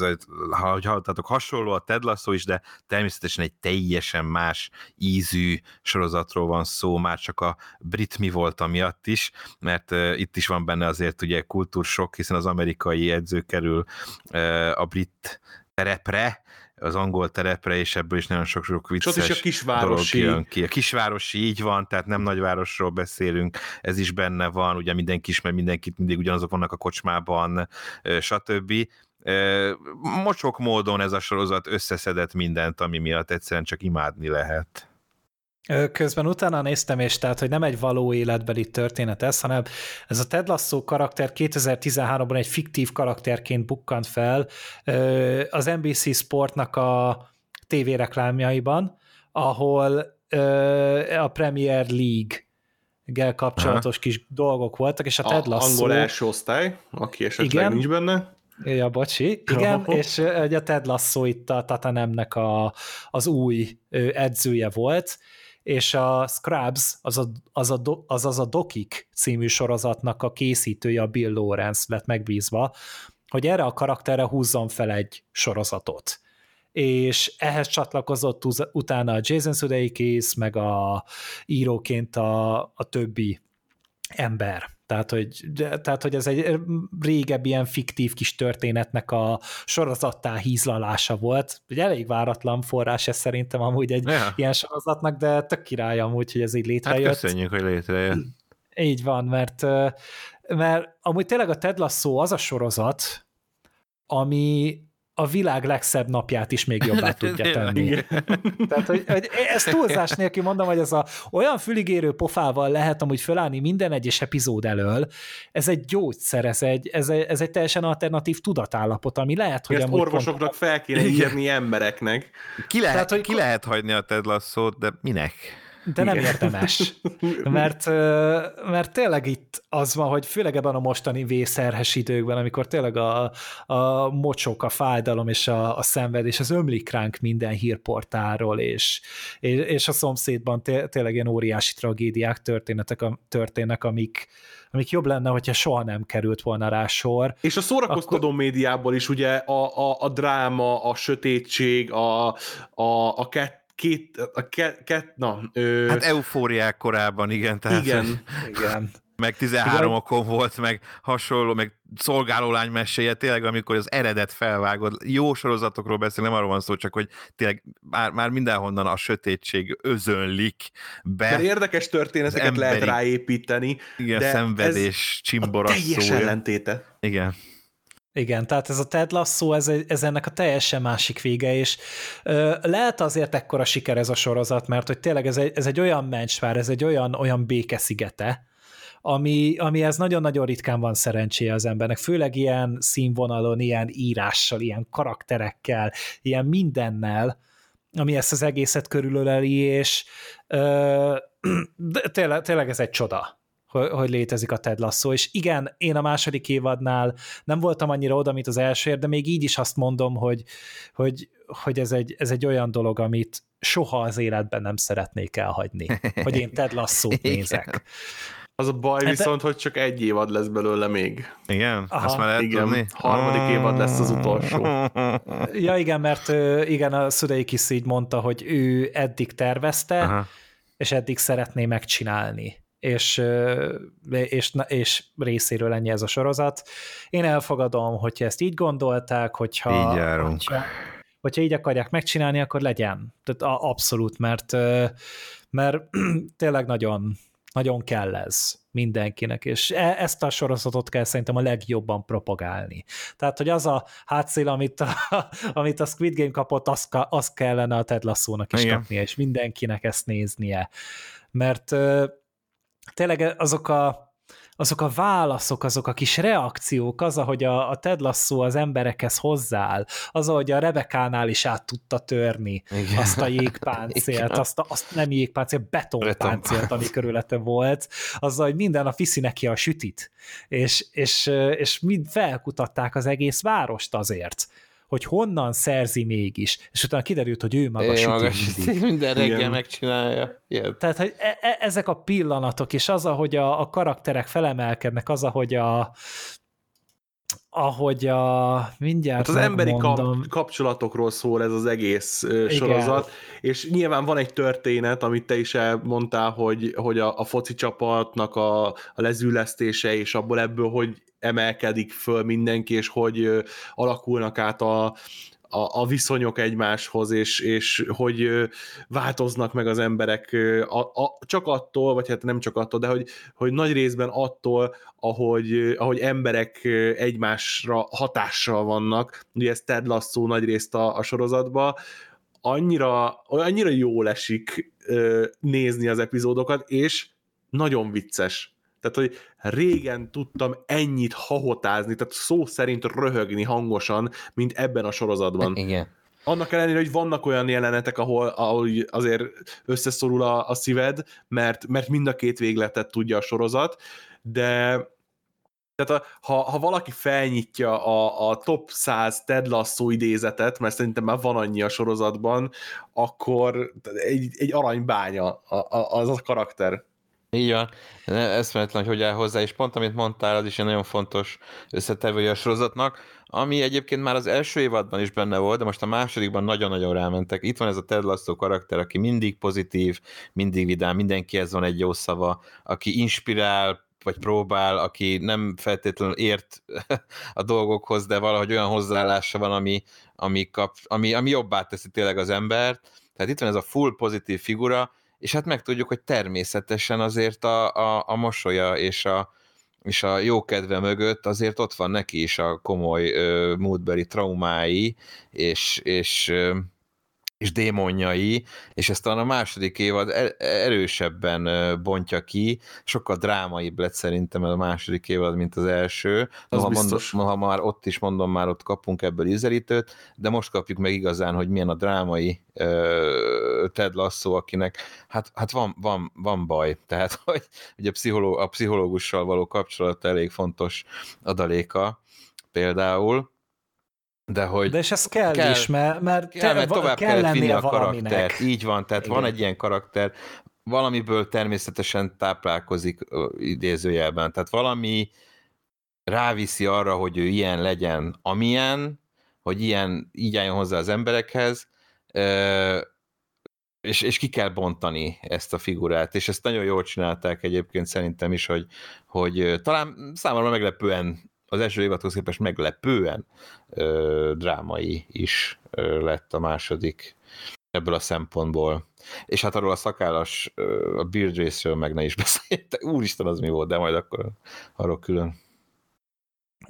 ha hallottatok, hasonló a Ted Lasso is, de természetesen egy teljesen más ízű sorozatról van szó, már csak a brit mi volt miatt is, mert itt is van benne azért ugye kultúrsok, hiszen az amerikai edző kerül a brit terepre, az angol terepre, és ebből is nagyon sok-sok vicces is a kisvárosi. dolog jön ki. A kisvárosi így van, tehát nem nagyvárosról beszélünk, ez is benne van, ugye mindenki ismer mindenkit, mindig ugyanazok vannak a kocsmában, stb. Mocsok módon ez a sorozat összeszedett mindent, ami miatt egyszerűen csak imádni lehet. Közben utána néztem, és tehát, hogy nem egy való életbeli történet ez, hanem ez a Ted Lasso karakter 2013-ban egy fiktív karakterként bukkant fel az NBC Sportnak a tévéreklámjaiban, ahol a Premier League gel kapcsolatos Aha. kis dolgok voltak, és a Ted Lasso... Angol első osztály, aki esetleg igen, nincs benne. Ja, bocsi, igen, oh. és a Ted Lasso itt a Tatanemnek a, az új edzője volt, és a Scrubs, az a, az, a, az, az a Dokik című sorozatnak a készítője, a Bill Lawrence lett megbízva, hogy erre a karakterre húzzon fel egy sorozatot. És ehhez csatlakozott utána a Jason Sudeikis, meg a íróként a, a többi ember. Tehát hogy, tehát, hogy ez egy régebb ilyen fiktív kis történetnek a sorozattá hízlalása volt. Egy elég váratlan forrás ez szerintem amúgy egy ja. ilyen sorozatnak, de tök király amúgy, hogy ez így létrejött. Hát köszönjük, hogy létrejött. Így van, mert, mert amúgy tényleg a Ted Lasso az a sorozat, ami, a világ legszebb napját is még jobbá tudja tenni. Tehát, hogy, hogy ezt túlzás nélkül mondom, hogy ez a olyan füligérő pofával lehet amúgy fölállni minden egyes epizód elől, ez egy gyógyszer, ez egy, ez egy, ez egy teljesen alternatív tudatállapot, ami lehet, hogy Ezt orvosoknak pont... fel kéne írni embereknek. Ki lehet, Tehát, hogy... ki lehet hagyni a Ted Lasso-t, de minek? De nem érdemes. Mert, mert tényleg itt az van, hogy főleg ebben a mostani vészerhes időkben, amikor tényleg a, a mocsok, a fájdalom és a, a szenvedés, az ömlik ránk minden hírportáról, és, és, és a szomszédban té, tényleg ilyen óriási tragédiák történetek, történnek, amik, amik jobb lenne, hogyha soha nem került volna rá sor. És a szórakoztató akkor... médiából is ugye a, a, a dráma, a sötétség, a, a, a kett két, a ke, ke, na, ö... Hát eufóriák korában, igen. Tehát, igen, igen. Meg 13 igen. okon volt, meg hasonló, meg szolgálólány meséje, tényleg amikor az eredet felvágod. Jó sorozatokról beszél, nem arról van szó, csak hogy tényleg már, már mindenhonnan a sötétség özönlik be. Mert érdekes történeteket emberi, lehet ráépíteni. Igen, de szenvedés, csimborasszója. Teljes ellentéte. Igen. Igen, tehát ez a Ted Lasso, ez, ez ennek a teljesen másik vége, és ö, lehet azért ekkora siker ez a sorozat, mert hogy tényleg ez egy, ez egy olyan mencsvár, ez egy olyan, olyan békeszigete, ami, ami ez nagyon-nagyon ritkán van szerencséje az embernek, főleg ilyen színvonalon, ilyen írással, ilyen karakterekkel, ilyen mindennel, ami ezt az egészet körülöleli, és ö, tényleg, tényleg ez egy csoda hogy, hogy létezik a Ted Lasso, és igen, én a második évadnál nem voltam annyira oda, mint az elsőért, de még így is azt mondom, hogy, hogy, hogy ez, egy, ez egy olyan dolog, amit soha az életben nem szeretnék elhagyni, hogy én Ted Lasso-t nézek. Az a baj hát viszont, hogy csak egy évad lesz belőle még. Igen? Aha. Azt már lehet igen, tudni? harmadik évad lesz az utolsó. Ja igen, mert igen, a Sudeikis így mondta, hogy ő eddig tervezte, Aha. és eddig szeretné megcsinálni és, és, és részéről ennyi ez a sorozat. Én elfogadom, hogyha ezt így gondolták, hogyha, így járunk. hogyha, hogyha így akarják megcsinálni, akkor legyen. Tehát abszolút, mert, mert tényleg nagyon, nagyon kell ez mindenkinek, és e, ezt a sorozatot kell szerintem a legjobban propagálni. Tehát, hogy az a hátszél, amit a, amit a Squid Game kapott, az, az kellene a Ted Lasso-nak is Igen. kapnia, és mindenkinek ezt néznie. Mert tényleg azok a, azok a válaszok, azok a kis reakciók, az, ahogy a, a Ted Lasso az emberekhez hozzááll, az, ahogy a Rebekánál is át tudta törni Igen. azt a jégpáncélt, azt, a, azt nem jégpáncélt, betonpáncélt, ami körülete volt, azzal, hogy minden a fiszi neki a sütit, és, és, és mind felkutatták az egész várost azért, hogy honnan szerzi mégis, és utána kiderült, hogy ő maga, süti minden reggel Igen. megcsinálja. Igen. Tehát, hogy e- e- ezek a pillanatok, és az, ahogy a, a karakterek felemelkednek, az, ahogy a ahogy a mindjárt hát az emberi kap, kapcsolatokról szól ez az egész Igen. sorozat, és nyilván van egy történet, amit te is elmondtál, hogy, hogy a, a foci csapatnak a, a lezülesztése, és abból ebből, hogy emelkedik föl mindenki, és hogy alakulnak át a, a, a viszonyok egymáshoz, és, és hogy változnak meg az emberek a, a, csak attól, vagy hát nem csak attól, de hogy, hogy nagy részben attól, ahogy, ahogy emberek egymásra hatással vannak, ugye ez Ted Lasso nagy részt a, a sorozatba, annyira, annyira jól esik nézni az epizódokat, és nagyon vicces tehát, hogy régen tudtam ennyit hahotázni, tehát szó szerint röhögni hangosan, mint ebben a sorozatban. Igen. Annak ellenére, hogy vannak olyan jelenetek, ahol, ahol azért összeszorul a, a szíved, mert, mert mind a két végletet tudja a sorozat, de tehát a, ha, ha valaki felnyitja a, a top 100 Ted Lasso idézetet, mert szerintem már van annyi a sorozatban, akkor egy, egy aranybánya a, a, az a karakter. Így van. Eszméletlen, hogy hogy áll hozzá, és pont amit mondtál, az is egy nagyon fontos összetevője a sorozatnak, ami egyébként már az első évadban is benne volt, de most a másodikban nagyon-nagyon rámentek. Itt van ez a Ted Lasso karakter, aki mindig pozitív, mindig vidám, mindenkihez van egy jó szava, aki inspirál, vagy próbál, aki nem feltétlenül ért a dolgokhoz, de valahogy olyan hozzáállása van, ami, ami, kap, ami, ami jobbá teszi tényleg az embert. Tehát itt van ez a full pozitív figura, és hát megtudjuk, hogy természetesen azért a, a, a mosolya és a, és a jó kedve mögött azért ott van neki is a komoly ö, múltbeli traumái, és, és ö, és démonjai, és ezt a második évad erősebben bontja ki, sokkal drámaibb lett szerintem a második évad, mint az első. Az ha, mondom, ha már ott is mondom, már ott kapunk ebből ízelítőt, de most kapjuk meg igazán, hogy milyen a drámai uh, Ted Lasso, akinek hát, hát van, van, van baj, tehát hogy, hogy a, pszicholó, a pszichológussal való kapcsolat elég fontos adaléka például, de hogy... De és ez kell, kell is, mert, mert, kell, mert tovább kell kellett vinni a karaktert. Így van, tehát Igen. van egy ilyen karakter, valamiből természetesen táplálkozik idézőjelben, tehát valami ráviszi arra, hogy ő ilyen legyen, amilyen, hogy ilyen, így álljon hozzá az emberekhez, és, és ki kell bontani ezt a figurát, és ezt nagyon jól csinálták egyébként szerintem is, hogy, hogy talán számomra meglepően az első évadhoz képest meglepően ö, drámai is ö, lett a második ebből a szempontból. És hát arról a szakállas, a Beard Race-ről meg ne is beszéltek. Úristen, az mi volt, de majd akkor arról külön.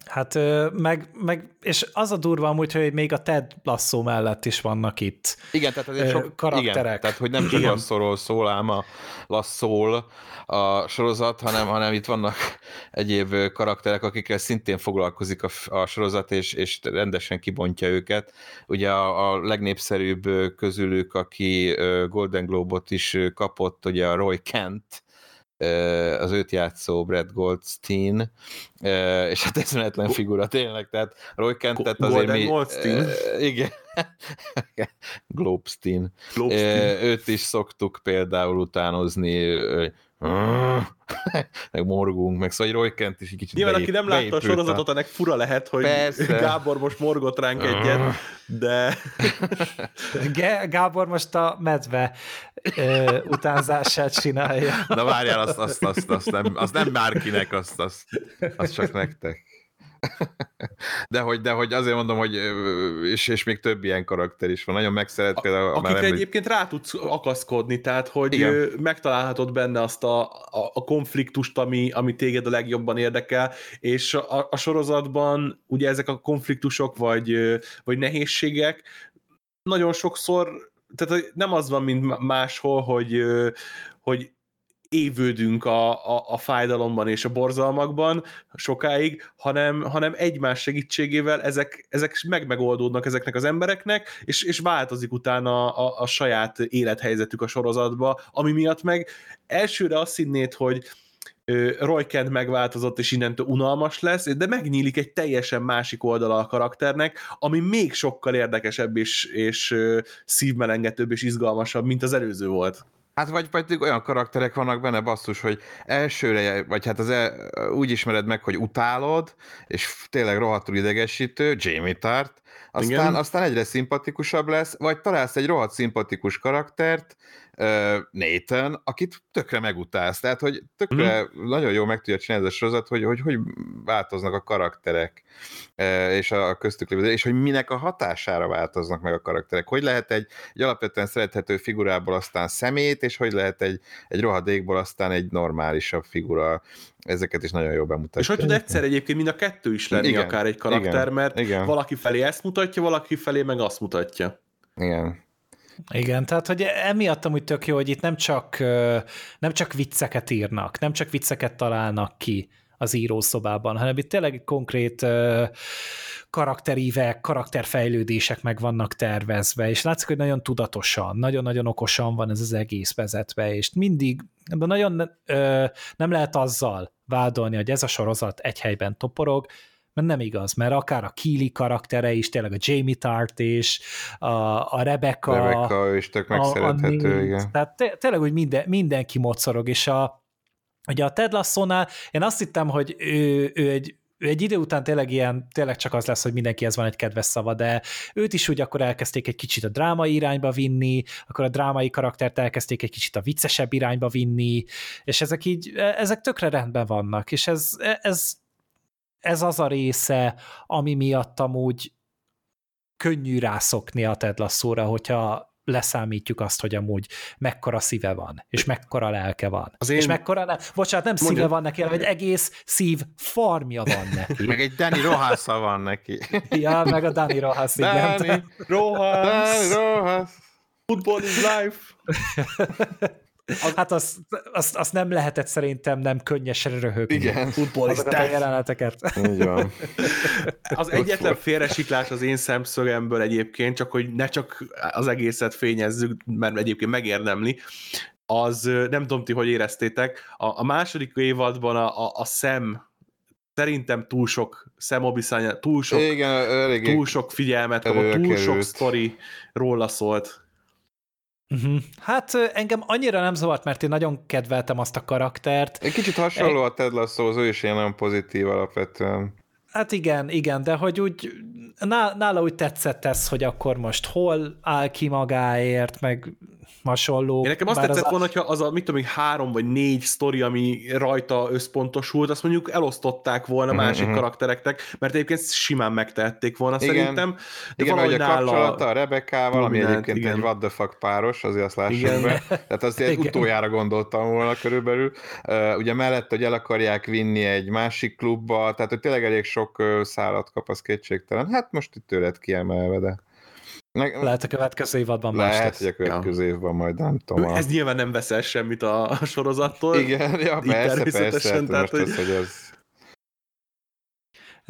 Hát meg, meg, és az a durva amúgy, hogy még a Ted Lasso mellett is vannak itt igen, tehát azért sok, karakterek. Igen, tehát hogy nem csak igen. Lasso-ról szól, ám a Lasso a sorozat, hanem, hanem itt vannak egyéb karakterek, akikkel szintén foglalkozik a, a sorozat, és, és rendesen kibontja őket. Ugye a, a legnépszerűbb közülük, aki Golden Globe-ot is kapott, ugye a Roy Kent, az őt játszó Brad Goldstein, és hát eszméletlen figura tényleg, tehát Roy Kentet azért Golden mi... Goldstein? Igen. Globstein. Globstein. Őt is szoktuk például utánozni, meg morgunk, meg szóval Roy Kent is egy kicsit Nyilván, aki nem látta a sorozatot, ennek fura lehet, hogy Persze. Gábor most morgott ránk egyet, de... Gábor most a medve ö, utánzását csinálja. Na várjál, azt, azt, azt, azt, nem, azt nem bárkinek, azt, azt, azt csak nektek. De hogy, de hogy azért mondom, hogy és, és még több ilyen karakter is van. Nagyon megszeret például... Akikre említ... egyébként rá tudsz akaszkodni, tehát hogy Igen. megtalálhatod benne azt a, a, a konfliktust, ami, ami téged a legjobban érdekel, és a, a sorozatban ugye ezek a konfliktusok vagy, vagy nehézségek nagyon sokszor tehát nem az van, mint máshol, hogy, hogy évődünk a, a, a fájdalomban és a borzalmakban sokáig, hanem, hanem egymás segítségével ezek, ezek megmegoldódnak ezeknek az embereknek, és, és változik utána a, a, a saját élethelyzetük a sorozatba, ami miatt meg elsőre azt hinnéd, hogy Roy Kent megváltozott, és innentől unalmas lesz, de megnyílik egy teljesen másik oldala a karakternek, ami még sokkal érdekesebb és, és szívmelengetőbb és izgalmasabb, mint az előző volt. Hát vagy pedig olyan karakterek vannak benne basszus, hogy elsőre, vagy hát az el, úgy ismered meg, hogy utálod, és tényleg rohadtul idegesítő, Jamie Tart, aztán, aztán egyre szimpatikusabb lesz, vagy találsz egy rohadt szimpatikus karaktert, Nathan, akit tökre megutálsz. Tehát, hogy tökre mm. nagyon jól meg tudja csinálni ez a sorozat, hogy, hogy hogy változnak a karakterek, és a köztük lévő, és hogy minek a hatására változnak meg a karakterek. Hogy lehet egy, egy alapvetően szerethető figurából aztán szemét, és hogy lehet egy, egy rohadékból aztán egy normálisabb figura. Ezeket is nagyon jól bemutatja. És hogy tud egyszer egyébként mind a kettő is lenni igen, akár egy karakter, igen, mert igen. valaki felé ezt mutatja, valaki felé meg azt mutatja. Igen. Igen, tehát hogy emiatt amúgy tök jó, hogy itt nem csak, nem csak vicceket írnak, nem csak vicceket találnak ki az írószobában, hanem itt tényleg konkrét karakterívek, karakterfejlődések meg vannak tervezve, és látszik, hogy nagyon tudatosan, nagyon-nagyon okosan van ez az egész vezetve, és mindig, de nagyon nem lehet azzal vádolni, hogy ez a sorozat egy helyben toporog, mert nem igaz, mert akár a Keely karaktere is, tényleg a Jamie Tart is, a, a Rebecca, Rebecca is tök megszerethető, igen. Tehát tényleg, hogy minden, mindenki mocorog, és a, ugye a Ted Lasso-nál én azt hittem, hogy ő, ő egy ő egy idő után tényleg ilyen, tényleg csak az lesz, hogy mindenkihez van egy kedves szava, de őt is úgy akkor elkezdték egy kicsit a drámai irányba vinni, akkor a drámai karaktert elkezdték egy kicsit a viccesebb irányba vinni, és ezek így, ezek tökre rendben vannak, és ez, ez ez az a része, ami miatt amúgy könnyű rászokni a Ted Lasso-ra, hogyha leszámítjuk azt, hogy amúgy mekkora szíve van, és mekkora lelke van. Az én... És mekkora, ne, bocsánat, nem Mondja. szíve van neki, hanem egy egész szív farmja van neki. meg egy Dani Rohásza van neki. ja, meg a Dani Rohász, igen. Dani Rohász. Dani Rohász. Football is life. Az, hát azt, azt, azt nem lehetett szerintem nem könnyesen röhögni. Igen. Azokat a jeleneteket. Így van. Az egyetlen félresiklás az én szemszögemből egyébként, csak hogy ne csak az egészet fényezzük, mert egyébként megérdemli, az nem tudom ti, hogy éreztétek, a, a második évadban a, a, a szem szerintem túl sok szemobiszány, túl sok, Igen, elég túl sok figyelmet kapott, túl sok sztori róla szólt. Uh-huh. Hát engem annyira nem zavart, mert én nagyon kedveltem azt a karaktert. Egy kicsit hasonló a Ted Lasso, ő is ilyen nagyon pozitív alapvetően. Hát igen, igen, de hogy úgy nála úgy tetszett ez, hogy akkor most hol áll ki magáért, meg hasonló. Én nekem azt tetszett az volna, hogyha az a, mit tudom, három vagy négy sztori, ami rajta összpontosult, azt mondjuk elosztották volna mm-hmm. másik mhm. karaktereknek, mert egyébként simán megtehették volna igen. szerintem. De igen, hogy a kapcsolata a Rebekával, ami egyébként igen. egy what the fuck páros, azért azt lássuk igen. be. Tehát azt egy utoljára gondoltam volna körülbelül. Uh, ugye mellett, hogy el akarják vinni egy másik klubba, tehát hogy tényleg elég sok szállat kap, az kétségtelen. Hát most itt tőled kiemelve, de... Meg, lehet a következő évadban más Lehet, hogy a következő ja. évben majd nem tudom. Ez nyilván nem veszel semmit a, a sorozattól. Igen, ja, persze, persze, hát tehát, most hogy... az, hogy az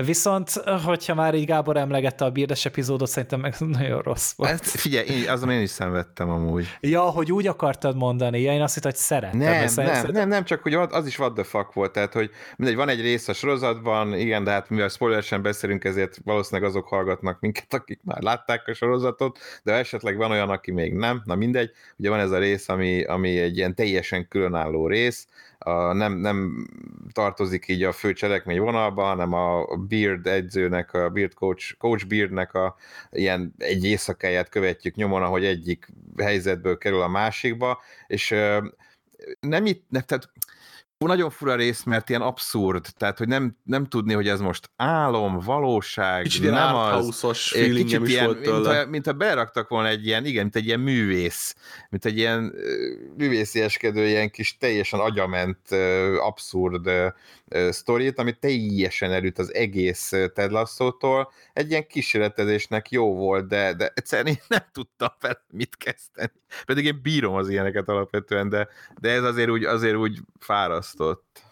Viszont, hogyha már így Gábor emlegette a Birdes epizódot, szerintem meg nagyon rossz volt. Ezt, figyelj, én, azon én is szenvedtem amúgy. Ja, hogy úgy akartad mondani, ja, én azt hittem, hogy szerettem. Nem, nem, nem, nem, nem, csak hogy az is what the fuck volt, tehát hogy mindegy, van egy rész a sorozatban, igen, de hát mivel spoileresen beszélünk, ezért valószínűleg azok hallgatnak minket, akik már látták a sorozatot, de esetleg van olyan, aki még nem, na mindegy, ugye van ez a rész, ami, ami egy ilyen teljesen különálló rész, a, nem, nem tartozik így a fő cselekmény vonalba, hanem a Beard edzőnek, a Beard coach, coach Beardnek a ilyen egy éjszakáját követjük nyomon, ahogy egyik helyzetből kerül a másikba, és nem itt, nem, tehát nagyon fura rész, mert ilyen abszurd, tehát hogy nem, nem tudni, hogy ez most álom, valóság, kicsit nem az. Kicsit is ilyen, volt mint, ha, mint ha beraktak volna egy ilyen, igen, mint egy ilyen művész, mint egy ilyen művészieskedő, ilyen kis teljesen agyament, abszurd sztorit, ami teljesen elüt az egész Ted Lasso-tól. Egy ilyen kísérletezésnek jó volt, de, de egyszerűen én nem tudtam fel mit kezdeni. Pedig én bírom az ilyeneket alapvetően, de, de ez azért úgy, azért úgy fárasztott.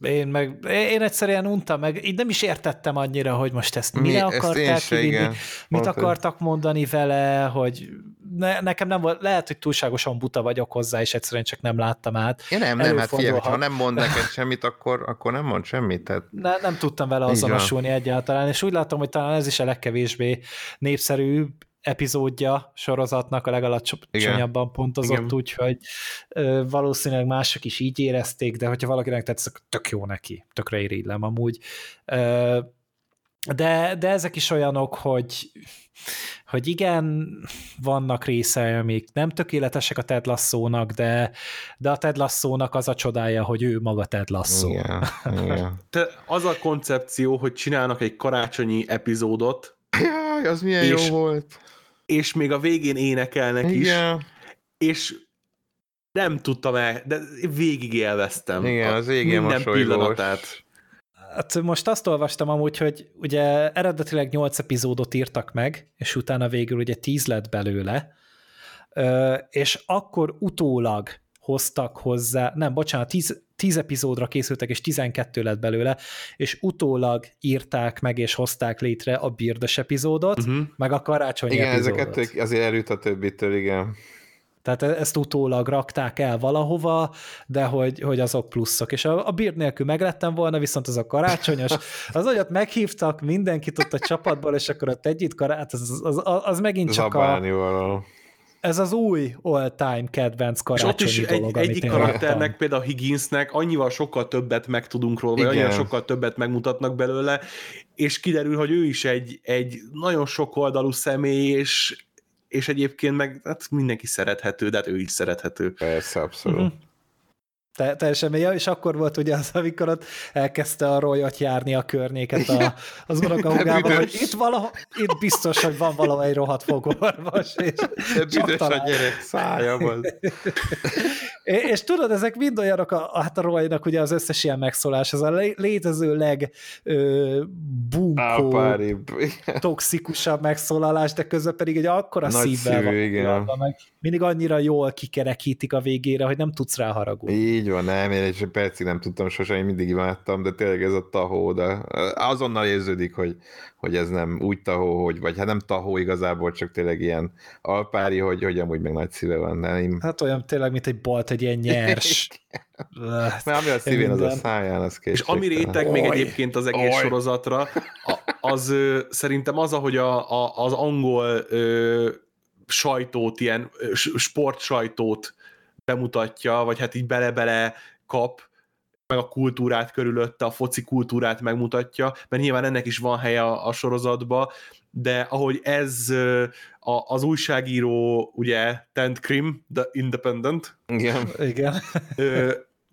Én meg, én egyszerűen untam meg, így nem is értettem annyira, hogy most ezt mire Mi, akarták ezt kivinni, igen. mit Pont akartak mondani vele, hogy ne, nekem nem volt, lehet, hogy túlságosan buta vagyok hozzá, és egyszerűen csak nem láttam át. Ja nem, nem, hát figyelj, ha nem mond neked semmit, akkor, akkor nem mond semmit. Tehát... Ne, nem tudtam vele azonosulni egyáltalán, és úgy látom, hogy talán ez is a legkevésbé népszerű epizódja sorozatnak a legalacsonyabban pontozott, úgyhogy valószínűleg mások is így érezték, de hogyha valakinek tetszett, tök jó neki, tökre irigylem amúgy. Ö, de, de ezek is olyanok, hogy hogy igen, vannak része, amik nem tökéletesek a Ted Lasso-nak, de, de a Ted Lasso-nak az a csodája, hogy ő maga Ted Lasso. Igen, igen. Te, az a koncepció, hogy csinálnak egy karácsonyi epizódot, Jaj, az milyen és, jó volt. És még a végén énekelnek igen. is, és nem tudtam el, de végig élveztem. Igen, az végén minden pillanatát. Hát most azt olvastam amúgy, hogy ugye eredetileg 8 epizódot írtak meg, és utána végül ugye 10 lett belőle, és akkor utólag hoztak hozzá, nem, bocsánat, 10, 10 epizódra készültek, és 12 lett belőle, és utólag írták meg, és hozták létre a Birdes epizódot, uh-huh. meg a karácsonyi igen, epizódot. Igen, ezeket azért elült a többitől, igen. Tehát e- ezt utólag rakták el valahova, de hogy, hogy azok pluszok. És a, a Beard nélkül meglettem volna, viszont az a karácsonyos, az olyat meghívtak mindenkit ott a csapatból, és akkor ott együtt karács, az, az, az, az megint csak Zabálni a... Valahol. Ez az új all-time kedvenc karácsonyi és ott is dolog, egy, egyik karakternek, láttam. például a Higginsnek annyival sokkal többet megtudunk róla, vagy annyira sokkal többet megmutatnak belőle, és kiderül, hogy ő is egy, egy nagyon sok oldalú személy, és és egyébként meg hát mindenki szerethető, de hát ő is szerethető. Persze, abszolút. Uh-huh. Te, teljesen mély, és akkor volt ugye az, amikor ott elkezdte a rolyat járni a környéket a, az unokahúgával, hogy itt valaha, itt biztos, hogy van valahol egy rohadt fogorvos, és büdös a gyerek szájában. és, és tudod, ezek mind olyanok, a, hát a rolynak ugye az összes ilyen megszólás, az a létező leg ö, bunkó, toxikusabb megszólalás, de közben pedig egy akkora Nagy szívvel szívű, van, meg mindig annyira jól kikerekítik a végére, hogy nem tudsz rá haragudni. Így van, nem, én egy percig nem tudtam sosem, én mindig imádtam, de tényleg ez a tahó, de azonnal érződik, hogy, hogy ez nem úgy tahó, hogy, vagy hát nem tahó igazából, csak tényleg ilyen alpári, hogy, hogy amúgy meg nagy szíve van. Én... Hát olyan tényleg, mint egy bolt, egy ilyen nyers. Mert ami a szívén, az a száján, az És ami réteg még egyébként az egész Oly. sorozatra, az szerintem az, ahogy a, a, az angol ö, sajtót, ilyen sportsajtót bemutatja, vagy hát így bele-bele kap, meg a kultúrát körülötte, a foci kultúrát megmutatja, mert nyilván ennek is van helye a, a sorozatba, de ahogy ez a, az újságíró, ugye, Tent Krim, The Independent, Igen. Igen.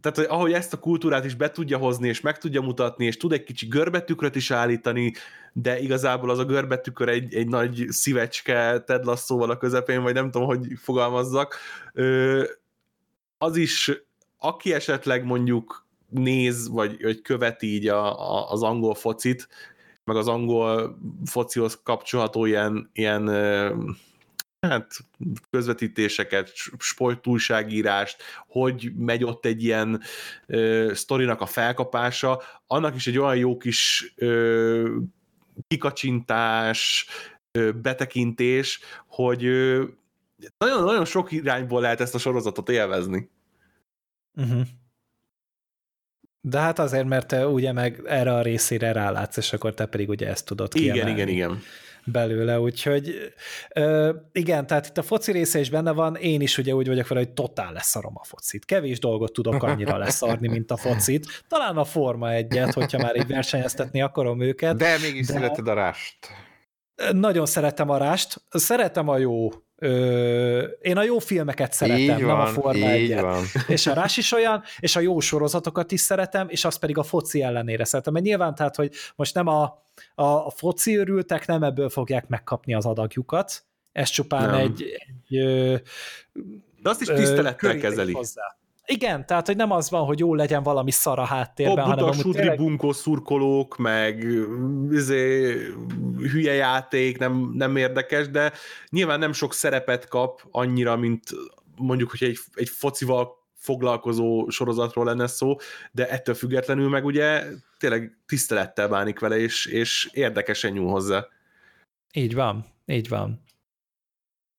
tehát hogy ahogy ezt a kultúrát is be tudja hozni, és meg tudja mutatni, és tud egy kicsi görbetükröt is állítani, de igazából az a görbetükör egy, egy nagy szívecske Ted Lasso-val a közepén, vagy nem tudom, hogy fogalmazzak, az is, aki esetleg mondjuk néz, vagy, vagy követi így a, a, az angol focit, meg az angol focihoz kapcsolható ilyen, ilyen hát közvetítéseket, sportújságírást, hogy megy ott egy ilyen ö, sztorinak a felkapása, annak is egy olyan jó kis ö, kikacsintás, ö, betekintés, hogy nagyon-nagyon sok irányból lehet ezt a sorozatot élvezni. Uh-huh. De hát azért, mert te ugye meg erre a részére rálátsz, és akkor te pedig ugye ezt tudod kiemelni. Igen, igen, igen belőle, úgyhogy ö, igen, tehát itt a foci része is benne van, én is ugye úgy vagyok vele, hogy totál leszarom a focit. Kevés dolgot tudok annyira leszarni, mint a focit. Talán a Forma egyet, hogyha már így versenyeztetni akarom őket. De mégis de... szereted a rást. Nagyon szeretem a rást, szeretem a jó Ö, én a jó filmeket szeretem, így nem van, a Forma egyet. Van. És a Rás is olyan, és a jó sorozatokat is szeretem, és azt pedig a foci ellenére szeretem. Mert nyilván tehát, hogy most nem a, a, a foci örültek, nem ebből fogják megkapni az adagjukat. Ez csupán nem. egy, egy de azt is tisztelettel kezeli. Hozzá. Igen, tehát, hogy nem az van, hogy jó legyen valami szar a háttérben, hanem amúgy tényleg... bunkó szurkolók, meg izé, hülye játék, nem, nem érdekes, de nyilván nem sok szerepet kap annyira, mint mondjuk, hogy egy, egy focival foglalkozó sorozatról lenne szó, de ettől függetlenül meg ugye tényleg tisztelettel bánik vele, és, és érdekesen nyúl hozzá. Így van, így van.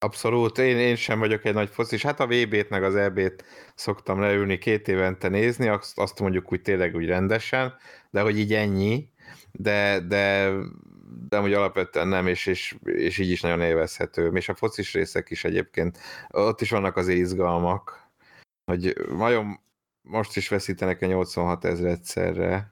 Abszolút, én, én sem vagyok egy nagy focis. Hát a VB-t meg az EB-t szoktam leülni két évente nézni, azt, azt mondjuk úgy tényleg úgy rendesen, de hogy így ennyi, de, de, de úgy alapvetően nem, és, és, és így is nagyon élvezhető. És a focis részek is egyébként, ott is vannak azért izgalmak, hogy vajon most is veszítenek a 86 ezer egyszerre,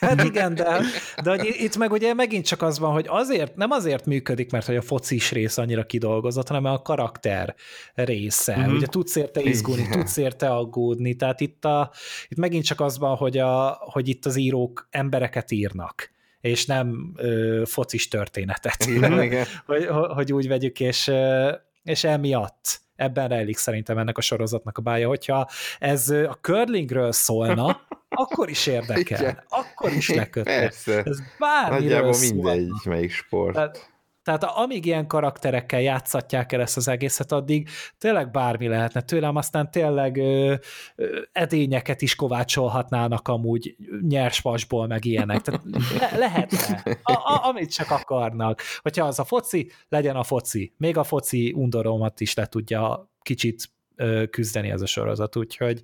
Hát igen, de, de hogy itt meg ugye megint csak az van, hogy azért, nem azért működik, mert hogy a focis rész annyira kidolgozott, hanem a karakter része. Uh-huh. Ugye tudsz érte izgulni, igen. tudsz érte aggódni, tehát itt, a, itt megint csak az van, hogy, a, hogy itt az írók embereket írnak és nem ö, focis történetet. Igen, igen. hogy, hogy úgy vegyük, és, és emiatt ebben rejlik szerintem ennek a sorozatnak a bája, hogyha ez a curlingről szólna, akkor is érdekel, Igen. akkor is lekötne. Persze. Ez Nagyjából mindegy, melyik sport. Tehát, tehát amíg ilyen karakterekkel játszatják el ezt az egészet, addig tényleg bármi lehetne tőlem, aztán tényleg ö, ö, edényeket is kovácsolhatnának amúgy nyers vasból, meg ilyenek. Tehát le, lehetne, a, a, amit csak akarnak. Hogyha az a foci, legyen a foci. Még a foci undoromat is le tudja kicsit ö, küzdeni ez a sorozat, úgyhogy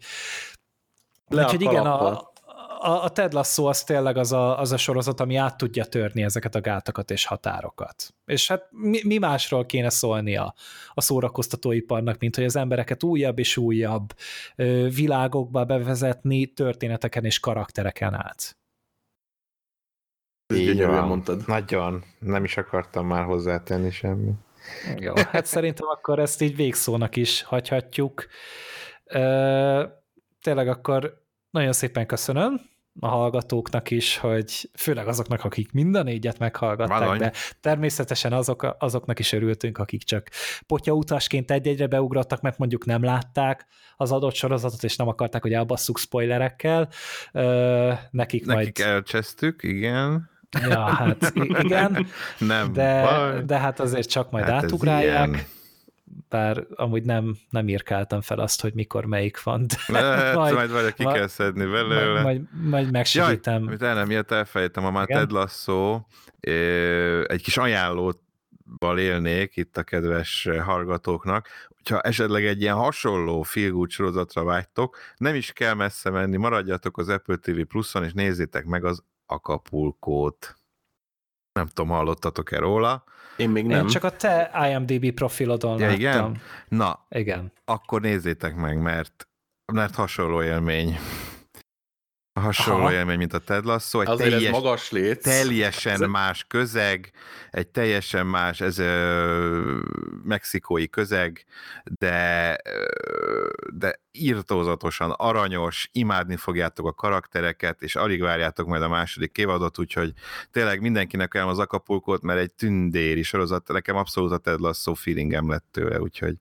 le Úgyhogy igen, a, a, a Ted Lasso az tényleg az a, az a sorozat, ami át tudja törni ezeket a gátakat és határokat. És hát mi, mi másról kéne szólni a, a szórakoztatóiparnak, mint hogy az embereket újabb és újabb ö, világokba bevezetni történeteken és karaktereken át. Így van. mondtad. Nagyon. Nem is akartam már hozzátenni semmi. Jó, hát szerintem akkor ezt így végszónak is hagyhatjuk. Ö, tényleg akkor nagyon szépen köszönöm a hallgatóknak is, hogy főleg azoknak, akik mind a négyet meghallgatták, Valami. de természetesen azok, azoknak is örültünk, akik csak potyautasként egy-egyre beugrottak, mert mondjuk nem látták az adott sorozatot, és nem akarták, hogy elbasszuk spoilerekkel. nekik, nekik majd... elcsesztük, igen. Ja, hát igen. nem de, de hát azért csak majd hát átugrálják bár amúgy nem, nem írkáltam fel azt, hogy mikor melyik van. De Lehet, majd, majd vagy ki kell szedni belőle. Majd, majd, majd megsegítem. Jaj, el nem miért elfejtem, a már Ted Lasso egy kis ajánlóval élnék itt a kedves hallgatóknak, hogyha esetleg egy ilyen hasonló feel sorozatra vágytok, nem is kell messze menni, maradjatok az Apple TV Plus-on, és nézzétek meg az Acapulco-t. Nem tudom, hallottatok-e róla? Én még nem. Én csak a te IMDb profilodon ja, igen? Na, igen. akkor nézzétek meg, mert, mert hasonló élmény hasonló Aha. élmény, mint a Ted Lasso. Egy Azért teljes, ez magas léc. Teljesen ez... más közeg, egy teljesen más ez ö, mexikói közeg, de, ö, de írtózatosan aranyos, imádni fogjátok a karaktereket, és alig várjátok majd a második évadot, úgyhogy tényleg mindenkinek olyan az akapulkót, mert egy tündéri sorozat, nekem abszolút a Ted Lasso feelingem lett tőle, úgyhogy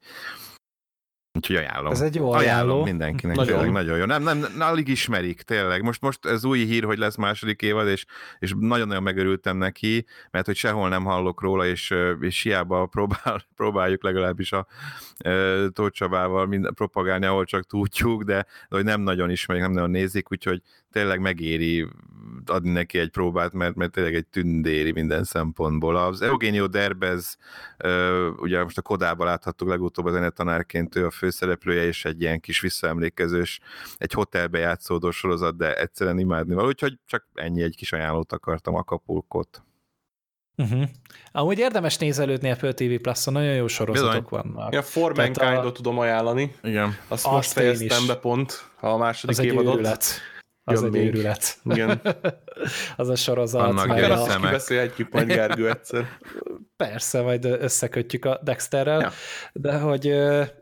Úgyhogy ajánlom. Ez egy jó ajánló. Ajánlom mindenkinek, nagyon. tényleg nagyon jó. Nem, nem, nem, alig ismerik, tényleg. Most, most ez új hír, hogy lesz második évad, és, és nagyon-nagyon megörültem neki, mert hogy sehol nem hallok róla, és, és hiába próbál, próbáljuk legalábbis a e, Tóth Csabával mind, propagálni, ahol csak tudjuk, de, de hogy nem nagyon ismerik, nem nagyon nézik, úgyhogy tényleg megéri adni neki egy próbát, mert, mert tényleg egy tündéri minden szempontból. Az Eugenio Derbez, ugye most a Kodába láthattuk legutóbb a zenetanárként, ő a főszereplője, és egy ilyen kis visszaemlékezős, egy hotelbe játszódó sorozat, de egyszerűen imádni való, úgyhogy csak ennyi egy kis ajánlót akartam, Acapulcot. Uh-huh. Amúgy érdemes nézelődni Apple TV plus nagyon jó sorozatok Bizony. vannak. Ja, For mankind a... tudom ajánlani. Igen. Azt, Azt most fejeztem be pont a második az évadot. Egy az egy őrület. Igen. az a sorozat. Annak meg azt kibeszélhetjük majd Gergő egyszer. Persze, majd összekötjük a Dexterrel, ja. de hogy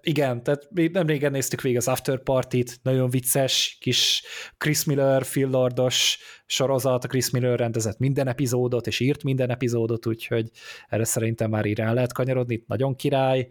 igen, tehát mi nem régen néztük végig az After Party-t, nagyon vicces, kis Chris Miller, Phil Lordos sorozat, a Chris Miller rendezett minden epizódot, és írt minden epizódot, úgyhogy erre szerintem már így rá lehet kanyarodni, nagyon király,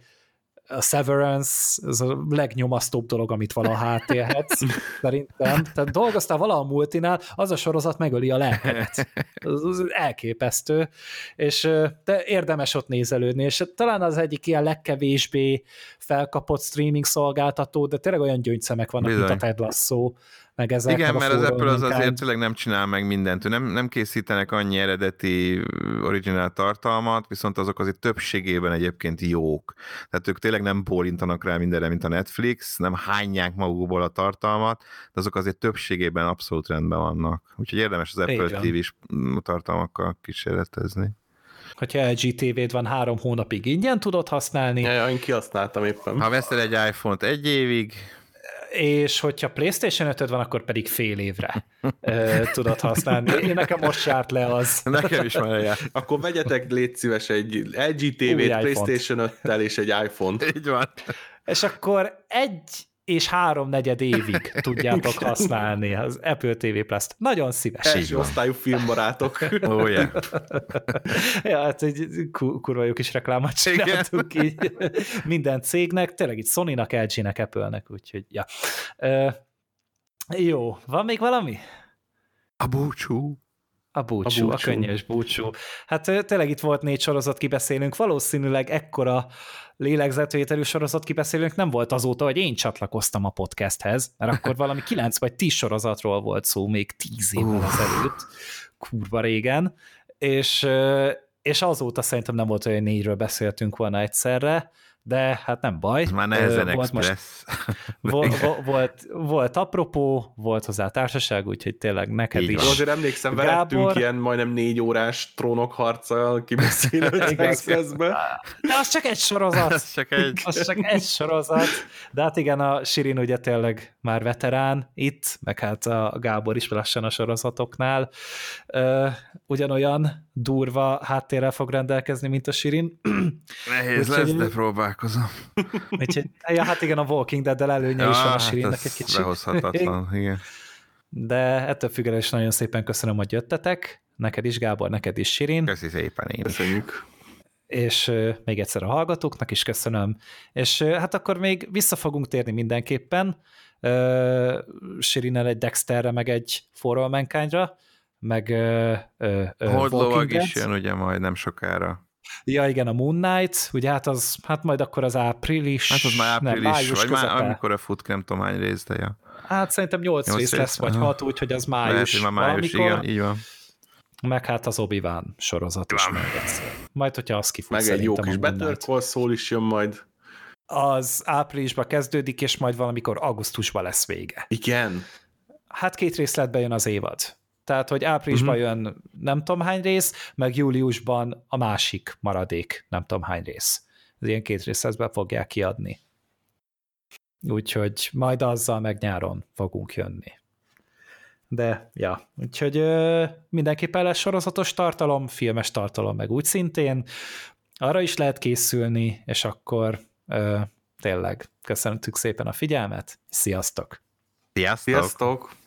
a Severance, ez a legnyomasztóbb dolog, amit valaha átélhetsz, szerintem. Tehát dolgoztál valaha a multinál, az a sorozat megöli a lelkedet. Ez, elképesztő, és de érdemes ott nézelődni, és talán az egyik ilyen legkevésbé felkapott streaming szolgáltató, de tényleg olyan gyöngyszemek vannak, Bizony. mint a Ted Lasso, meg ezek. Igen, mert az Apple az azért tényleg nem csinál meg mindent. Nem, nem készítenek annyi eredeti originál tartalmat, viszont azok azért többségében egyébként jók. Tehát ők tényleg nem bólintanak rá mindenre, mint a Netflix, nem hányják magukból a tartalmat, de azok azért többségében abszolút rendben vannak. Úgyhogy érdemes az Apple TV-s tartalmakkal kísérletezni hogyha LG TV-d van három hónapig ingyen tudod használni. Ja, ja, én kihasználtam éppen. Ha veszel egy iPhone-t egy évig, és hogyha PlayStation 5 van, akkor pedig fél évre tudod használni. Én nekem most járt le az. Nekem is már jár. Akkor vegyetek, légy szíves, egy LG TV-t, PlayStation 5-tel és egy iPhone-t. Így van. És akkor egy és három negyed évig tudjátok használni az Apple TV Plus-t. Nagyon szíves. Első osztályú filmbarátok. Ó, oh, yeah. ja, hát egy kurva jó kis reklámot csináltunk így minden cégnek, tényleg itt Sony-nak, LG-nek, Apple-nek, úgyhogy ja. Uh, jó, van még valami? A búcsú. A búcsú, a, búcsú. a könnyes búcsú. Hát tényleg itt volt négy sorozat kibeszélünk, valószínűleg ekkora lélegzetvételű sorozat kibeszélünk nem volt azóta, hogy én csatlakoztam a podcasthez, mert akkor valami kilenc vagy tíz sorozatról volt szó még tíz évvel ezelőtt, kurva régen, és, és azóta szerintem nem volt olyan négyről beszéltünk volna egyszerre, de hát nem baj. Már nehezen volt express. Most, volt, volt, volt apropó, volt hozzá társaság, úgyhogy tényleg neked Így is. Azért emlékszem, Gábor... ilyen majdnem négy órás trónok harca kibeszélő De az csak egy sorozat. az csak egy. az csak egy sorozat. De hát igen, a Sirin ugye tényleg már veterán itt, meg hát a Gábor is lassan a sorozatoknál. ugyanolyan durva háttérrel fog rendelkezni, mint a Sirin. Nehéz Úgy, lesz, de próbál találkozom. Úgyhogy, ja, hát igen, a Walking Dead-del előnye ja, is van a hát Sirinnek egy kicsit. Behozhatatlan, igen. De ettől függetlenül is nagyon szépen köszönöm, hogy jöttetek. Neked is, Gábor, neked is, Sirin. Köszi szépen én. Köszönjük. És még egyszer a hallgatóknak is köszönöm. És hát akkor még vissza fogunk térni mindenképpen. Uh, Sirinnel egy Dexterre, meg egy For All meg Holdlovag is jön ugye majd nem sokára. Ja, igen, a Moon Knight, ugye hát az, hát majd akkor az április. Hát az már április, nem, május vagy közepe. már amikor a fut, nem tudom hány rész, de ja. Hát szerintem 8, 8 rész, rész lesz, vagy 6, úgyhogy az május. Lehet, már május, valamikor. igen, így van. Meg hát az obi sorozat is meg egyszer. Majd, hogyha az kifut Meg egy jó kis Better Call Saul is jön majd. Az áprilisban kezdődik, és majd valamikor augusztusban lesz vége. Igen. Hát két részletben jön az évad. Tehát, hogy áprilisban uh-huh. jön nem tudom hány rész, meg júliusban a másik maradék nem tudom hány rész. Ez ilyen két részletben fogják kiadni. Úgyhogy majd azzal meg nyáron fogunk jönni. De, ja, úgyhogy ö, mindenképpen lesz sorozatos tartalom, filmes tartalom meg úgy szintén. Arra is lehet készülni, és akkor ö, tényleg köszönjük szépen a figyelmet. Sziasztok! Sziasztok! Sziasztok.